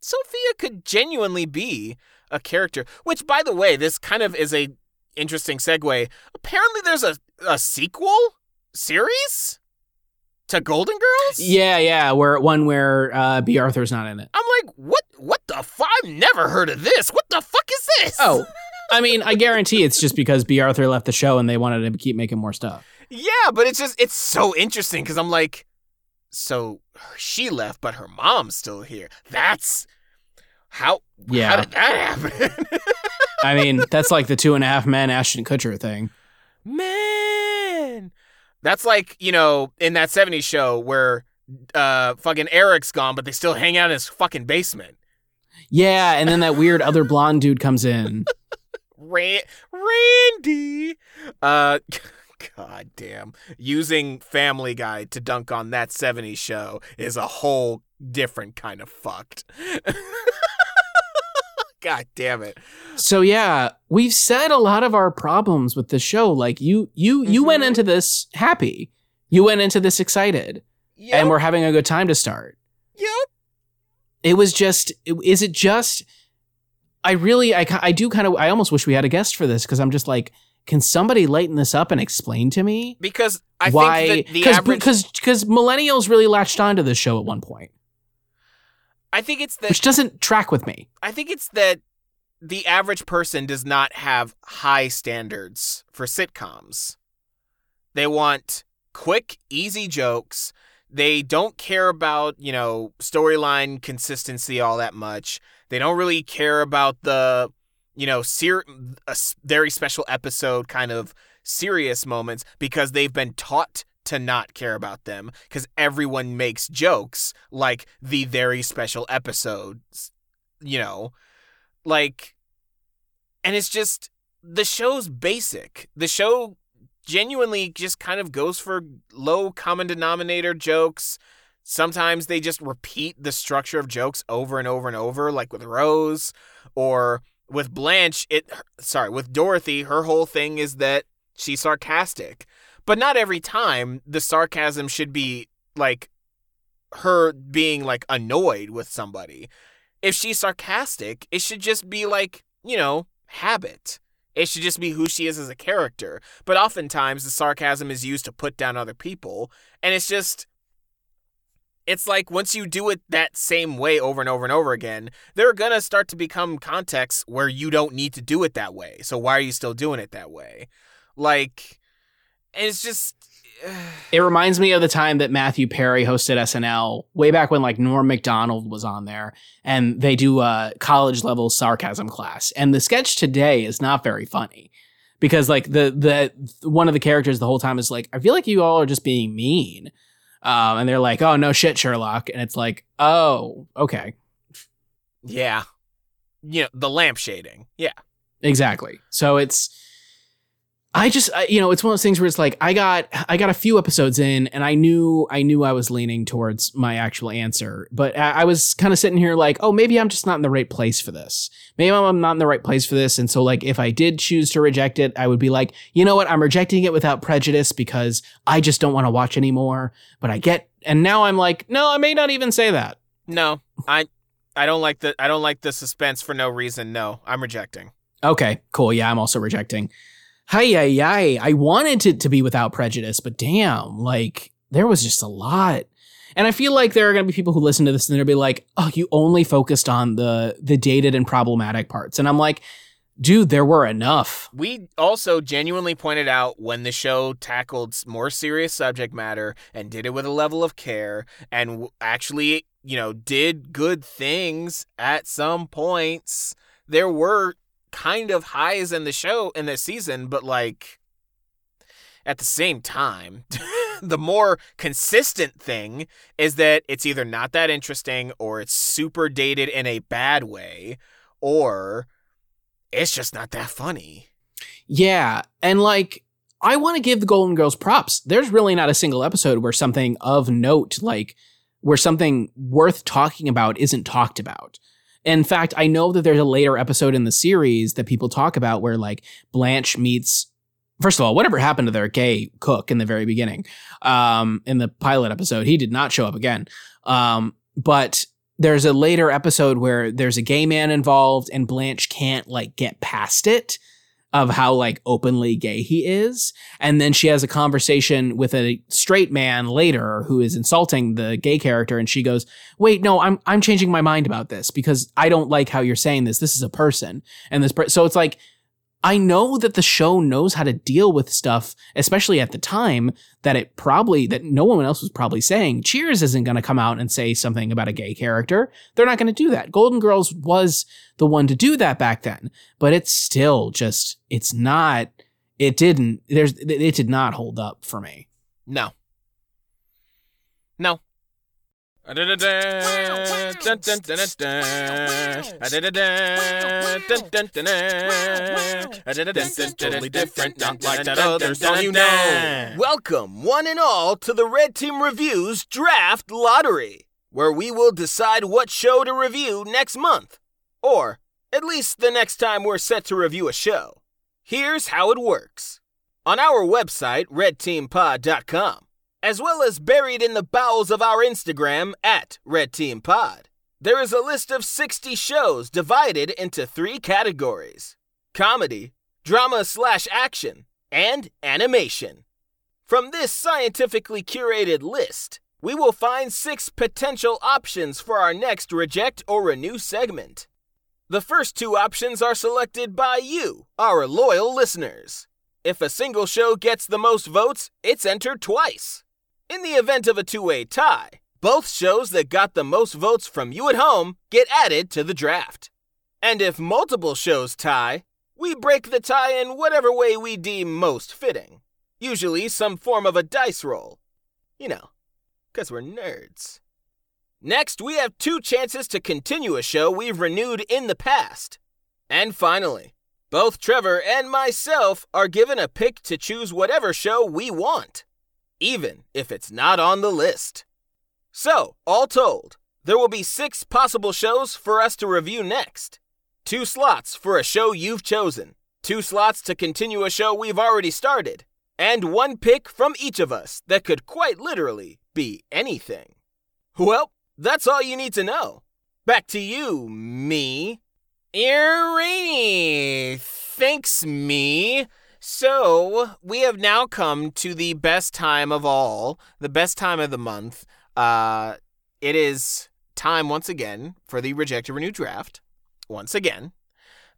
Sophia could genuinely be a character. Which, by the way, this kind of is a interesting segue. Apparently, there's a a sequel series to Golden Girls.
Yeah, yeah, where one where uh, Bea Arthur's not in it.
I'm like, what? What the fuck? I've never heard of this. What the fuck is this?
Oh, I mean, I guarantee it's just because Bea Arthur left the show and they wanted to keep making more stuff.
yeah, but it's just it's so interesting because I'm like, so she left, but her mom's still here. That's how.
Yeah.
How did that happen?
I mean, that's like the two and a half men Ashton Kutcher thing.
Man, that's like you know in that '70s show where uh fucking Eric's gone, but they still hang out in his fucking basement.
Yeah, and then that weird other blonde dude comes in.
Ran- Randy. Uh, god damn. Using Family Guy to dunk on that 70s show is a whole different kind of fucked. god damn it.
So yeah, we've said a lot of our problems with the show. Like you, you, you went
Mhm.
into this happy. You went into this excited,
Yep.
and we're having a good time to start.
yep.
It was just, is it just? I really, I, I do kind of, I almost wish we had a guest for this because I'm just like, can somebody lighten this up and explain to me
Because I
why?
think that the average.
because because millennials really latched onto this show at one point,
I think it's that
which doesn't track with me.
I think it's that the average person does not have high standards for sitcoms. They want quick, easy jokes. They don't care about, you know, storyline consistency all that much. They don't really care about the, you know, ser- a very special episode kind of serious moments because they've been taught to not care about them because everyone makes jokes like the very special episodes, you know? Like and it's just the show's basic. The show genuinely just kind of goes for low common denominator jokes sometimes they just repeat the structure of jokes over and over and over like with rose or with blanche it sorry with dorothy her whole thing is that she's sarcastic but not every time the sarcasm should be like her being like annoyed with somebody if she's sarcastic, it should just be like, you know, habit. It should just be who she is as a character. But oftentimes the sarcasm is used to put down other people. And it's just. It's like once you do it that same way over and over and over again, there are going to start to become contexts where you don't need to do it that way. So why are you still doing it that way? Like, it's just.
It reminds me of the time that Matthew Perry hosted SNL way back when like Norm Macdonald was on there and they do a college level sarcasm class. And the sketch today is not very funny because like the the one of the characters the whole time is like, I feel like you all are just being mean. Um, and they're like, oh no shit, Sherlock. And it's like, oh, okay.
Yeah. You know, the lamp shading. Yeah.
Exactly. So it's I just I, you know, it's one of those things where it's like I got I got a few episodes in and I knew I knew I was leaning towards my actual answer, but I, I was kind of sitting here like, oh, maybe I'm just not in the right place for this. Maybe I'm not in the right place for this, and so like if I did choose to reject it, I would be like, you know what, I'm rejecting it without prejudice because I just don't want to watch anymore. But I get, and now I'm like, no, I may not even say that.
No, I I don't like the I don't like the suspense for no reason. No, I'm rejecting.
Okay, cool. Yeah, I'm also rejecting. Hi, hi. I wanted it to be without prejudice, but damn, like there was just a lot. And I feel like there are going to be people who listen to this and they'll be like, "Oh, you only focused on the the dated and problematic parts." And I'm like, "Dude, there were enough."
We also genuinely pointed out when the show tackled more serious subject matter and did it with a level of care and actually, you know, did good things at some points. There were kind of highs in the show in this season, but like at the same time, the more consistent thing is that it's either not that interesting or it's super dated in a bad way or it's just not that funny.
Yeah, and like I want to give the Golden Girls props. There's really not a single episode where something of note, like where something worth talking about, isn't talked about. In fact, I know that there's a later episode in the series that people talk about where like Blanche meets. First of all, whatever happened to their gay cook in the very beginning? Um, in the pilot episode, he did not show up again. Um, but there's a later episode where there's a gay man involved and Blanche can't like get past it of how like openly gay he is. And then she has a conversation with a straight man later who is insulting the gay character and she goes, "Wait, no, I'm I'm changing my mind about this because I don't like how you're saying this. This is a person." And this per- so it's like I know that the show knows how to deal with stuff, especially at the time that it probably that no one else was probably saying. Cheers isn't going to come out and say something about a gay character. They're not going to do that. Golden Girls was the one to do that back then, but it's still just it's not it didn't there's it did not hold up for me.
No. No. Totally different, not like that others, don't you know? Welcome, one and all, to the Red Team Reviews Draft Lottery, where we will decide what show to review next month, or at least the next time we're set to review a show. Here's how it works. On our website, redteampod.com, as well as buried in the bowels of our Instagram at Red Team Pod. There is a list of 60 shows divided into three categories comedy, drama slash action, and animation. From this scientifically curated list, we will find six potential options for our next reject or renew segment. The first two options are selected by you, our loyal listeners. If a single show gets the most votes, it's entered twice. In the event of a two way tie, both shows that got the most votes from you at home get added to the draft. And if multiple shows tie, we break the tie in whatever way we deem most fitting. Usually some form of a dice roll. You know, because we're nerds. Next, we have two chances to continue a show we've renewed in the past. And finally, both Trevor and myself are given a pick to choose whatever show we want even if it's not on the list. So, all told, there will be six possible shows for us to review next. Two slots for a show you've chosen, two slots to continue a show we've already started, and one pick from each of us that could quite literally be anything. Well, that's all you need to know. Back to you, me. Irene. Thanks, me. So, we have now come to the best time of all, the best time of the month. Uh, it is time once again for the Reject or Renew draft. Once again.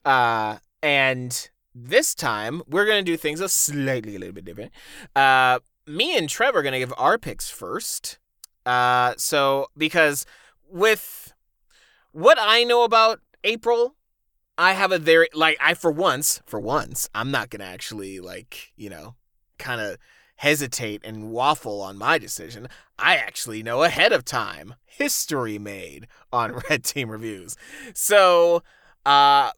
Uh, and this time, we're going to do things a slightly a little bit different. Uh, me and Trevor are going to give our picks first. Uh, so, because with what I know about April, I have a very like I for once, for once, I'm not gonna actually like, you know, kind of hesitate and waffle on my decision. I actually know ahead of time. History made on Red Team Reviews. So uh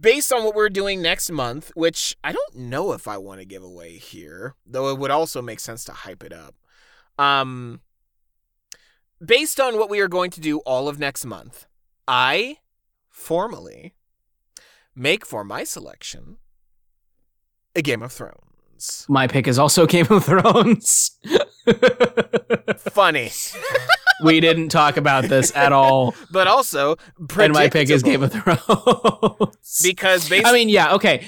based on what we're doing next month, which I don't know if I want to give away here, though it would also make sense to hype it up. Um based on what we are going to do all of next month, I formally make for my selection a Game of Thrones.
My pick is also Game of Thrones.
Funny.
we didn't talk about this at all.
But also,
and my pick is Game of Thrones.
because basically,
I mean, yeah, okay.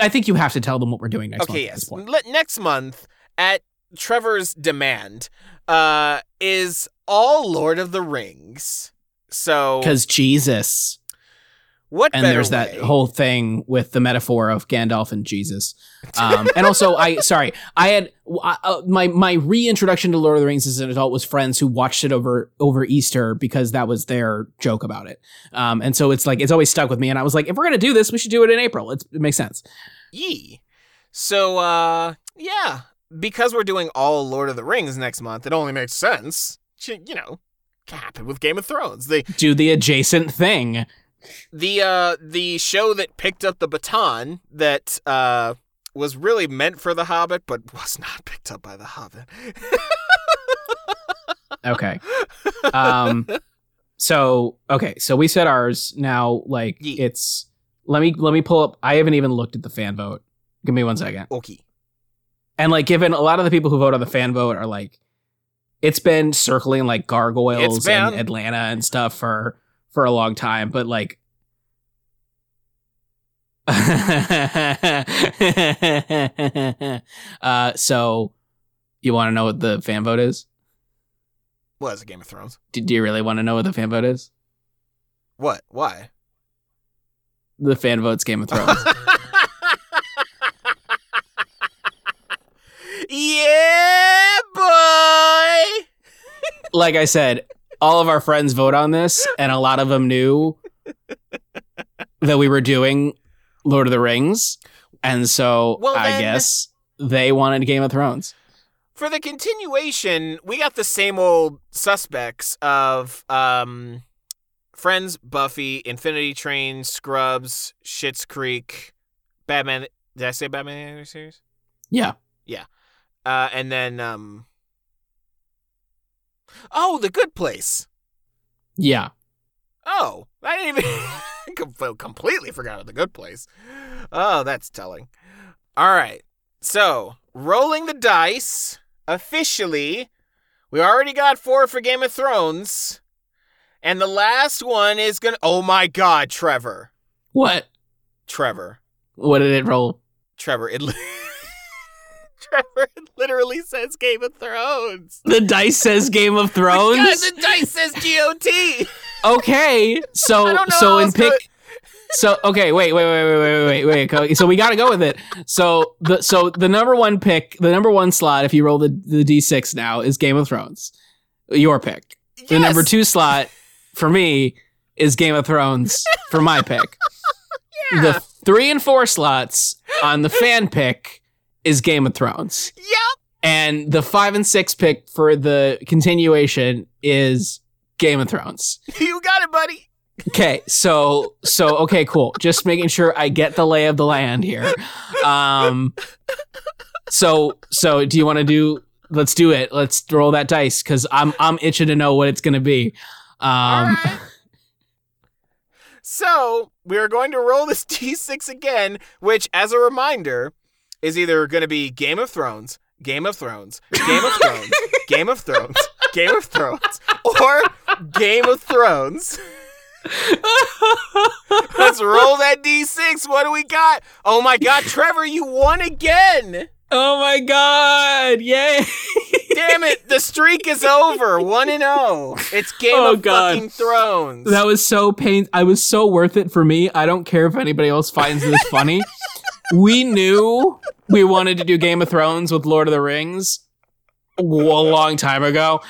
I think you have to tell them what we're doing next
okay,
month.
yes. Next month, at Trevor's demand, uh, is all Lord of the Rings. So,
because Jesus.
What
and there's
way?
that whole thing with the metaphor of Gandalf and Jesus. Um, and also, I sorry, I had uh, my my reintroduction to Lord of the Rings as an adult was friends who watched it over over Easter because that was their joke about it. Um, and so it's like it's always stuck with me. And I was like, if we're gonna do this, we should do it in April. It's, it makes sense.
Yee. So uh, yeah, because we're doing all Lord of the Rings next month, it only makes sense. You know, happen with Game of Thrones. They
do the adjacent thing
the uh the show that picked up the baton that uh was really meant for the hobbit but was not picked up by the hobbit.
Okay. Um so okay so we said ours. Now like
Yeah.
it's let me let me pull up i haven't even looked at the fan vote. Give me one second.
Okay.
And like given a lot of the people who vote on the fan vote are like It's been circling like gargoyles
been.
and Atlanta and stuff for for a long time, but like uh so you want to know what the fan vote is?
What is it, Game of Thrones?
Do, do you really want to know what the fan vote is?
What? Why?
The fan vote's Game of Thrones.
yeah, boy.
like I said, all of our friends vote on this, and a lot of them knew that we were doing Lord of the Rings, and so
Well,
I guess they wanted Game of Thrones.
For the continuation, we got the same old suspects of um, Friends, Buffy, Infinity Train, Scrubs, Schitt's Creek, Batman. Did I say Batman the Series?
Yeah,
Uh, and then um, oh, The Good Place.
yeah.
Oh, I didn't even completely forgot about the good place. Oh, that's telling. All right. So, rolling the dice officially. We already got four for Game of Thrones. And the last one is going to Oh my god, Trevor.
What?
Trevor.
What did it roll?
Trevor, it Trevor literally says Game of Thrones.
The dice says Game of
God,
Thrones.
the dice says GOT.
Okay, so so in pick. So okay, wait, wait, wait, wait, wait, wait, wait. wait. So we got to go with it. So the so the number one pick, the number one slot, if you roll the the d six now, is Game of Thrones. Your pick. The
Yes.
number two slot for me is Game of Thrones for my pick. The three and four slots on the fan pick is Game of Thrones.
Yep.
And the five and six pick for the continuation is Game of Thrones.
You got it, buddy.
Okay, so so okay, cool. Just making sure I get the lay of the land here. Um so so do you want to do let's do it. Let's roll that dice cuz I'm I'm itching to know what it's going to be. Um
right. So we are going to roll this d6 again, which, as a reminder, is either going to be Game of Thrones, Game of Thrones, Game of Thrones, Game of Thrones, Game of Thrones, or Game of Thrones. Let's roll that d6. What do we got? Oh my God, Trevor, you won again!
Oh my god. Yay.
Damn it, the streak is over. One and zero. It's Game
Oh,
of
God.
fucking Thrones.
That was so pain. I was so worth it for me. I don't care if anybody else finds this funny. We knew we wanted to do Game of Thrones with Lord of the Rings a long time ago.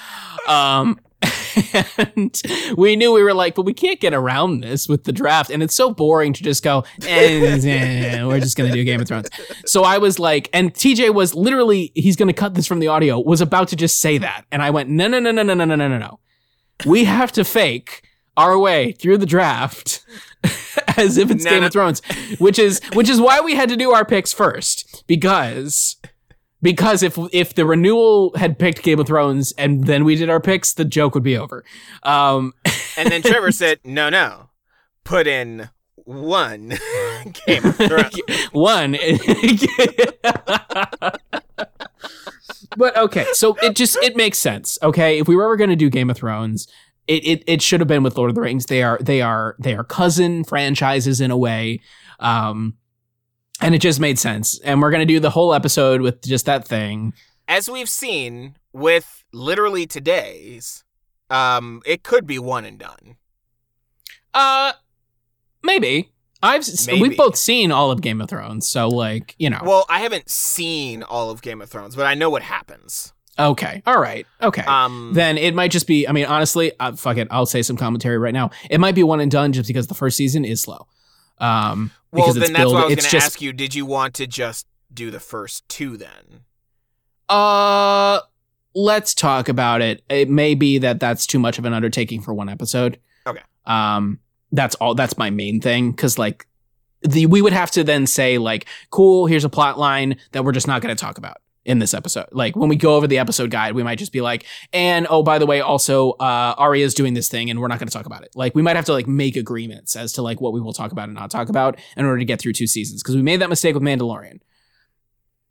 Um, and we knew we were like, but we can't get around this with the draft. And it's so boring to just go, eh, eh, we're just going to do Game of Thrones. So I was like, and TJ was literally, he's going to cut this from the audio, was about to just say that. And I went, no, no, no, no, no, no, no, no, no, no. We have to fake our way through the draft as if it's
No,
Game
no.
of Thrones, which is which is why we had to do our picks first because because if if the renewal had picked Game of Thrones and then we did our picks, the joke would be over. Um,
And then Trevor said, "No, no, put in one Game of Thrones."
one. but okay, so it just it makes sense. Okay, if we were ever going to do Game of Thrones, it, it it should have been with Lord of the Rings. They are they are they are cousin franchises in a way. Um, and it just made sense. And we're going to do the whole episode with just that thing.
As we've seen with literally today's, um, it could be one and done.
Uh, maybe. I've
Maybe.
we've both seen all of Game of Thrones, so like you know.
Well, I haven't seen all of Game of Thrones, but I know what happens.
Okay, all right, okay.
Um,
then it might just be. I mean, honestly, uh, fuck it. I'll say some commentary right now. It might be one and done just because the first season is slow. Um,
well, then that's
build-
what I was going to ask you. Did you want to just do the first two then?
uh, let's talk about it. It may be that that's too much of an undertaking for one episode.
Okay.
Um, that's all. That's my main thing because like the we would have to then say like, cool. Here's a plot line that we're just not going to talk about in this episode. Like when we go over the episode guide, we might just be like, and oh, by the way, also uh Arya's doing this thing and we're not going to talk about it. Like we might have to like make agreements as to like what we will talk about and not talk about in order to get through two seasons because we made that mistake with Mandalorian.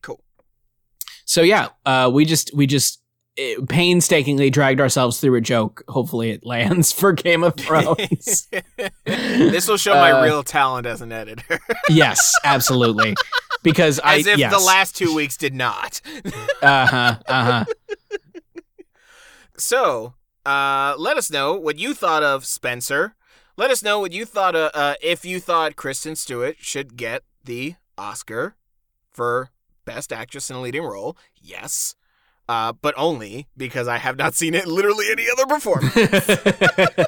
Cool.
So yeah, uh we just we just it, painstakingly dragged ourselves through a joke. Hopefully, it lands for Game of Thrones.
this will show my
Uh,
real talent as an editor.
yes, absolutely. Because I
as if
yes.
the last two weeks did not.
uh huh uh huh.
So, uh, let us know what you thought of Spencer. Let us know what you thought of, uh, if you thought Kristen Stewart should get the Oscar for Best Actress in a Leading Role. Yes. Uh, but only because I have not seen it literally any other performance.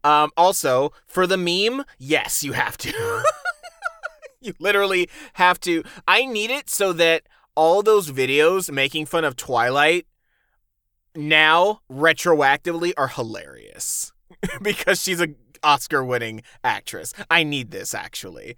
um, also, for the meme, yes, you have to. you literally have to. I need it so that all those videos making fun of Twilight now retroactively are hilarious because she's a Oscar winning actress. I need this actually.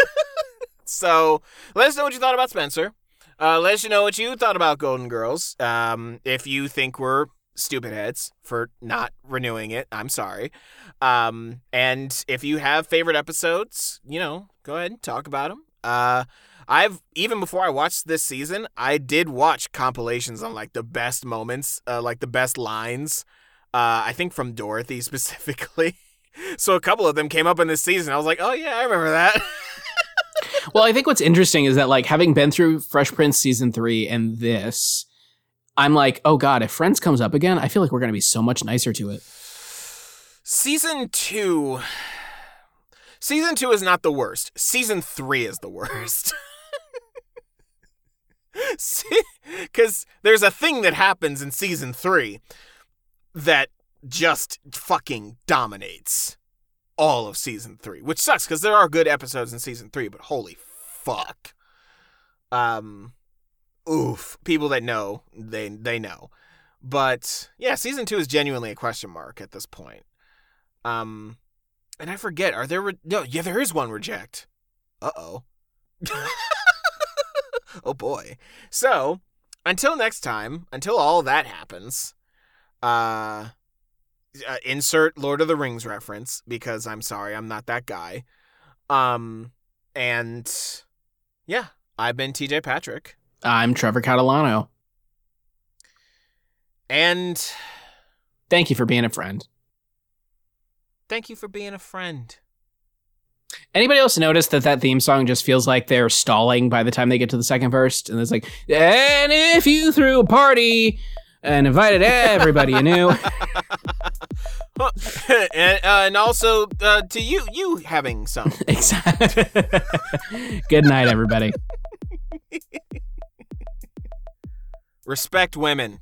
so let us know what you thought about Spencer. Uh, let us know what you thought about Golden Girls. Um, if you think we're stupid heads for not renewing it, I'm sorry. Um, and if you have favorite episodes, you know, go ahead and talk about them. Uh, I've even before I watched this season, I did watch compilations on like the best moments, uh, like the best lines. Uh, I think from Dorothy specifically. so a couple of them came up in this season. I was like, oh yeah, I remember that.
well, I think what's interesting is that like having been through Fresh Prince season three and this, I'm like, oh god, if Friends comes up again, I feel like we're gonna be so much nicer to it.
season two. Season two is not the worst. Season three is the worst. Because there's a thing that happens in season three that just fucking dominates all of season three, which sucks because there are good episodes in season three, but holy fuck. Um, oof. People that know, they they know. But yeah, season two is genuinely a question mark at this point. Um, and I forget, are there re- no? Yeah, there is one reject. Uh oh. oh boy. So until next time, until all that happens, uh, uh, insert Lord of the Rings reference because I'm sorry, I'm not that guy. Um, and yeah, I've been TJ Patrick,
I'm Trevor Catalano.
and
Thank you for being a friend.
thank you for being a friend.
Anybody else notice that that theme song just feels like they're stalling by the time they get to the second verse? And it's like, and if you threw a party and invited everybody you knew.
and, uh, and also uh, to you, you having some.
Exactly. Good night, everybody.
Respect women.